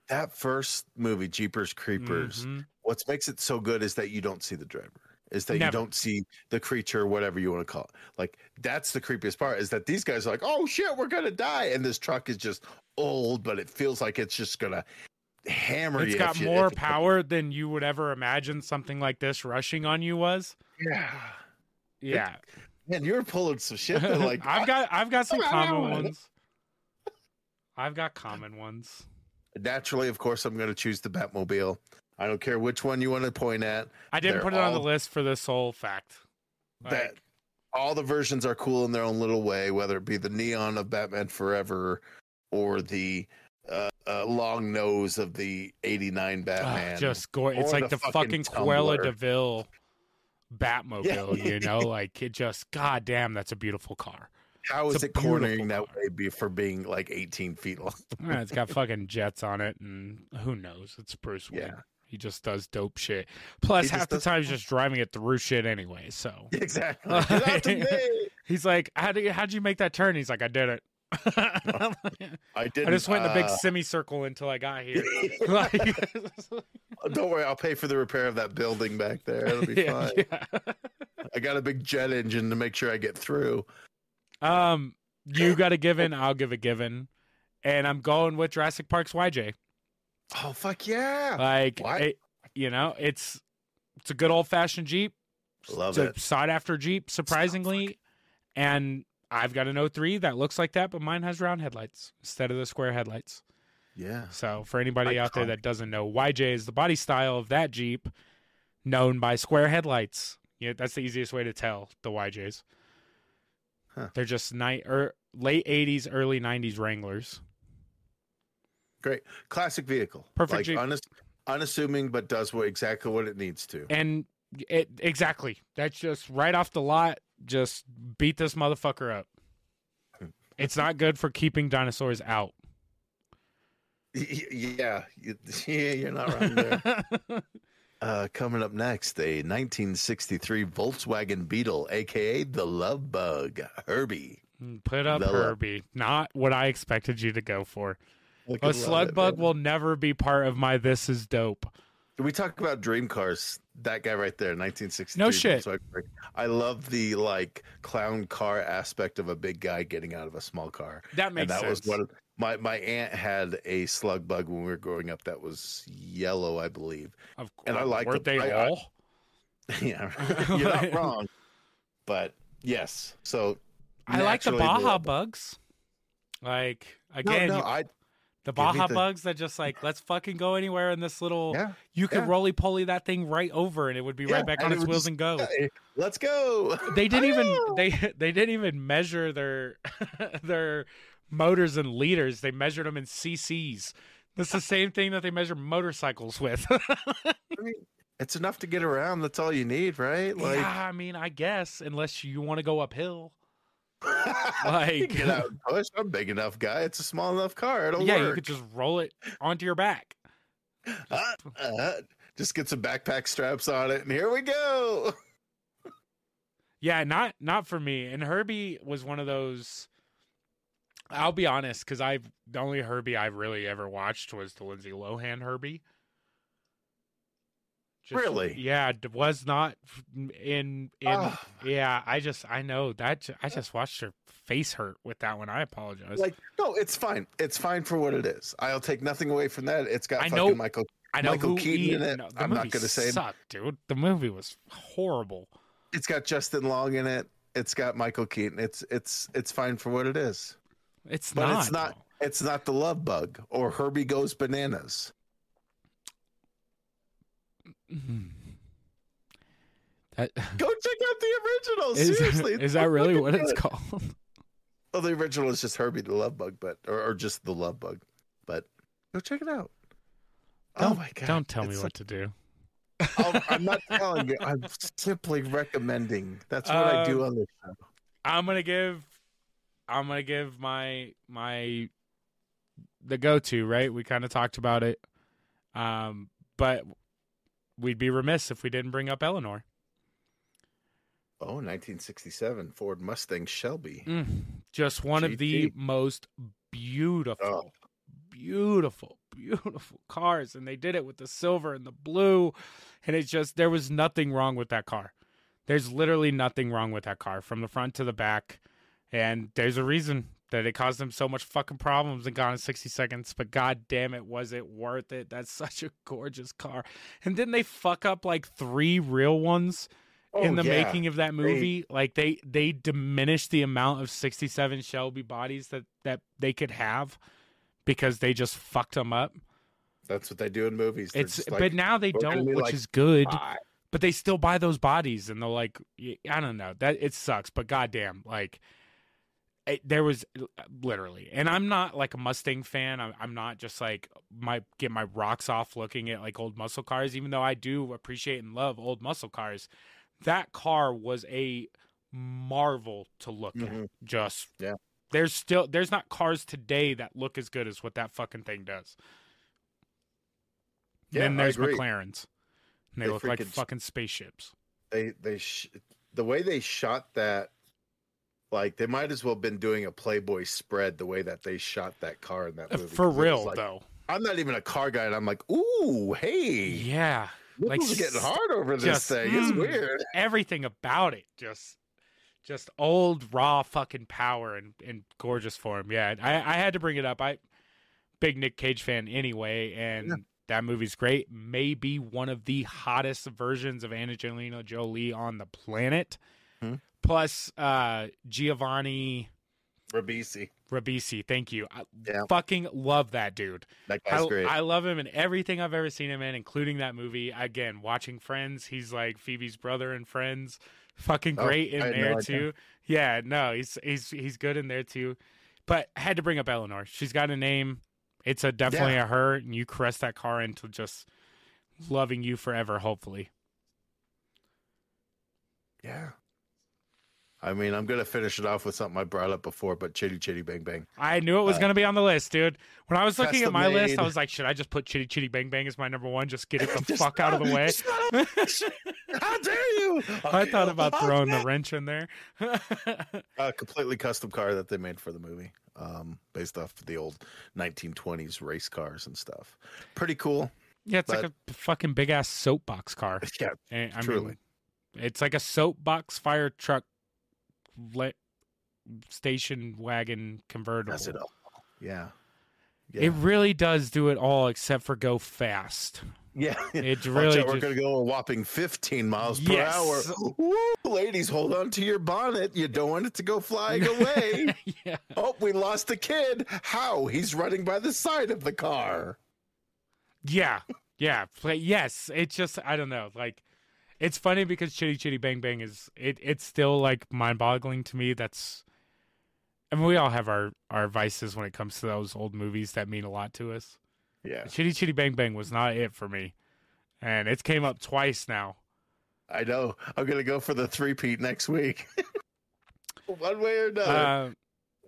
that first movie, Jeepers Creepers. Mhm. What makes it so good is that you don't see the driver. Is that Never. you don't see the creature, whatever you want to call it. Like that's the creepiest part. Is that these guys are like, oh shit, we're gonna die, and this truck is just old, but it feels like it's just gonna hammer It's got you- more if- power than you would ever imagine something like this rushing on you was. Yeah, Yeah, man, you're pulling some shit. That (laughs) like I've got I've got some (laughs) common ones. I've got common ones. naturally, of course, I'm gonna choose the Batmobile. I don't care which one you want to point at. I didn't They're put it on the list for the sole fact. that all the versions are cool in their own little way, whether it be the neon of Batman Forever or the uh, uh, long nose of the '89 ugh, Batman. just go. It's like the the, fucking fucking Cruella. de Vil Batmobile. Yeah. You know, like it just. God damn, that's a beautiful car. how it's is a it cornering that car. way be for being like 18 feet long? Yeah, it's got (laughs) fucking jets on it, and who knows? It's Bruce Wayne. Yeah. He just does dope shit. Plus, half the time he's just driving it through shit anyway. So (laughs) Exactly. (laughs) He's like, "How do you, how'd you make that turn?" He's like, "I did it." (laughs) I I didn't. just went in a big uh, semicircle until I got here. like, Don't worry, I'll pay for the repair of that building back there. It'll be yeah, fine. yeah. I got a big jet engine to make sure I get through. Um, you got a given, I'll give a given, and I'm going with Jurassic Park's YJ. Oh fuck yeah! Like, Why? it, you know, it's it's a good old fashioned Jeep. Love it. it's it. a sought after Jeep, surprisingly, and I've got an 03 that looks like that, but mine has round headlights instead of the square headlights. Yeah. So for anybody out there that doesn't know, YJ is the body style of that Jeep, known by square headlights. Yeah, that's the easiest way to tell the YJs. Huh. They're just night or er, late '80s, early '90s Wranglers. Great. Classic vehicle. Perfect Like Jeep. unassuming, but does what exactly what it needs to. And it exactly. That's just right off the lot. Just beat this motherfucker up. (laughs) It's not good for keeping dinosaurs out. (laughs) Yeah, you- (laughs) yeah, you're not wrong there. uh, coming up next, a 1963 Volkswagen Beetle, aka the Love Bug, Herbie. Put up Villa. Herbie. Not what I expected you to go for. Fucking A love slug it, bug man. will never be part of my this is dope. We talk about dream cars. That guy right there, 1963. No shit. I love the like clown car aspect of a big guy getting out of a small car. That makes and that sense. was one of my my aunt had a slug bug when we were growing up that was yellow, I believe. of course. and I like Weren't them. they I- I- all? (laughs) yeah, you're not (laughs) wrong. But yes, so I like the naturally Baja bugs. Like No, again, no, you- I the Baja the- bugs that just like let's fucking go anywhere in this little. yeah. You could yeah. roly poly that thing right over, and it would be Yeah, right back on it its wheels just- and go. Hey, let's go. (laughs) They didn't even oh, they (laughs) they didn't even measure their (laughs) their motors and liters. They measured them in CCs. That's the same thing that they measure motorcycles with. I mean, it's enough to get around. That's all you need, right? Like, yeah, I mean, I guess unless you want to go uphill. (laughs) like get out and push. I'm a big enough guy. It's a small enough car. It'll yeah, work. you could just roll it onto your back. (laughs) Uh, uh, just get some backpack straps on it, and here we go. (laughs) Yeah, not not for me. And Herbie was one of those. I'll be honest, because I've the only Herbie I've really ever watched was the Lindsay Lohan Herbie. Really? Yeah, was not in in. Ah. Yeah, I just I know that I just watched her face hurt with that one. I apologize. Like, no, it's fine. It's fine for what it is. I'll take nothing away from that. It's got I fucking know- Michael. I know Michael Keaton he- in it. no, I'm not gonna say- sucked, dude. The movie was horrible. It's got Justin Long in it. It's got Michael Keaton. It's it's it's fine for what it is. It's But not. it's not. It's not the Love Bug or Herbie Goes Bananas. Mhm. That (laughs) Go check out the original. is, Seriously, is that really what it's called? (laughs) Well, the original is just Herbie the Love Bug, but or, or just the Love Bug. But go check it out. oh Don't, my god! don't tell me it's what to do. I'll- (laughs) I'm not telling you. I'm simply recommending. That's what I do Um, on this show. I'm gonna give I'm gonna give my my the go to, right? We kind of talked about it. Um but we'd be remiss if we didn't bring up Eleanor. Oh, 1967 Ford Mustang Shelby. Mm, just one of the most beautiful beautiful beautiful cars and they did it with the silver and the blue and it's just there was nothing wrong with that car. There's literally nothing wrong with that car from the front to the back. And there's a reason that it caused them so much fucking problems and gone in 60 seconds. But god damn it, was it worth it? That's (laughs) such a gorgeous car. And didn't they fuck up like three real ones in Oh, the yeah. making of that movie? Like they they diminished the amount of 67 Shelby bodies that that they could have because they just fucked them up. That's what they do in movies. They're It's like, but now they don't, which like is good but they still buy those bodies and they're like i don't know that it sucks but goddamn like it, there was literally and i'm not like a mustang fan I'm, I'm not just like my get my rocks off looking at like old muscle cars even though i do appreciate and love old muscle cars that car was a marvel to look at Mhm. just Yeah. there's still there's not cars today that look as good as what that fucking thing does Yeah, then there's. McLarens. And they, They look like fucking spaceships. They they sh- the way they shot that, like they might as well have been doing a Playboy spread the way that they shot that car in that Uh, movie. For 'cause it was real, like- though. I'm not even a car guy, and I'm like, ooh, hey, Yeah. like nipples are getting hard over this just, thing. It's mm. weird. (laughs) Everything about it just just old raw fucking power and, and gorgeous form. Yeah. I, I had to bring it up. I big Nick Cage fan anyway, and Yeah. that movie's great. Maybe one of the hottest versions of Angelina Jolie on the planet. Hmm. Plus uh Giovanni Rabisi, Ribisi, thank you. I Yeah. fucking love that dude. that guy's I, great. I love him in everything I've ever seen him in, including that movie. Again, watching Friends, he's like Phoebe's brother in Friends. Fucking Oh, great in I no there too. Yeah, no, he's he's he's good in there too. But I had to bring up Eleanor. She's got a name. It's a definitely a her, and you caress that car into just loving you forever. Hopefully, yeah. I mean, I'm gonna finish it off with something I brought up before, but Chitty Chitty Bang Bang. I knew it was Uh, going to be on the list, dude. When I was looking at my list, I was like, should I just put Chitty Chitty Bang Bang as my number one? Just get it the (laughs) Just fuck out of the (laughs) way. (laughs) How dare you? I thought about throwing the wrench in there. a completely custom car that they made for the movie. um, based off the old 1920s race cars and stuff. Pretty cool. Yeah, it's like a fucking big ass soapbox car. Yeah, And, I Truly. mean, it's like a soapbox fire truck, le- station wagon convertible. that's it all. Yeah. It really does do it all except for go fast. Yeah. (laughs) It really we're to go a whopping 15 miles per Yes. hour. Woo, ladies, hold on to your bonnet. You don't want it to go flying (laughs) away. yeah. oh, we lost a kid. How? He's running by the side of the car. Yeah. Yeah. Yes. It's just I don't know. Like it's funny because Chitty Chitty Bang Bang is it it's still like mind boggling to me. That's I mean we all have our our vices when it comes to those old movies that mean a lot to us. Yeah. Chitty Chitty Bang Bang was not it for me. And it's came up twice now. I know. I'm going to go for the three-peat next week. (laughs) One way or another. Uh,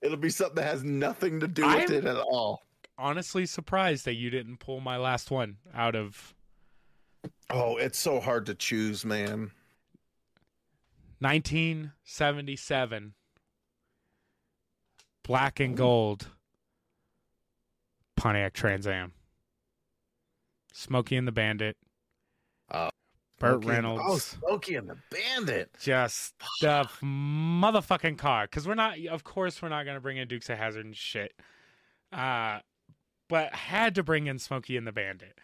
It'll be something that has nothing to do with I'm- it at all. honestly surprised that you didn't pull my last one out of Oh, it's so hard to choose, man. 1977 black and gold Pontiac Trans Am. Smokey and the Bandit. Oh, Burt Smokey and- Oh, Smokey and the Bandit. Just the motherfucking car. Because we're not, of course, we're not going to bring in Dukes of Hazzard and shit. Uh, but had to bring in Smokey and the Bandit.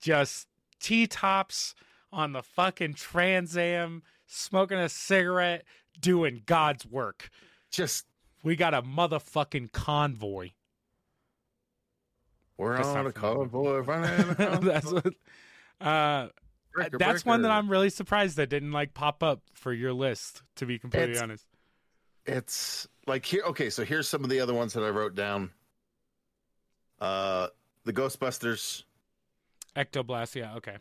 Just T tops on the fucking Trans Am, smoking a cigarette, doing God's work. Just We got a motherfucking convoy. we're That's on a convoy running (laughs) that's what, uh, breaker, that's one that. I'm really surprised that didn't like pop up for your list. To be completely It's- honest, It's like here. Okay, so here's some of the other ones that I wrote down. Uh, the Ghostbusters, Ectoblast. Yeah, okay.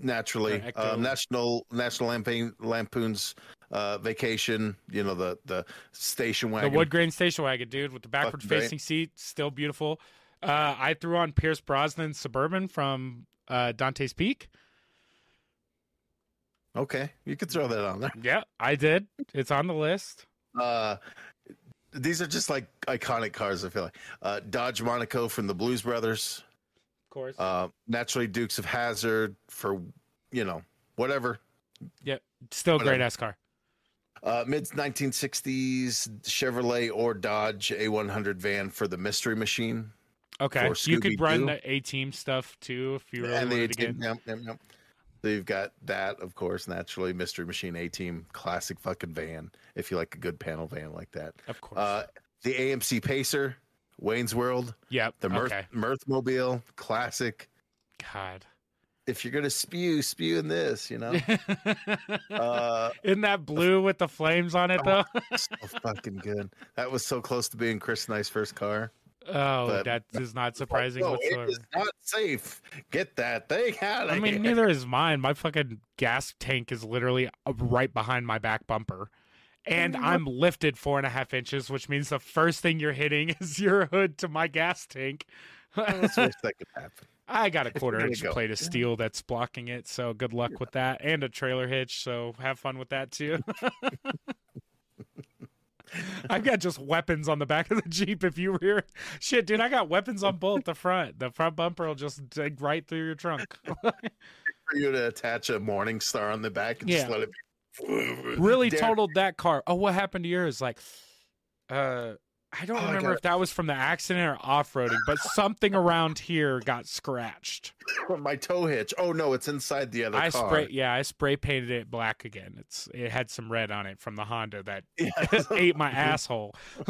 naturally. Yeah, Ecto- Um, National National Lampoon, Lampoon's uh, Vacation. You know the the station wagon. The wood grain station wagon, dude, with the backward Fucking great. facing seat, still beautiful. Uh, I threw on Pierce Brosnan's Suburban from uh, Dante's Peak. Okay, you could throw that on there. Yeah, I did. It's on the list. Uh, these are just like iconic cars. I feel like uh, Dodge Monaco from the Blues Brothers. Of course. Uh, naturally, Dukes of Hazzard for you know whatever. yep. Still a great whatever. ass car. Uh, Mid 1960s Chevrolet or Dodge A100 van for the Mystery Machine. Okay. You could run the A team stuff too if you really and wanted to get. Yep, yep, yep. So you've got that, of course, naturally. Mystery Machine A Team, classic fucking van. If you like a good panel van like that. Of course. Uh, the AMC Pacer, Wayne's World, yep. the Mirth, okay. Mirthmobile, classic. God. If you're gonna spew, spew in this, you know. (laughs) uh, Isn't that blue with the flames on it though? (laughs) so fucking good. That was so close to being Chris Knight's first car. Oh, But- that is not (laughs) surprising no, whatsoever. it is not safe. Get that thing out of I mean, here. neither is mine. My fucking gas tank is literally uh, right behind my back bumper. And Mhm. I'm lifted four and a half inches, which means the first thing you're hitting (laughs) is your hood to my gas tank. That's the that could happen. (laughs) I got a quarter inch go. plate of steel that's blocking it, so good luck with that. And a trailer hitch, so have fun with that too. (laughs) I've got just weapons on the back of the Jeep if you rear shit, dude. I got weapons on both the front. The front bumper will just dig right through your trunk. For you to attach a morning star on the back and just let it be. Really Damn. totaled that car. Oh, what happened to yours? Like, uh, I don't Oh, remember got if that was from the accident or off roading, but something around here got scratched. My tow hitch. Oh no, it's inside the other I car. spray, yeah, I spray painted it black again. It's it had some red on it from the Honda that (laughs) (laughs) ate my asshole. (laughs)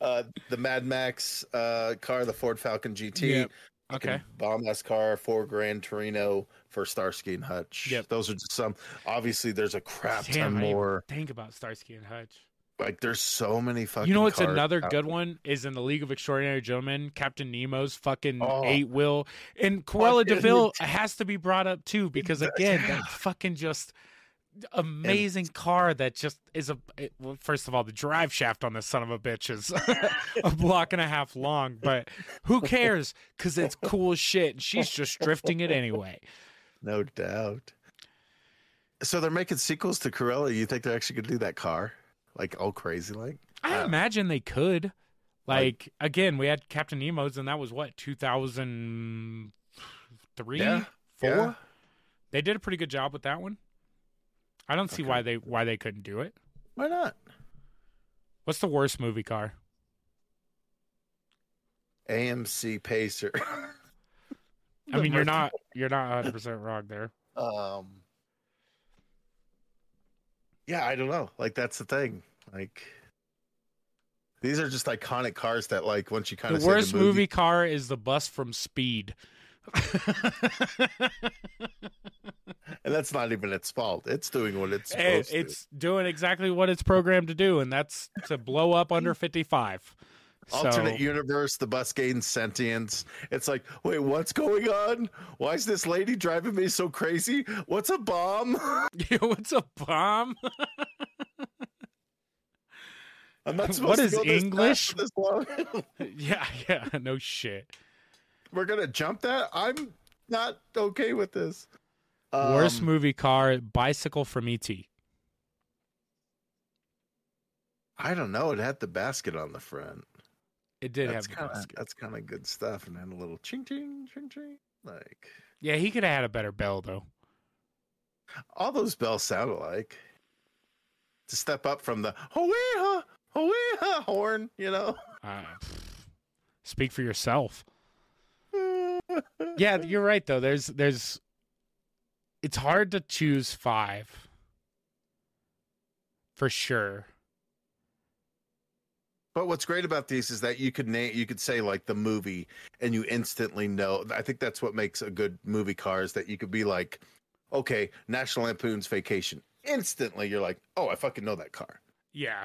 uh, the Mad Max uh, car, the Ford Falcon GT. Yep. Okay, Bomb ass car, four Gran Torino for Starsky and Hutch. Yep. Those are just some. Obviously, there's a crap Damn, ton I didn't even more. think about Starsky and Hutch. Like, there's so many fucking. You know what's another good one is in the League of Extraordinary Gentlemen, Captain Nemo's fucking Oh. eight wheel, and Cruella de Vil has to be brought up too because again, Yeah. that (laughs) fucking just amazing car that just is a it, well, first of all the drive shaft on this son of a bitch is (laughs) a block and a half long, but who cares? Because it's cool shit, and she's just drifting it anyway. No doubt. So they're making sequels to Cruella. You think they're actually gonna do that car? Like all crazy like? I Uh, imagine they could. Like- Like again, we had Captain Nemo's, and that was what two thousand three, Yeah, four. yeah. They did a pretty good job with that one. I don't see Okay. why they why they couldn't do it. Why not? What's the worst movie car? AMC Pacer. I mean, you're not you're not 100 percent wrong there. Um. Yeah, I don't know. Like that's the thing. Like these are just iconic cars that, like, once you kind of The worst movie car is the bus from Speed. (laughs) and that's not even its fault. It's doing what it's It- supposed to. it's doing exactly what it's programmed to do, and that's to blow up under 55. Alternate so, universe, the bus gains sentience. It's like, wait, what's going on? Why is this lady driving me so crazy? What's a bomb? (laughs) (laughs) yeah, what's a bomb? I'm not What supposed is go this English? This long. yeah, yeah, no shit. We're gonna jump that. I'm not okay with this. worst Um, movie car, Bicycle from ET. I don't know. It had the basket on the front. It did that's have the kind of basket. that's kind of good stuff, and then a little ching ching ching ching. Like Yeah, he could have had a better bell though. all those bells sound alike. To step up from the hoeha hoeha horn, you know. Uh, speak for yourself. Yeah, you're right though. There's there's it's hard to choose 5. For sure. But what's great about these is that you could name, you could say like the movie, and you instantly know. I think that's what makes a good movie car is that you could be like, okay, National Lampoon's Vacation. Instantly, you're like, oh, I fucking know that car. Yeah.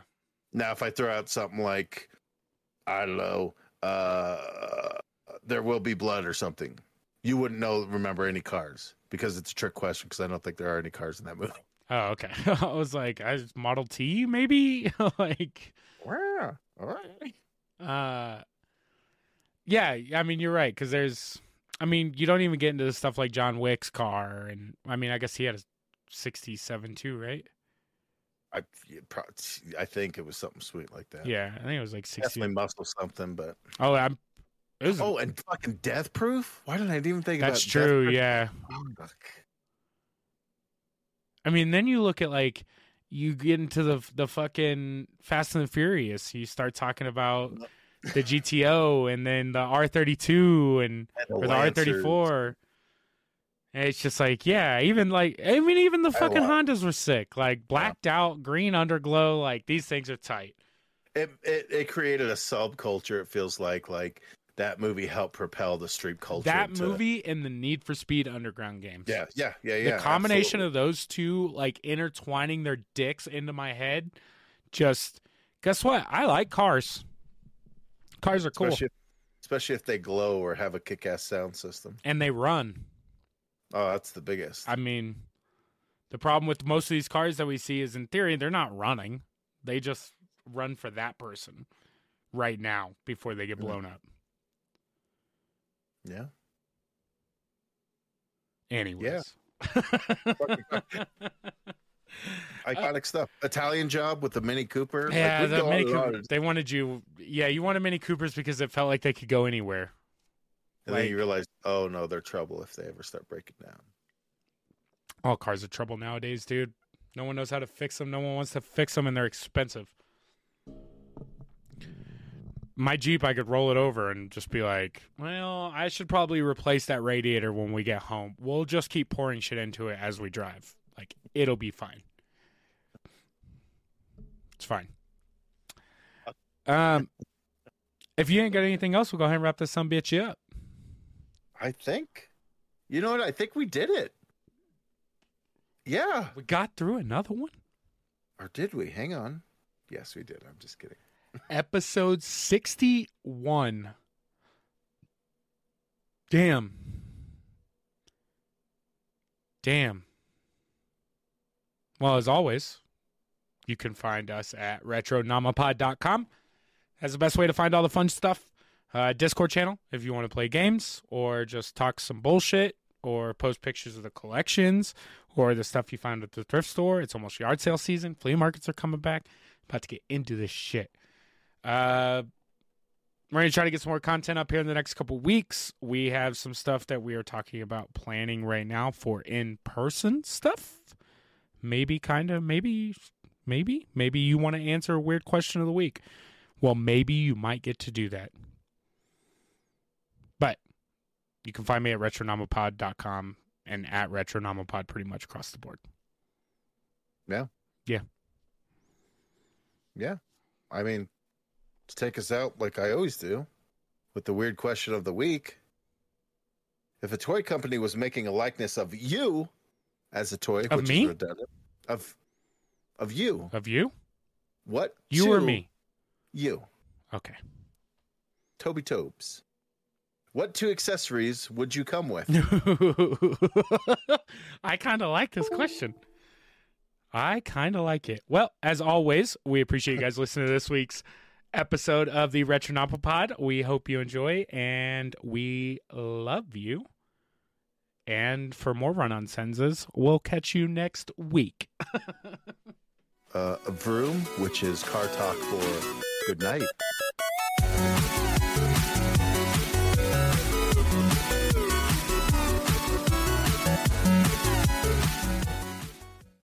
Now, if I throw out something like, I don't know, uh, there will be blood or something, you wouldn't know remember any cars because it's a trick question because I don't think there are any cars in that movie. (laughs) Oh, okay. (laughs) I was like, I Model T, maybe. (laughs) like, Wow. All right. uh, yeah. I mean, you're right because there's, I mean, you don't even get into the stuff like John Wick's car, and I mean, I guess he had a '67 too, right? I, yeah, I think it was something sweet like that. Yeah, I think it was like '60. Definitely muscle something, but Oh, I'm. Oh, and fucking death proof. Why didn't I even think that's true. Yeah. Proof? I mean, then you look at like you get into the the fucking Fast and the Furious. You start talking about the GTO and then the R32 and And or the Lancers. R34. And it's just like, yeah, even like I mean, even the fucking Hondas were sick. Like blacked out, green underglow. Like these things are tight. It, it it created a subculture. It feels like like that movie helped propel the street culture. That into- movie and the Need for Speed Underground games. Yeah, yeah, yeah, yeah. the combination absolutely. of those two like intertwining their dicks into my head just guess what i like cars cars are cool especially, if, especially if they glow or have a kick-ass sound system. and they run Oh, that's the biggest. i mean the problem with most of these cars that we see is in theory they're not running they just run for that person right now before they get blown up yeah. anyways (laughs) Iconic stuff. Italian job with the Mini Cooper. Yeah we the mini on and on. Cooper, they wanted you yeah you wanted mini coopers because it felt like they could go anywhere And then you realize, oh no, they're trouble if they ever start breaking down. All cars are trouble nowadays, dude. No one knows how to fix them. No one wants to fix them, and they're expensive. My Jeep, I could roll it over and just be like, well, I should probably replace that radiator when we get home. We'll just keep pouring shit into it as we drive. Like, it'll be fine. It's fine. Um, if you ain't got anything else, we'll go ahead and wrap this some bitch up. I think. You know what? I think we did it. Yeah. We got through another one. Or did we? Hang on. Yes, we did. I'm just kidding. Episode 61. Damn. Damn. Well, as always, you can find us at retronamapod.com. That's the best way to find all the fun stuff. Uh, Discord channel if you want to play games or just talk some bullshit or post pictures of the collections or the stuff you found at the thrift store. It's almost yard sale season. Flea markets are coming back. About to get into this shit. Uh, we're going to try to get some more content up here in the next couple weeks. We have some stuff that we are talking about planning right now for in person stuff. Maybe, kind of, maybe, maybe, maybe you want to answer a weird question of the week. Well, maybe you might get to do that. But you can find me at retronomopod.com and at retronomopod pretty much across the board. Yeah. Yeah. Yeah. I mean, to take us out like I always do with the weird question of the week. If a toy company was making a likeness of you as a toy, Of which me? is redundant, of of you, Of you? what You or me? You, Okay. Toby Tobes. What two accessories would you come with? (laughs) I kind of like this question. I kind of like it. Well, as always, we appreciate you guys listening to this week's episode of the Retronopopod. We hope you enjoy and we love you. And for more run on senses, we'll catch you next week. (laughs) Uh, vroom, which is car talk for good night.